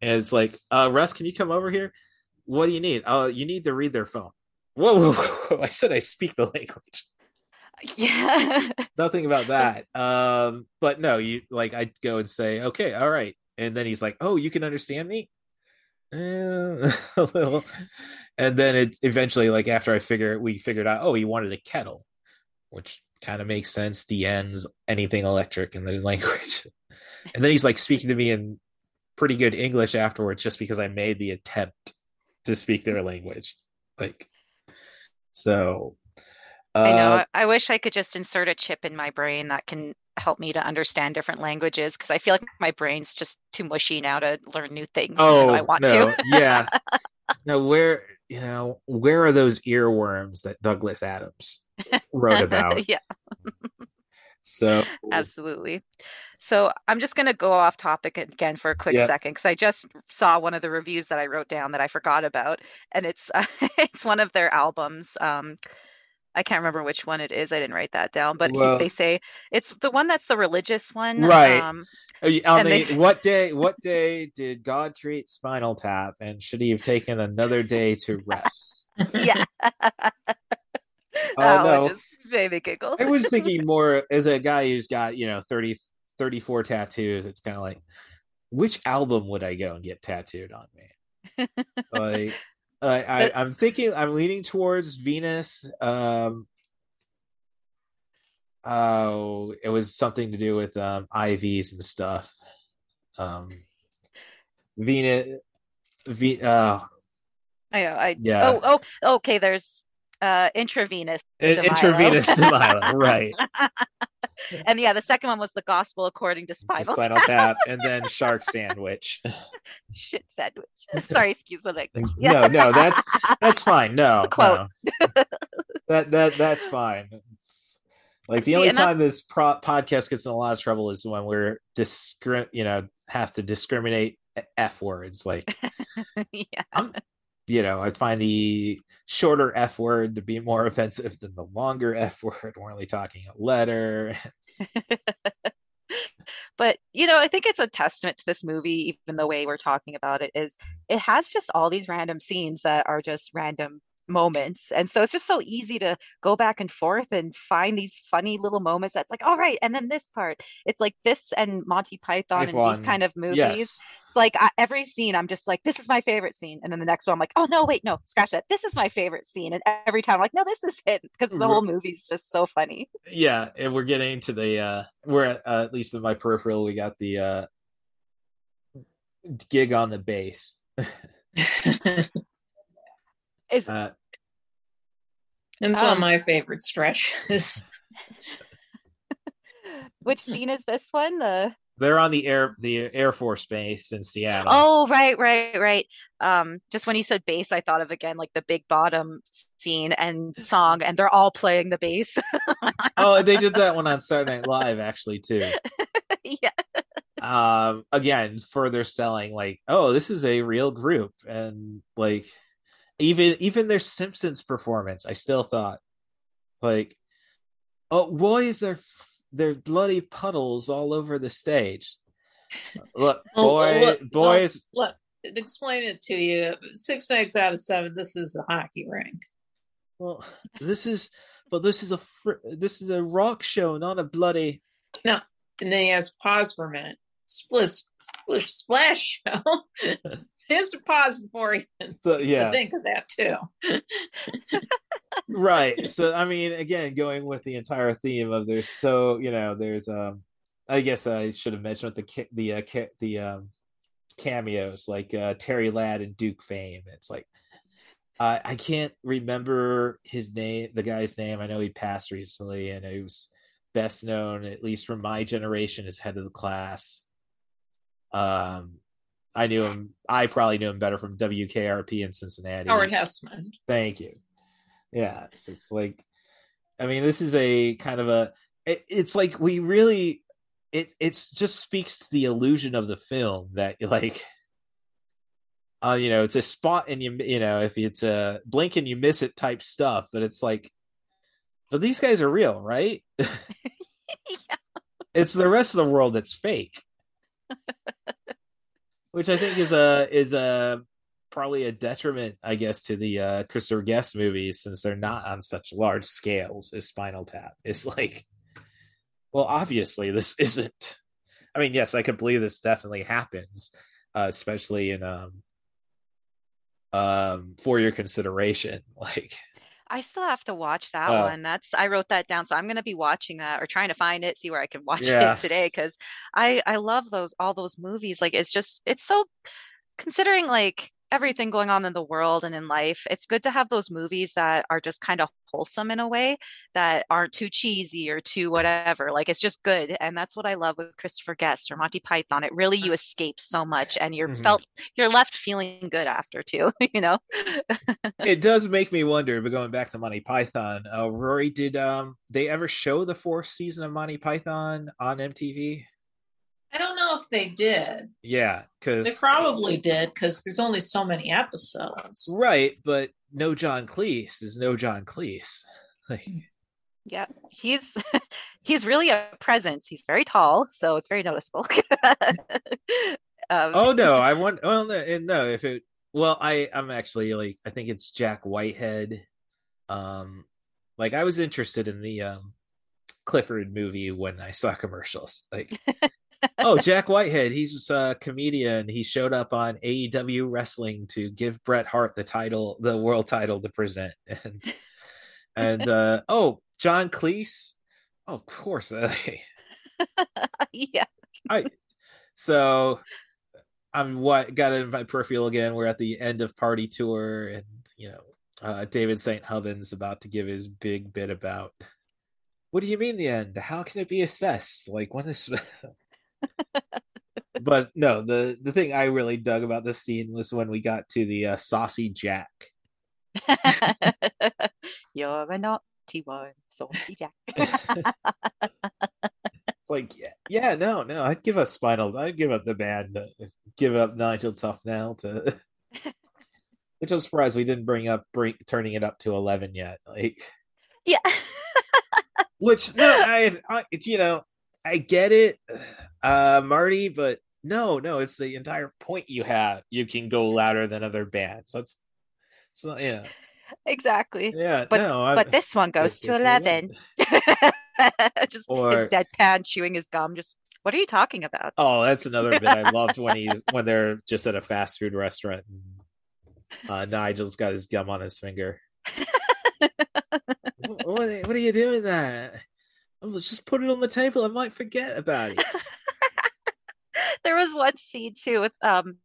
[SPEAKER 3] and it's like, uh, Russ, can you come over here? What do you need? Oh, you need to read their phone. Whoa, whoa, whoa, whoa. I said I speak the language
[SPEAKER 10] yeah.
[SPEAKER 3] nothing about that um but no you like i'd go and say okay all right and then he's like oh you can understand me Eh, a little and then it eventually like after i figure we figured out oh he wanted a kettle which kind of makes sense the ends anything electric in the language and then he's like speaking to me in pretty good english afterwards just because i made the attempt to speak their language like so
[SPEAKER 10] I know.
[SPEAKER 3] uh,
[SPEAKER 10] I I wish I could just insert a chip in my brain that can help me to understand different languages because I feel like my brain's just too mushy now to learn new things. Oh, I want
[SPEAKER 3] Oh, no,
[SPEAKER 10] to.
[SPEAKER 3] yeah. Now, where you know where are those earworms that Douglas Adams wrote about?
[SPEAKER 10] yeah,
[SPEAKER 3] So
[SPEAKER 10] absolutely. So I'm just going to go off topic again for a quick
[SPEAKER 3] Yeah.
[SPEAKER 10] second because I just saw one of the reviews that I wrote down that I forgot about, and it's it's one of their albums. Um, I can't remember which one it is. I didn't write that down, but he-
[SPEAKER 3] Well-
[SPEAKER 10] they say it's the one that's the religious one.
[SPEAKER 3] Right.
[SPEAKER 10] Um,
[SPEAKER 3] on the,
[SPEAKER 10] they-
[SPEAKER 3] what day? What day did God create Spinal Tap? And should he have taken another day to rest?
[SPEAKER 10] yeah.
[SPEAKER 3] Oh, no.
[SPEAKER 10] just made me giggle.
[SPEAKER 3] I was thinking more as a guy who's got you know 30, 34 tattoos. It's kind of like which album would I go and get tattooed on me? like, I, I I'm thinking I'm leaning towards Venus. Um, oh, it was something to do with um IVs and stuff. Um, Venus, V. Uh,
[SPEAKER 10] I know. I
[SPEAKER 3] Yeah.
[SPEAKER 10] Oh, oh, okay. There's uh intravenous.
[SPEAKER 3] In-
[SPEAKER 10] de Milo.
[SPEAKER 3] intravenous de Milo, right.
[SPEAKER 10] and yeah, the second one was the gospel according to Spinal,
[SPEAKER 3] Spinal
[SPEAKER 10] Tap.
[SPEAKER 3] Tap, and then Shark Sandwich.
[SPEAKER 10] Shit sandwich. Sorry, excuse the language.
[SPEAKER 3] No, no, that's that's fine. No,
[SPEAKER 10] Quote.
[SPEAKER 3] no. that that that's fine. It's, like the
[SPEAKER 10] See,
[SPEAKER 3] only time this pro- podcast gets in a lot of trouble is when we're discrim, you know, have to discriminate f words. Like,
[SPEAKER 10] yeah.
[SPEAKER 3] You know, I find the shorter f word to be more offensive than the longer f word. We're only talking a letter.
[SPEAKER 10] but you know i think it's a testament to this movie even the way we're talking about it is it has just all these random scenes that are just random moments and so it's just so easy to go back and forth and find these funny little moments that's like all right and then this part. It's like this and monty python and these kind of movies.
[SPEAKER 3] Yes.
[SPEAKER 10] like I, every scene i'm just like this is my favorite scene and then the next one i'm like oh no wait no scratch that. This is my favorite scene and every time i'm like no this is it because the whole movie's just so funny.
[SPEAKER 3] Yeah, and we're getting to the uh we're at, uh, at least in my peripheral we got the uh gig on the bass.
[SPEAKER 10] is
[SPEAKER 3] uh,
[SPEAKER 11] It's one of
[SPEAKER 10] Um,
[SPEAKER 11] my favorite stretches.
[SPEAKER 10] which scene is this one the
[SPEAKER 3] they're on the air the Air Force base in Seattle.
[SPEAKER 10] Oh, right, right, right. Um, just when you said bass, I thought of again like the big bottom scene and song, and they're all playing the bass.
[SPEAKER 3] oh, they did that one on Saturday Night Live actually too.
[SPEAKER 10] yeah.
[SPEAKER 3] Um, again, further selling like, oh, this is a real group, and like even even their Simpsons performance, I still thought like, oh, why is there there bloody puddles all over the stage? Look, boy,
[SPEAKER 11] look,
[SPEAKER 3] boys,
[SPEAKER 11] look, explain it to you. Six nights out of seven, this is a hockey rink.
[SPEAKER 3] Well, this is, but this is a fr- this is a rock show, not a bloody.
[SPEAKER 11] No, and then he has pause for a minute. Splish, splish, splash show. to pause before he can
[SPEAKER 3] The- yeah.
[SPEAKER 11] think of that too.
[SPEAKER 3] right so i mean again going with the entire theme of there's so you know there's um i guess i should have mentioned the the uh, ca- the um cameos like uh terry ladd and duke fame it's like uh, i can't remember his name the guy's name i know he passed recently and he was best known at least from my generation as head of the class um i knew him i probably knew him better from wkrp in cincinnati
[SPEAKER 11] Howard Hesseman.
[SPEAKER 3] Thank you. Yeah, it's, it's like, I mean, this is a kind of a. It, it's like we really, it it's just speaks to the illusion of the film that like, uh, you know, it's a spot and you you know if it's a blink and you miss it type stuff, but it's like, but these guys are real, right? It's the rest of the world that's fake, which I think is a is a probably a detriment, I guess, to the uh Christopher Guest movies since they're not on such large scales as Spinal Tap. It's like, well, obviously this isn't. I mean, yes, I could believe this definitely happens, uh, especially in um um for your consideration. Like,
[SPEAKER 10] I still have to watch that
[SPEAKER 3] Oh.
[SPEAKER 10] one. That's I wrote that down, so I'm gonna be watching that or trying to find it, see where I can watch
[SPEAKER 3] Yeah.
[SPEAKER 10] it today because I I love those all those movies. Like it's just it's so considering like everything going on in the world and in life, it's good to have those movies that are just kind of wholesome in a way that aren't too cheesy or too whatever. Like it's just good, and that's what I love with Christopher Guest or Monty Python. It really you escape so much, and you're
[SPEAKER 3] Mhm.
[SPEAKER 10] felt you're left feeling good after too. You know.
[SPEAKER 3] it does make me wonder. But going back to Monty Python, uh, Rory, did um they ever show the fourth season of Monty Python on MTV?
[SPEAKER 11] I don't know if they did.
[SPEAKER 3] Yeah, because They
[SPEAKER 11] probably did because there's only so many episodes.
[SPEAKER 3] right, but no John Cleese is no John Cleese. Like,
[SPEAKER 10] Yeah, he's he's really a presence. He's very tall, so it's very noticeable. um,
[SPEAKER 3] oh no, I want. Well, no, no, if it. Well, I I'm actually like I think it's Jack Whitehall. Um, like I was interested in the um Clifford movie when I saw commercials. Like oh, Jack Whitehall. He's a comedian. He showed up on AEW Wrestling to give Bret Hart the title, the world title to present. And and uh, oh, John Cleese. Oh, of course. Uh,
[SPEAKER 10] yeah.
[SPEAKER 3] I so I'm what got in my peripheral again. We're at the end of party tour, and you know, uh, David St. Hubbins about to give his big bit about what do you mean the end? How can it be assessed? Like when this but no, the the thing I really dug about this scene was when we got to the uh, saucy Jack.
[SPEAKER 10] You're a naughty one, saucy Jack.
[SPEAKER 3] it's like yeah, yeah, no, no. I'd give up Spinal. I'd give up the band. Uh, give up Nigel Tufnel to. Which I'm surprised we didn't bring up bring turning it up to eleven yet. Like,
[SPEAKER 10] yeah.
[SPEAKER 3] which no, I, I, it's you know, I get it, uh, Marty, but no, no, it's the entire point you have. You can go louder than other bands. That's, it's not, yeah,
[SPEAKER 10] exactly.
[SPEAKER 3] Yeah,
[SPEAKER 10] but
[SPEAKER 3] no,
[SPEAKER 10] but this one goes to eleven. just
[SPEAKER 3] Or-
[SPEAKER 10] his deadpan chewing his gum. Just what are you talking about?
[SPEAKER 3] Oh, that's another bit I loved when he's when they're just at a fast food restaurant. And, uh, Nigel's got his gum on his finger. what, what are you doing there? Oh, just put it on the table. I might forget about it.
[SPEAKER 10] there was one scene too with um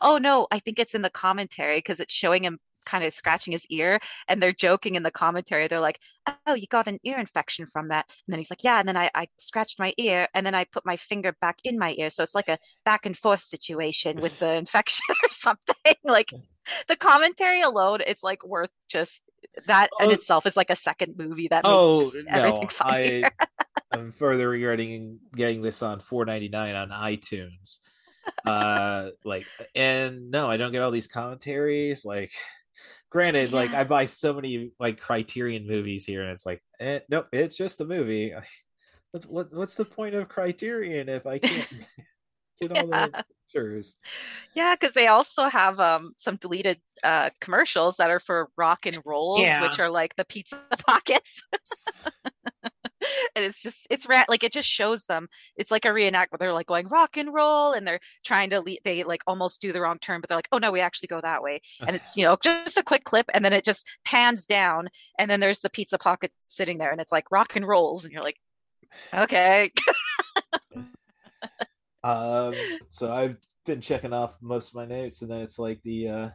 [SPEAKER 10] oh no i think it's in the commentary because it's showing him kind of scratching his ear and they're joking in the commentary they're like oh you got an ear infection from that and then he's like yeah and then I, I scratched my ear and then i put my finger back in my ear so it's like a back and forth situation with the infection or something like the commentary alone it's like worth just that in
[SPEAKER 3] Oh.
[SPEAKER 10] itself is like a second movie that makes
[SPEAKER 3] Oh
[SPEAKER 10] everything
[SPEAKER 3] no,
[SPEAKER 10] funnier.
[SPEAKER 3] I am further regretting getting this on 4.99 on iTunes. Uh, like, and no, I don't get all these commentaries. Like, granted, like I buy so many like Criterion movies here, and it's like, eh, nope, it's just a movie. What, what what's the point of Criterion if I can't get all the pictures?
[SPEAKER 10] Yeah, because they also have um some deleted uh commercials that are for rock and rolls,
[SPEAKER 11] Yeah.
[SPEAKER 10] which are like the pizza pockets. and it's just it's rat like it just shows them it's like a reenact where they're like going rock and roll and they're trying to le- they like almost do the wrong turn but they're like oh no we actually go that way and it's you know just a quick clip and then it just pans down and then there's the pizza pocket sitting there and it's like rock and rolls and you're like okay
[SPEAKER 3] Um, so I've been checking off most of my notes, and then it's like the, uh,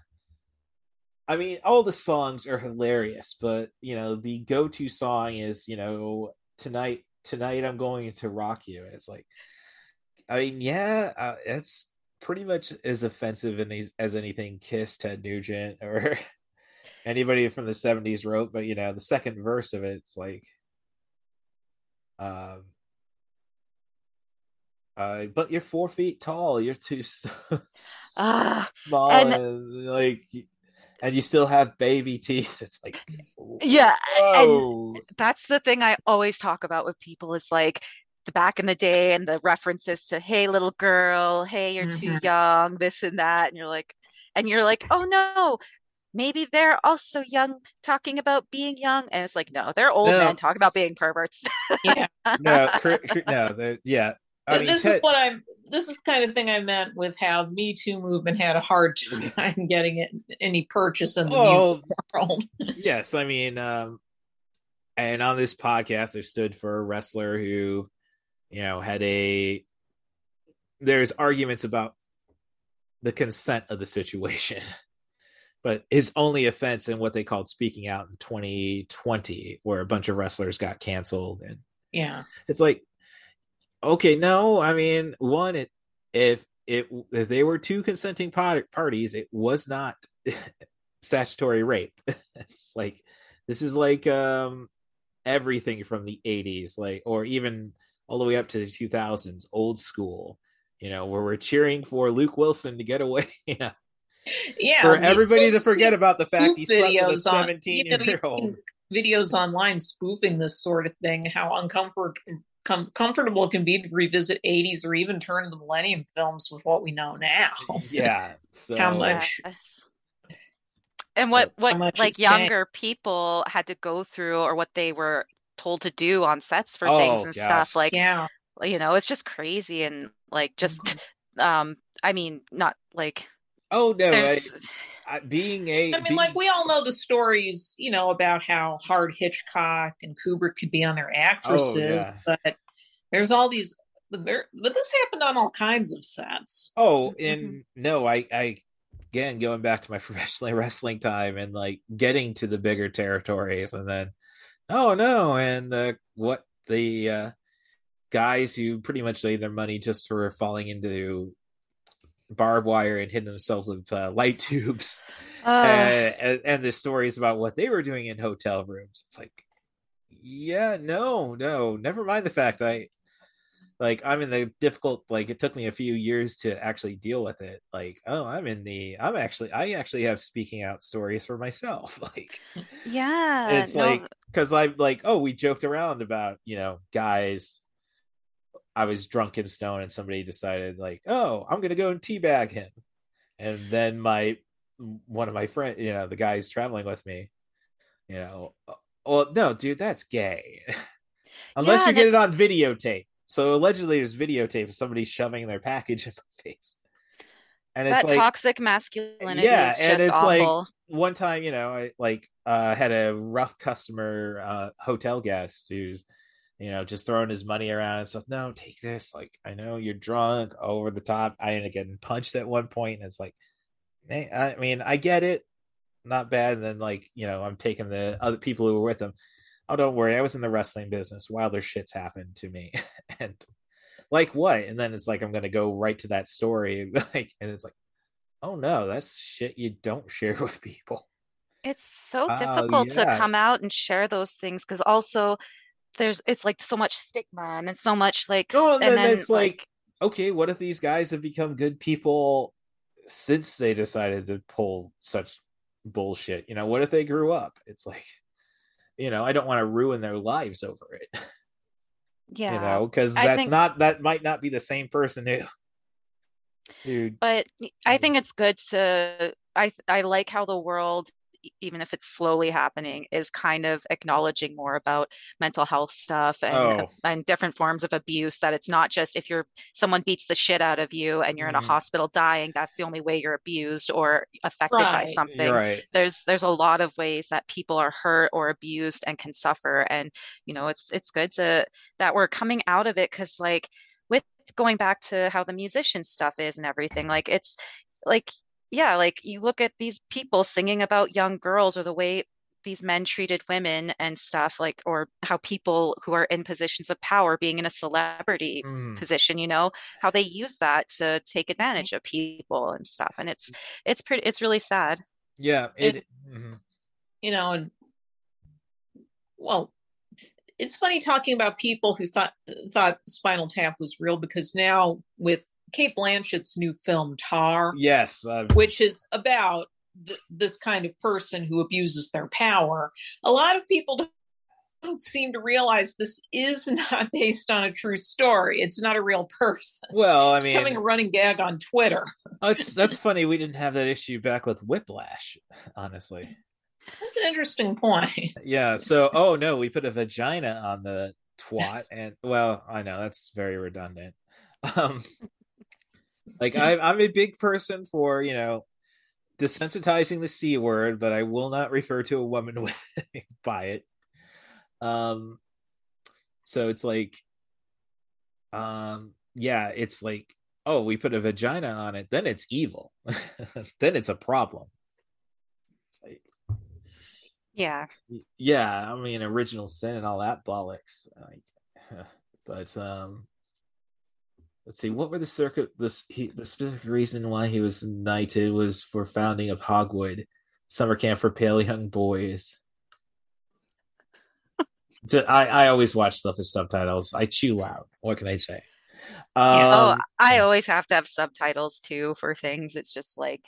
[SPEAKER 3] I mean, all the songs are hilarious, but you know, the go-to song is, you know, tonight, tonight I'm going to rock you. And it's like, I mean, yeah, uh, it's pretty much as offensive these, as anything Kiss, Ted Nugent, or anybody from the '70s wrote. But you know, the second verse of it, it's like, um. Uh, but you're four feet tall. You're too s-
[SPEAKER 10] ah
[SPEAKER 3] small,
[SPEAKER 10] and-
[SPEAKER 3] and, like, and you still have baby teeth. It's like,
[SPEAKER 10] yeah
[SPEAKER 3] whoa.
[SPEAKER 10] and that's the thing I always talk about with people is like the back in the day and the references to hey little girl, hey you're too
[SPEAKER 11] Mhm.
[SPEAKER 10] young, this and that, and you're like, and you're like, oh no, maybe they're also young talking about being young, and it's like no, they're old
[SPEAKER 3] No.
[SPEAKER 10] men talking about being perverts.
[SPEAKER 11] Yeah.
[SPEAKER 3] no, cr- cr- no, yeah. I mean,
[SPEAKER 11] this
[SPEAKER 3] Ted-
[SPEAKER 11] is what I'm. This is the kind of thing I meant with how the Me Too movement had a hard time getting it, any purchase in the
[SPEAKER 3] Oh,
[SPEAKER 11] music world.
[SPEAKER 3] yes, I mean, um, and on this podcast, I stood for a wrestler who, you know, had a. There's arguments about the consent of the situation, but his only offense in what they called speaking out in 2020, where a bunch of wrestlers got canceled, and
[SPEAKER 11] Yeah.
[SPEAKER 3] it's like, okay, no, I mean, one, it if it if they were two consenting parties, it was not statutory rape. it's like this is like um everything from the 80s, like or even all the way up to the 2000s, old school. You know, where we're cheering for Luke Wilson to get away. You know,
[SPEAKER 11] Yeah.
[SPEAKER 3] for everybody to forget about the fact he slept with a
[SPEAKER 11] videos on- you know,
[SPEAKER 3] year old
[SPEAKER 11] videos online spoofing this sort of thing. How uncomfort com- comfortable it can be to revisit 80s or even turn to the Millennium films with what we know now.
[SPEAKER 3] Yeah. So
[SPEAKER 11] How much?
[SPEAKER 10] Yes. And what what like
[SPEAKER 11] it's changed.
[SPEAKER 10] younger people had to go through or what they were told to do on sets for things
[SPEAKER 3] Oh,
[SPEAKER 10] and
[SPEAKER 3] gosh.
[SPEAKER 10] stuff like
[SPEAKER 11] Yeah.
[SPEAKER 10] you know, it's just crazy and like just
[SPEAKER 3] Mm-hmm.
[SPEAKER 10] um I mean, not like
[SPEAKER 3] Oh no, I, being a
[SPEAKER 11] I mean,
[SPEAKER 3] being-
[SPEAKER 11] like we all know the stories, you know, about how hard Hitchcock and Kubrick could be on their actresses,
[SPEAKER 3] yeah.
[SPEAKER 11] but there's all these. But there, but this happened on all kinds of sets.
[SPEAKER 3] Oh,
[SPEAKER 10] Mm-hmm.
[SPEAKER 3] and no, I, I, again, going back to my professional wrestling time and like getting to the bigger territories, and then, oh no, and the what the uh, guys who pretty much laid their money just for falling into barbed wire and hitting themselves with uh, light tubes,
[SPEAKER 10] uh,
[SPEAKER 3] and, and and the stories about what they were doing in hotel rooms. It's like, yeah, no, no, never mind the fact I like i'm in the difficult like it took me a few years to actually deal with it. Like oh i'm in the i'm actually i actually have speaking out stories for myself. Like
[SPEAKER 10] yeah,
[SPEAKER 3] it's
[SPEAKER 10] no,
[SPEAKER 3] like because i'm like oh we joked around about you know guys i was drunk and stone, and somebody decided like oh i'm gonna go and teabag him. And then my one of my friend you know the guys traveling with me you know well no dude that's gay. Unless
[SPEAKER 10] Yeah,
[SPEAKER 3] you get it on videotape. So allegedly there's videotape of somebody shoving their package in my face. And it's
[SPEAKER 10] that
[SPEAKER 3] like
[SPEAKER 10] toxic masculinity
[SPEAKER 3] yeah
[SPEAKER 10] is
[SPEAKER 3] and
[SPEAKER 10] just
[SPEAKER 3] it's
[SPEAKER 10] awful.
[SPEAKER 3] like one time you know i like uh had a rough customer uh hotel guest who's you know just throwing his money around and stuff no take this like i know you're drunk over the top. I ended up getting punched at one point and it's like hey, i mean i get it not bad. And then like you know i'm taking the other people who were with him. Oh don't worry i was in the wrestling business. Wilder shits happened to me. And like what? And then it's like i'm gonna go right to that story like and it's like oh no that's shit you don't share with people.
[SPEAKER 10] It's so
[SPEAKER 3] Oh,
[SPEAKER 10] difficult to
[SPEAKER 3] yeah.
[SPEAKER 10] come out and share those things because also there's it's like so much stigma and it's so much like s-
[SPEAKER 3] and
[SPEAKER 10] and
[SPEAKER 3] then
[SPEAKER 10] then
[SPEAKER 3] it's like okay what if these guys have become good people since they decided to pull such bullshit? You know what if they grew up? It's like you know i don't want to ruin their lives over it.
[SPEAKER 10] Yeah.
[SPEAKER 3] you know because that's
[SPEAKER 10] think-
[SPEAKER 3] not that might not be the same person who dude
[SPEAKER 10] but I think it's good to I I like how the world even if it's slowly happening is kind of acknowledging more about mental health stuff and
[SPEAKER 3] Oh.
[SPEAKER 10] and different forms of abuse that it's not just if you're someone beats the shit out of you and you're in a
[SPEAKER 3] Mhm.
[SPEAKER 10] hospital dying that's the only way you're abused or affected by something
[SPEAKER 3] right
[SPEAKER 10] there's there's a lot of ways that people are hurt or abused and can suffer and you know it's it's good to that we're coming out of it because like with going back to how the musician stuff is and everything like it's like yeah like you look at these people singing about young girls or the way these men treated women and stuff like or how people who are in positions of power being in a celebrity
[SPEAKER 3] Mhm.
[SPEAKER 10] position you know how they use that to take advantage of people and stuff and it's it's pretty it's really sad
[SPEAKER 3] yeah
[SPEAKER 11] And-
[SPEAKER 3] it mhm.
[SPEAKER 11] you know, and well, it's funny talking about people who thought thought Spinal Tap was real because now with Cate Blanchett's new film Tar,
[SPEAKER 3] yes uh,
[SPEAKER 11] which is about th- this kind of person who abuses their power, a lot of people don't, seem to realize this is not based on a true story. It's not a real person.
[SPEAKER 3] well i
[SPEAKER 11] It's
[SPEAKER 3] mean
[SPEAKER 11] becoming a running gag on Twitter.
[SPEAKER 3] oh, that's funny we didn't have that issue back with whiplash honestly
[SPEAKER 11] That's an interesting point.
[SPEAKER 3] yeah so oh no we put a vagina on the twat and well i know that's very redundant um like I, i'm a big person for you know desensitizing the c word but i will not refer to a woman with by it. Um so it's like um yeah it's like oh we put a vagina on it then it's evil. Then it's a problem. It's like
[SPEAKER 10] yeah.
[SPEAKER 3] yeah i mean original sin and all that bollocks like but um let's see what were the circuit this he the specific reason why he was knighted was for founding of hogwood summer camp for pale young boys So I, I always watch stuff with subtitles i chew loud what can i say
[SPEAKER 10] Yeah. oh,
[SPEAKER 3] um
[SPEAKER 10] I always have to have subtitles too for things. It's just like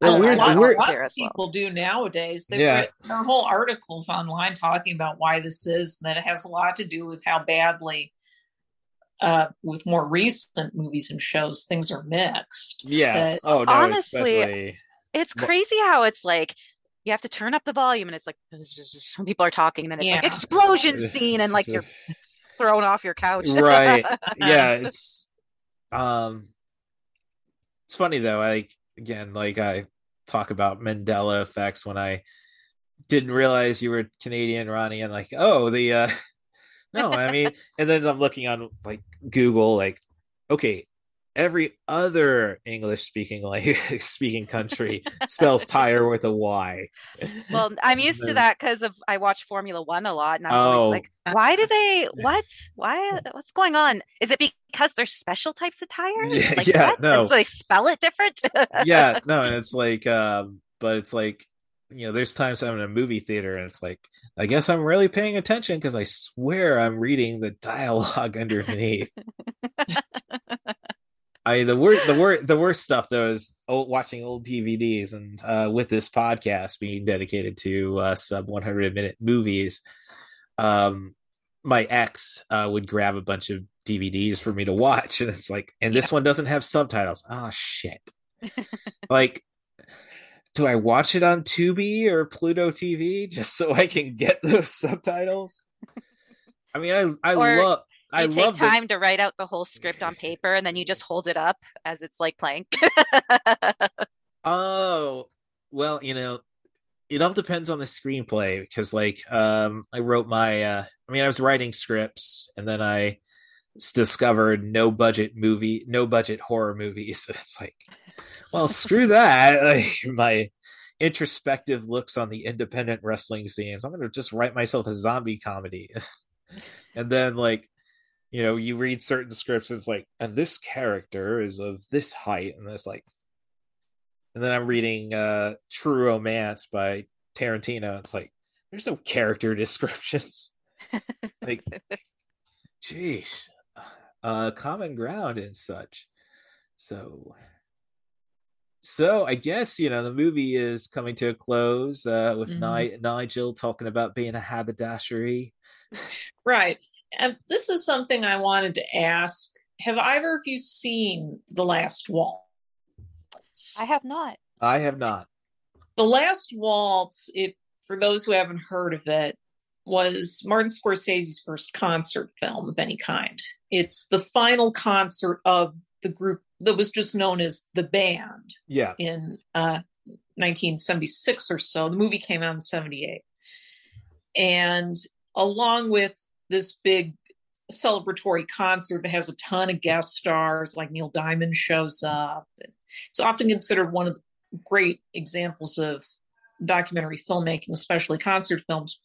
[SPEAKER 3] well,
[SPEAKER 11] a
[SPEAKER 3] we're,
[SPEAKER 11] lot,
[SPEAKER 3] we're
[SPEAKER 11] lots of
[SPEAKER 10] as well.
[SPEAKER 11] people do nowadays. They've
[SPEAKER 3] Yeah.
[SPEAKER 11] there are whole articles online talking about why this is, and that it has a lot to do with how badly, uh, with more recent movies and shows, things are mixed.
[SPEAKER 3] yes
[SPEAKER 11] But
[SPEAKER 3] oh no
[SPEAKER 10] honestly,
[SPEAKER 3] especially
[SPEAKER 10] it's crazy how it's like you have to turn up the volume and it's like some people are talking and then it's like explosion scene and like you're thrown off your couch.
[SPEAKER 3] right. Yeah, it's um it's funny though. I again like I talk about Mandela effects when I didn't realize you were Canadian, Ronnie, and like, oh, the uh no, I mean, and then I'm looking on like Google, like, okay, every other English speaking like speaking country spells tire with a Y.
[SPEAKER 10] Well, I'm used to that because of I watch Formula One a lot, and I'm always
[SPEAKER 3] Oh.
[SPEAKER 10] like, why do they? What? Why? What's going on? Is it because there's special types of tires?
[SPEAKER 3] Yeah,
[SPEAKER 10] like
[SPEAKER 3] yeah,
[SPEAKER 10] what?
[SPEAKER 3] no.
[SPEAKER 10] Do they spell it different?
[SPEAKER 3] yeah, no, and it's like, um, but it's like, you know, there's times I'm in a movie theater and it's like, I guess I'm really paying attention because I swear I'm reading the dialogue underneath. I the word the word the worst stuff though is old, watching old DVDs and uh, with this podcast being dedicated to uh, sub 100 minute movies, um, my ex uh, would grab a bunch of DVDs for me to watch, and it's like, and this one doesn't have subtitles. Oh shit! like, do I watch it on Tubi or Pluto TV just so I can get those subtitles? I mean, I I
[SPEAKER 10] Or
[SPEAKER 3] love I
[SPEAKER 10] take time to write out the whole script on paper, and then you just hold it up as it's like playing.
[SPEAKER 3] Oh, well, you know, it all depends on the screenplay because like um I wrote my uh I mean I was writing scripts and then I discovered no budget movie no budget horror movies. And it's like well screw that. Like my introspective looks on the independent wrestling scenes. I'm gonna just write myself a zombie comedy. and then like you know, you read certain scripts, it's like, and this character is of this height, and it's like and then I'm reading uh True Romance by Tarantino. It's like there's no character descriptions. like jeez. Uh common ground and such. So so I guess you know the movie is coming to a close uh with
[SPEAKER 11] Mhm.
[SPEAKER 3] Ni- Nigel talking about being a haberdashery.
[SPEAKER 11] Right. And this is something I wanted to ask. Have either of you seen The Last Waltz?
[SPEAKER 10] I have not.
[SPEAKER 3] I have not.
[SPEAKER 11] The Last Waltz, if for those who haven't heard of it, was Martin Scorsese's first concert film of any kind. It's the final concert of the group that was just known as the band
[SPEAKER 3] Yeah.
[SPEAKER 11] in uh, 1976 or so. The movie came out in 78. And along with this big celebratory concert that has a ton of guest stars, like Neil Diamond shows up. It's often considered one of the great examples of documentary filmmaking, especially concert films.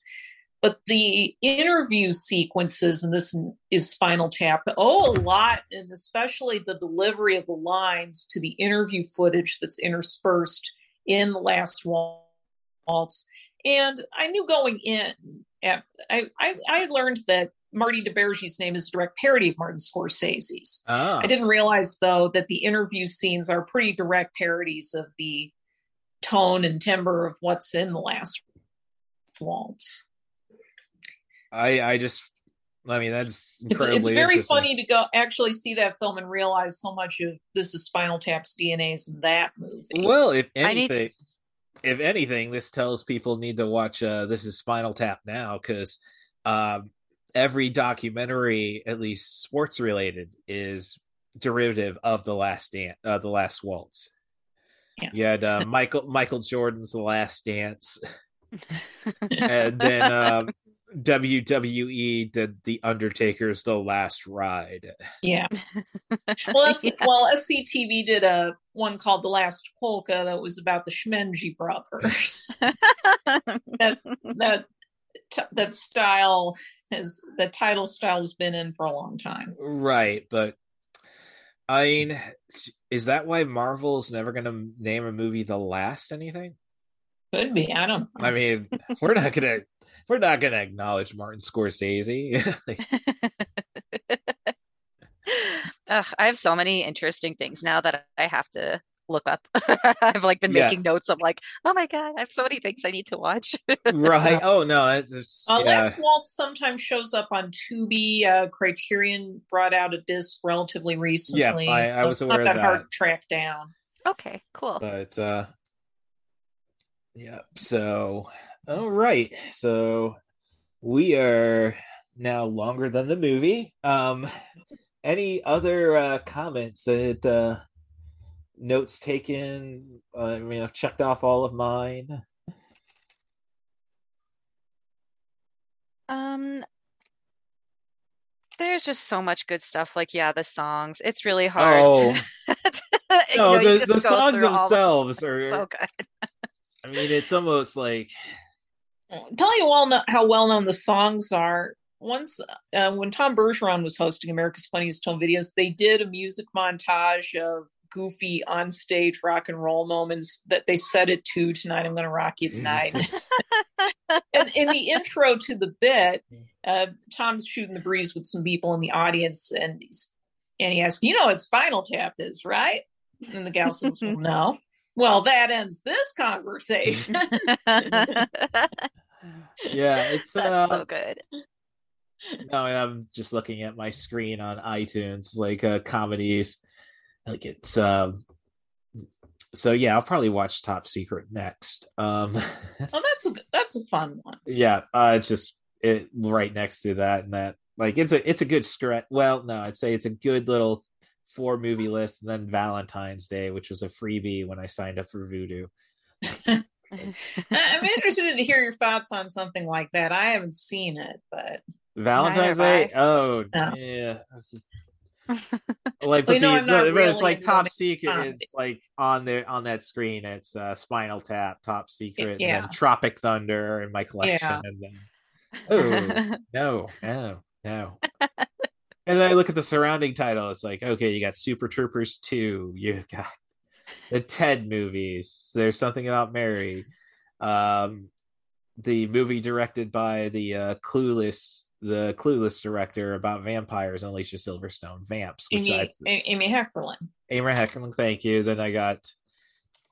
[SPEAKER 11] But the interview sequences, and this is Spinal Tap, oh, a lot, and especially the delivery of the lines to the interview footage that's interspersed in the last waltz. And I knew going in, at, I, I, I learned that Marty DiBergi's name is a direct parody of Martin Scorsese's.
[SPEAKER 3] Ah.
[SPEAKER 11] I didn't realize, though, that the interview scenes are pretty direct parodies of the tone and timbre of what's in the last waltz.
[SPEAKER 3] I I just I mean that's
[SPEAKER 11] It's,
[SPEAKER 3] incredibly
[SPEAKER 11] it's very funny to go actually see that film and realize so much of this is Spinal Tap's DNA is in that movie.
[SPEAKER 3] Well, if
[SPEAKER 11] I need
[SPEAKER 3] anything, if anything, this tells people need to watch. uh This is Spinal Tap now because um, every documentary, at least sports related, is derivative of the last dance, uh, the last waltz.
[SPEAKER 11] Yeah.
[SPEAKER 3] You had uh, Michael Michael Jordan's The Last Dance, and then um, WWE did The Undertaker's The Last Ride.
[SPEAKER 11] Yeah. Well, S- well, SCTV did a one called The Last Polka that was about the Schmenge brothers. that that t- that style has the title style has been in for a long time.
[SPEAKER 3] Right, but I mean, is that why Marvel is never going to name a movie the last anything?
[SPEAKER 11] Could be. I don't.
[SPEAKER 3] I mean, we're not gonna we're not gonna acknowledge Martin Scorsese.
[SPEAKER 10] Ugh, I have so many interesting things now that I have to look up. I've like been
[SPEAKER 3] Yeah.
[SPEAKER 10] making notes. I'm like, oh my god, I have so many things I need to watch.
[SPEAKER 3] right? Oh no, it's, it's
[SPEAKER 11] Uh,
[SPEAKER 3] yeah.
[SPEAKER 11] Last Waltz sometimes shows up on Tubi. Uh, Criterion brought out a disc relatively recently.
[SPEAKER 3] I- I was
[SPEAKER 11] it's
[SPEAKER 3] aware
[SPEAKER 11] not
[SPEAKER 3] of
[SPEAKER 11] that hard to track down.
[SPEAKER 10] okay, cool.
[SPEAKER 3] but uh yeah so all right so we are now longer than the movie. Um, any other uh, comments that uh, notes taken? Uh, I mean, I've checked off all of mine.
[SPEAKER 10] Um, there's just so much good stuff. Like, yeah, the songs. It's really hard.
[SPEAKER 3] Oh.
[SPEAKER 10] to, you
[SPEAKER 3] No,
[SPEAKER 10] know,
[SPEAKER 3] the, the songs
[SPEAKER 10] through all of them.
[SPEAKER 3] themselves are.
[SPEAKER 10] It's so good.
[SPEAKER 3] I mean, it's almost like
[SPEAKER 11] tell you all know how well known the songs are. Once, uh, when Tom Bergeron was hosting America's Funniest Home Videos, they did a music montage of goofy on stage rock and roll moments that they set it to tonight. I'm going to rock you tonight. and in the intro to the bit, uh, Tom's shooting the breeze with some people in the audience, and he's and he asks, "You know what Spinal Tap is, right?" And the gal says, well, "No." Well, that ends this conversation.
[SPEAKER 3] yeah, it's uh,
[SPEAKER 10] so good.
[SPEAKER 3] No, I'm just looking at my screen on iTunes, like uh, comedies. Like it's um. So yeah, I'll probably watch Top Secret next. Um,
[SPEAKER 11] oh, that's a that's a fun one.
[SPEAKER 3] yeah, uh, it's just it right next to that and that. Like it's a it's a good script. Well, no, I'd say it's a good little four movie list. And then Valentine's Day, which was a freebie when I signed up for Vudu.
[SPEAKER 11] I- I'm interested to hear your thoughts on something like that. I haven't seen it, but
[SPEAKER 3] Valentine's
[SPEAKER 11] Neither have
[SPEAKER 3] Day. Oh
[SPEAKER 11] No.
[SPEAKER 3] yeah, this is- like
[SPEAKER 11] Well,
[SPEAKER 3] but,
[SPEAKER 11] you know,
[SPEAKER 3] the,
[SPEAKER 11] I'm not
[SPEAKER 3] it's like top secret
[SPEAKER 11] comedy.
[SPEAKER 3] is like on there on that screen. It's uh, Spinal Tap, Top Secret, and
[SPEAKER 11] yeah.
[SPEAKER 3] then Tropic Thunder in my collection,
[SPEAKER 11] Yeah.
[SPEAKER 3] and then oh no, no, no. and then I look at the surrounding title. It's like okay, you got Super Troopers two, you got the Ted movies. There's something about Mary. Um, the movie directed by the uh, Clueless, the Clueless director about vampires, and Alicia Silverstone, Vamps, which
[SPEAKER 11] Amy,
[SPEAKER 3] I
[SPEAKER 11] Amy Heckerling.
[SPEAKER 3] Amy Heckerling, thank you. Then I got,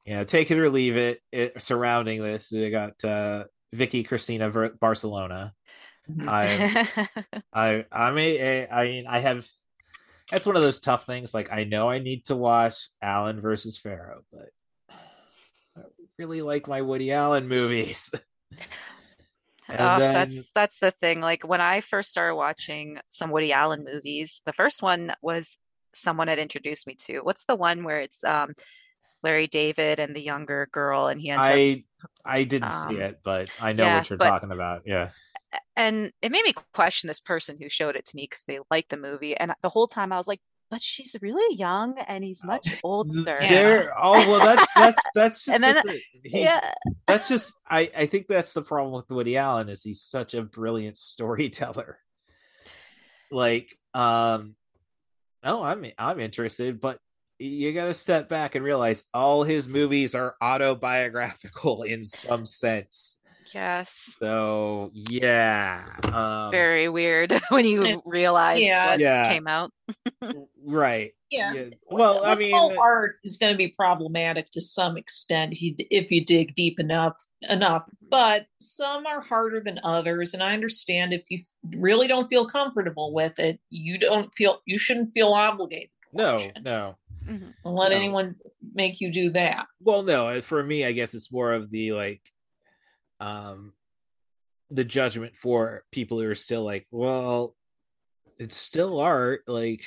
[SPEAKER 3] you know, take it or leave it. it surrounding this, I got uh, Vicky Cristina Ver- Barcelona. I, I, I'm a, a, I mean, I have. That's one of those tough things. Like I know I need to watch Allen versus Farrow, but I really like my Woody Allen movies.
[SPEAKER 10] Oh,
[SPEAKER 3] then-
[SPEAKER 10] that's that's the thing. Like when I first started watching some Woody Allen movies, the first one was someone had introduced me to. What's the one where it's um Larry David and the younger girl and he ends up
[SPEAKER 3] I I didn't see
[SPEAKER 10] um,
[SPEAKER 3] it, but I know
[SPEAKER 10] yeah,
[SPEAKER 3] what you're
[SPEAKER 10] but-
[SPEAKER 3] talking about. Yeah.
[SPEAKER 10] And it made me question this person who showed it to me because they liked the movie. And the whole time I was like, but she's really young and he's much older.
[SPEAKER 3] There. Oh well, that's that's that's just
[SPEAKER 10] then-
[SPEAKER 3] the
[SPEAKER 10] yeah.
[SPEAKER 3] That's just I I think that's the problem with Woody Allen is he's such a brilliant storyteller. Like um, oh, I'm I'm interested, but you got to step back and realize all his movies are autobiographical in some sense.
[SPEAKER 10] Yes.
[SPEAKER 3] So yeah, um,
[SPEAKER 10] Very weird when you realize
[SPEAKER 11] yeah,
[SPEAKER 10] what
[SPEAKER 3] Yeah.
[SPEAKER 10] came out.
[SPEAKER 3] right.
[SPEAKER 11] Yeah.
[SPEAKER 3] Well, I
[SPEAKER 11] With
[SPEAKER 3] mean,
[SPEAKER 11] all art is going to be problematic to some extent if you, dig deep enough enough. But some are harder than others, and I understand if you really don't feel comfortable with it, you don't feel you shouldn't feel obligated.
[SPEAKER 3] no, no.
[SPEAKER 10] Mm-hmm.
[SPEAKER 11] And let
[SPEAKER 3] No.
[SPEAKER 11] anyone make you do that.
[SPEAKER 3] Well, no, for me, I guess it's more of the like, um, the judgment for people who are still like, well, it's still art. Like,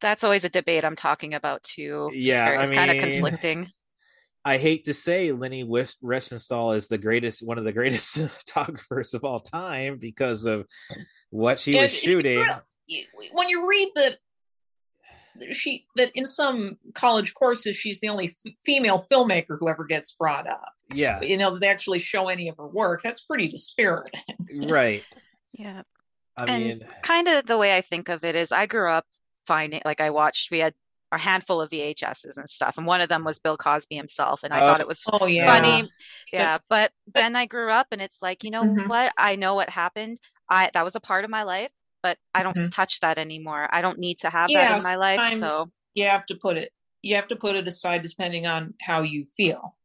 [SPEAKER 10] That's always a debate I'm talking about too.
[SPEAKER 3] Yeah,
[SPEAKER 10] very-
[SPEAKER 3] I
[SPEAKER 10] it's kind of conflicting.
[SPEAKER 3] I hate to say, Leni Wif- Riefenstahl is the greatest, one of the greatest photographers of all time because of what she was
[SPEAKER 11] And she
[SPEAKER 3] shooting.
[SPEAKER 11] when you read that she that in some college courses she's the only f- female filmmaker who ever gets brought up
[SPEAKER 3] Yeah,
[SPEAKER 11] you know they actually show any of her work that's pretty dispiriting
[SPEAKER 3] right.
[SPEAKER 10] Yeah.
[SPEAKER 3] I
[SPEAKER 10] and
[SPEAKER 3] mean,
[SPEAKER 10] kind of the way I think of it is I grew up finding like I watched we had a handful of VHSs and stuff and one of them was Bill Cosby himself and I
[SPEAKER 3] Oh.
[SPEAKER 10] thought it was
[SPEAKER 11] oh yeah
[SPEAKER 10] funny. Yeah, but then I grew up and it's like, you know
[SPEAKER 11] Mhm.
[SPEAKER 10] what? I know what happened. I that was a part of my life, but I don't
[SPEAKER 11] Mhm.
[SPEAKER 10] touch that anymore. I don't need to have
[SPEAKER 11] yeah
[SPEAKER 10] that in my life. So
[SPEAKER 11] you have to put it you have to put it aside depending on how you feel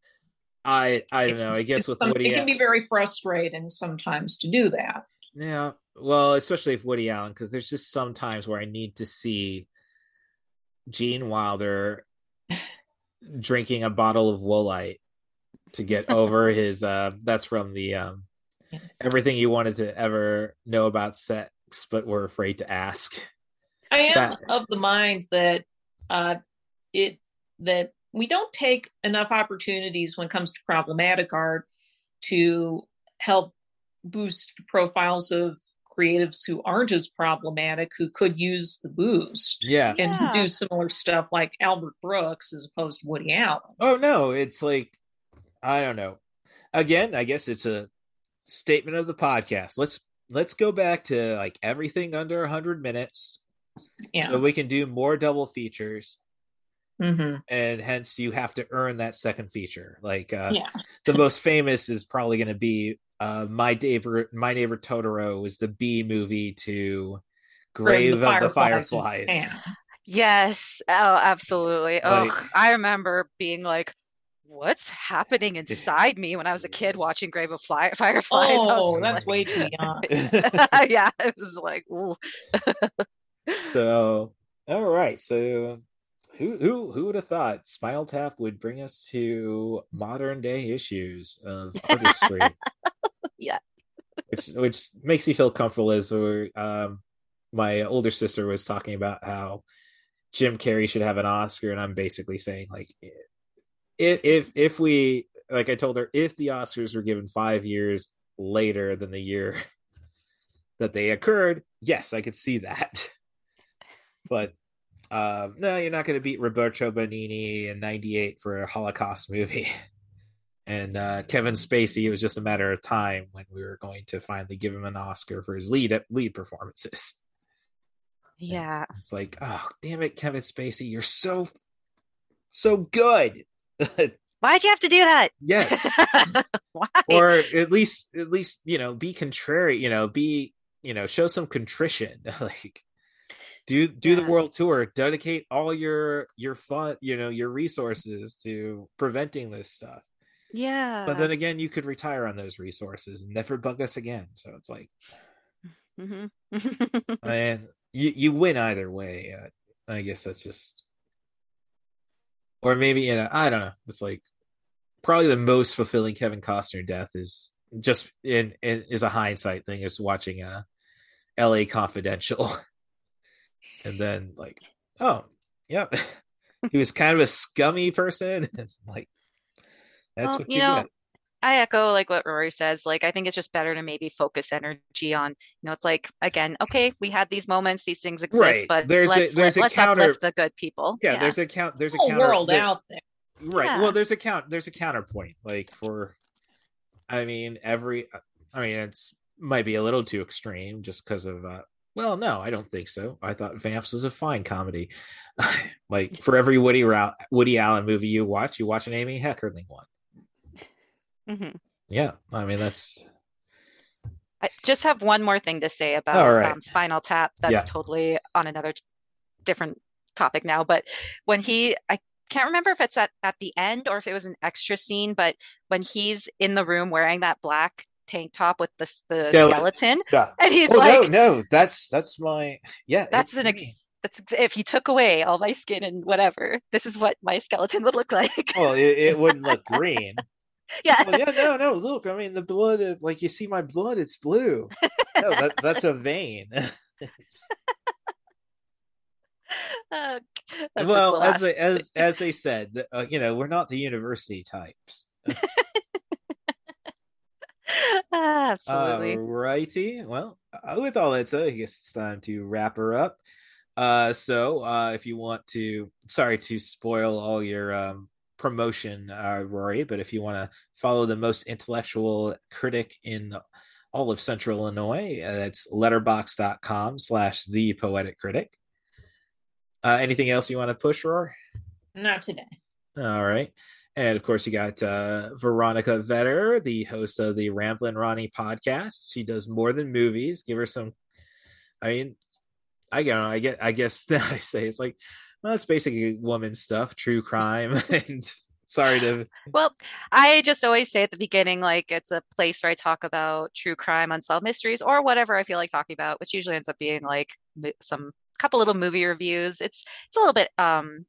[SPEAKER 3] I I don't know. I guess with Woody,
[SPEAKER 11] it can be very frustrating sometimes to do that
[SPEAKER 3] Yeah, well, especially if Woody Allen, because there's just some times where I need to see Gene Wilder drinking a bottle of Woolite to get over his. uh That's from the um everything you wanted to ever know about sex, but were afraid to ask.
[SPEAKER 11] I am
[SPEAKER 3] That-
[SPEAKER 11] of the mind that uh, it that we don't take enough opportunities when it comes to problematic art to help boost the profiles of creatives who aren't as problematic who could use the boost
[SPEAKER 3] Yeah.
[SPEAKER 11] and
[SPEAKER 10] Yeah.
[SPEAKER 11] do similar stuff like Albert Brooks as opposed to Woody Allen.
[SPEAKER 3] Oh no, it's like I don't know. Again, I guess it's a statement of the podcast. Let's let's go back to like everything under 100 minutes
[SPEAKER 11] Yeah.
[SPEAKER 3] so we can do more double features
[SPEAKER 11] hmm
[SPEAKER 3] and hence you have to earn that second feature. Like uh
[SPEAKER 11] Yeah.
[SPEAKER 3] the most famous is probably going to be uh my neighbor my neighbor Totoro is the B movie to Grave of the Fireflies.
[SPEAKER 11] Yeah.
[SPEAKER 10] Yes. Oh, absolutely. Oh,
[SPEAKER 3] Like-
[SPEAKER 10] I remember being like, "What's happening inside me?" When I was a kid watching Grave of Fly- Fireflies.
[SPEAKER 11] Oh, that's
[SPEAKER 10] like-
[SPEAKER 11] way too young.
[SPEAKER 10] yeah, it was like, ooh.
[SPEAKER 3] So, all right. So, who who who would have thought Spinal Tap would bring us to modern day issues of artistry?
[SPEAKER 10] Yeah.
[SPEAKER 3] which which makes me feel comfortable as we're, um, my older sister was talking about how Jim Carrey should have an Oscar, and I'm basically saying like, if if if we like I told her if the Oscars were given five years later than the year that they occurred, yes, I could see that. But um, no, you're not going to beat Roberto Benigni in '98 for a Holocaust movie. And uh, Kevin Spacey, it was just a matter of time when we were going to finally give him an Oscar for his lead lead performances.
[SPEAKER 10] Yeah.
[SPEAKER 3] It's like, oh, damn it, Kevin Spacey, you're so so good.
[SPEAKER 10] Why'd you have to do that?
[SPEAKER 3] yes,
[SPEAKER 10] Why?
[SPEAKER 3] or at least at least you know be contrary. You know, be you know show some contrition. like do do the world tour. Dedicate all your your fun you know your resources to preventing this stuff.
[SPEAKER 10] yeah.
[SPEAKER 3] But then again, you could retire on those resources and never bug us again. So it's like,
[SPEAKER 10] Mhm.
[SPEAKER 3] man, you you win either way. Uh, I guess that's just, or maybe you know, I don't know. It's like probably the most fulfilling Kevin Costner death is just in, in is a hindsight thing. Is watching uh, L.A. Confidential, and then like, oh, yep, he was kind of a scummy person, and like that's
[SPEAKER 10] Well,
[SPEAKER 3] what
[SPEAKER 10] you
[SPEAKER 3] you,
[SPEAKER 10] know,
[SPEAKER 3] get.
[SPEAKER 10] I echo like what Rory says. Like, I think it's just better to maybe focus energy on, you know, it's like again, okay, we had these moments, these things exist,
[SPEAKER 3] Right.
[SPEAKER 10] but
[SPEAKER 3] There's a-
[SPEAKER 10] let's
[SPEAKER 3] there's a
[SPEAKER 10] let's
[SPEAKER 3] counter-
[SPEAKER 10] uplift the good people.
[SPEAKER 3] yeah, there's a count there's a
[SPEAKER 11] Whole
[SPEAKER 3] counter
[SPEAKER 11] world
[SPEAKER 3] there's-
[SPEAKER 11] out there.
[SPEAKER 3] right
[SPEAKER 10] Yeah.
[SPEAKER 3] well there's a count there's a counterpoint like for i mean every i mean it's might be a little too extreme just because of uh well no i don't think so i thought vamps was a fine comedy like for every woody Ra- woody allen movie you watch you watch an amy heckerling one
[SPEAKER 10] Mhm.
[SPEAKER 3] yeah i mean that's
[SPEAKER 10] I just have one more thing to say about
[SPEAKER 3] right.
[SPEAKER 10] um, Spinal Tap. That's
[SPEAKER 3] Yeah.
[SPEAKER 10] totally on another t- different topic now. But when he, I can't remember if it's at, at the end or if it was an extra scene, but when he's in the room wearing that black tank top with the, the
[SPEAKER 3] Skele-
[SPEAKER 10] skeleton,
[SPEAKER 3] yeah
[SPEAKER 10] and he's
[SPEAKER 3] oh,
[SPEAKER 10] like,
[SPEAKER 3] no no that's that's my yeah
[SPEAKER 10] that's an ex- that's ex- if he took away all my skin and whatever, this is what my skeleton would look like.
[SPEAKER 3] well it, it wouldn't look green
[SPEAKER 10] yeah.
[SPEAKER 3] well, yeah, no, no. Look, I mean, the blood. uh, Like you see my blood, it's blue. No, that that's a vein.
[SPEAKER 10] Uh,
[SPEAKER 3] well, as they, as as they said, uh, you know, we're not the university types.
[SPEAKER 10] Absolutely.
[SPEAKER 3] Righty. Well, uh, with all that said, I guess it's time to wrap her up. Uh, so uh, if you want to, sorry to spoil all your um, promotion, uh, Rory, but if you want to follow the most intellectual critic in all of Central Illinois, uh, it's letterboxd.com slash the poetic critic. Uh, anything else you want to push, Rory?
[SPEAKER 11] Not today.
[SPEAKER 3] All right. And of course, you got uh, Veronica Vetter, the host of the Ramblin' Ronnie podcast. She does more than movies. Give her some. I mean, I don't know. I get. I guess that I say it's like, well, it's basically woman stuff, true crime, and sorry to.
[SPEAKER 10] Well, I just always say at the beginning, like it's a place where I talk about true crime, unsolved mysteries, or whatever I feel like talking about, which usually ends up being like some couple little movie reviews. It's it's a little bit um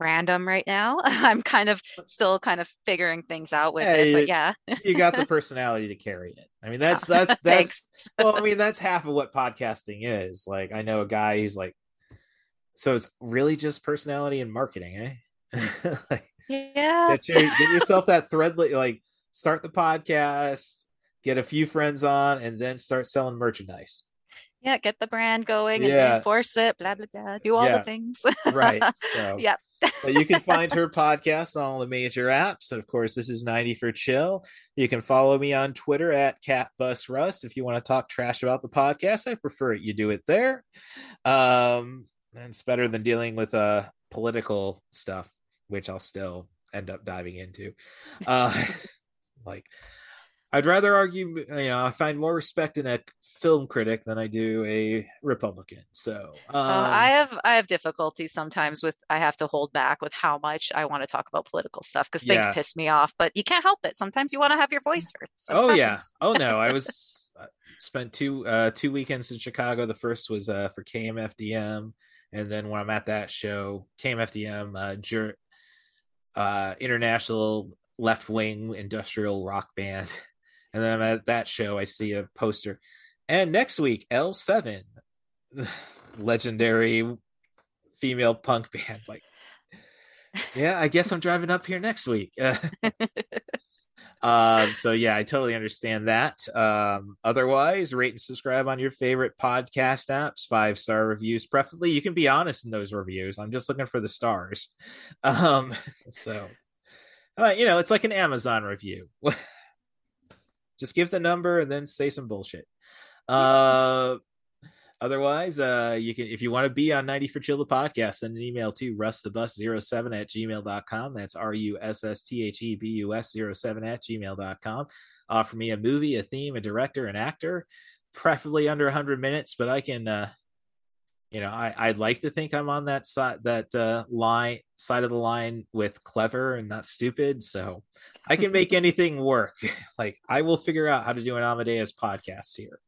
[SPEAKER 10] random right now. I'm kind of still kind of figuring things out with
[SPEAKER 3] Hey,
[SPEAKER 10] it, but yeah.
[SPEAKER 3] you got the personality to carry it. I mean, that's that's that's well, I mean, that's half of what podcasting is. Like, I know a guy who's like, so it's really just personality and marketing, eh? like,
[SPEAKER 10] yeah.
[SPEAKER 3] get, your, get yourself that thread. Like, start the podcast, get a few friends on, and then start selling merchandise.
[SPEAKER 10] Yeah, get the brand going and
[SPEAKER 3] Yeah.
[SPEAKER 10] reinforce it, blah blah blah. Do all
[SPEAKER 3] Yeah.
[SPEAKER 10] the things.
[SPEAKER 3] Right. So
[SPEAKER 10] yep.
[SPEAKER 3] But you can find her podcast on all the major apps. And of course, this is 90 for Chill. You can follow me on Twitter at CatBusRuss if you want to talk trash about the podcast. I prefer it you do it there. Um, and it's better than dealing with uh political stuff, which I'll still end up diving into. Uh like I'd rather argue, you know, I find more respect in a film critic than I do a Republican. So, um,
[SPEAKER 10] Uh, I have I have difficulty sometimes with I have to hold back with how much I want to talk about political stuff because things
[SPEAKER 3] Yeah.
[SPEAKER 10] piss me off, but you can't help it. Sometimes you want to have your voice heard. So
[SPEAKER 3] oh yeah oh no i was I spent two uh two weekends in chicago the first was uh for kmfdm and then when i'm at that show kmfdm uh, jur- uh international left-wing industrial rock band and then i'm at that show i see a poster and next week l7 legendary female punk band. Like yeah i guess i'm driving up here next week. Um so yeah i totally understand that. Um otherwise rate and subscribe on your favorite podcast apps. Five star reviews preferably. You can be honest in those reviews. I'm just looking for the stars. Um so uh, you know it's like an amazon review. Just give the number and then say some bullshit uh Otherwise, uh, you can if you want to be on 90 for Chill the podcast, send an email to rustthebus07 at gmail.com. That's R-U-S-S-T-H-E-B-U-S 07 at gmail.com. Offer me a movie, a theme, a director, an actor, preferably under 100 minutes, but I can uh you know, I, I'd like to think I'm on that side that uh line side of the line with clever and not stupid. So I can make anything work. like I will figure out how to do an Amadeus podcast here.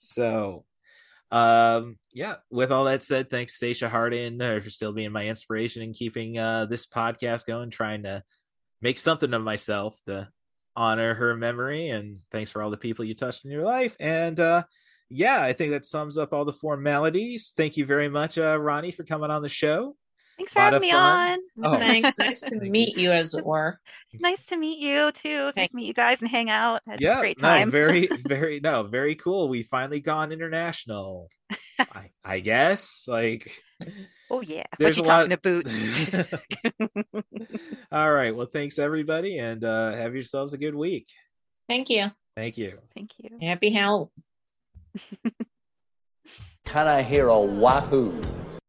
[SPEAKER 3] So um yeah with all that said thanks Stacia Hardin uh, for still being my inspiration and keeping uh this podcast going trying to make something of myself to honor her memory. And thanks for all the people you touched in your life. And uh yeah i think that sums up all the formalities. Thank you very much uh ronnie for coming on the show
[SPEAKER 10] Thanks for having me
[SPEAKER 3] fun.
[SPEAKER 10] on.
[SPEAKER 3] Oh.
[SPEAKER 11] Thanks. Nice to meet you, as it were.
[SPEAKER 10] It's nice to meet you too. It's nice to meet you guys and hang out. Had
[SPEAKER 3] yeah
[SPEAKER 10] a great
[SPEAKER 3] no
[SPEAKER 10] time.
[SPEAKER 3] very very no very cool we finally gone international I, I guess like
[SPEAKER 10] oh yeah. What
[SPEAKER 3] there's
[SPEAKER 10] you
[SPEAKER 3] a lot-
[SPEAKER 10] talking about?
[SPEAKER 3] all right well thanks everybody and uh have yourselves a good week
[SPEAKER 11] Thank you.
[SPEAKER 3] thank you
[SPEAKER 10] Thank you.
[SPEAKER 11] Happy Halloween.
[SPEAKER 12] Can I hear a wahoo?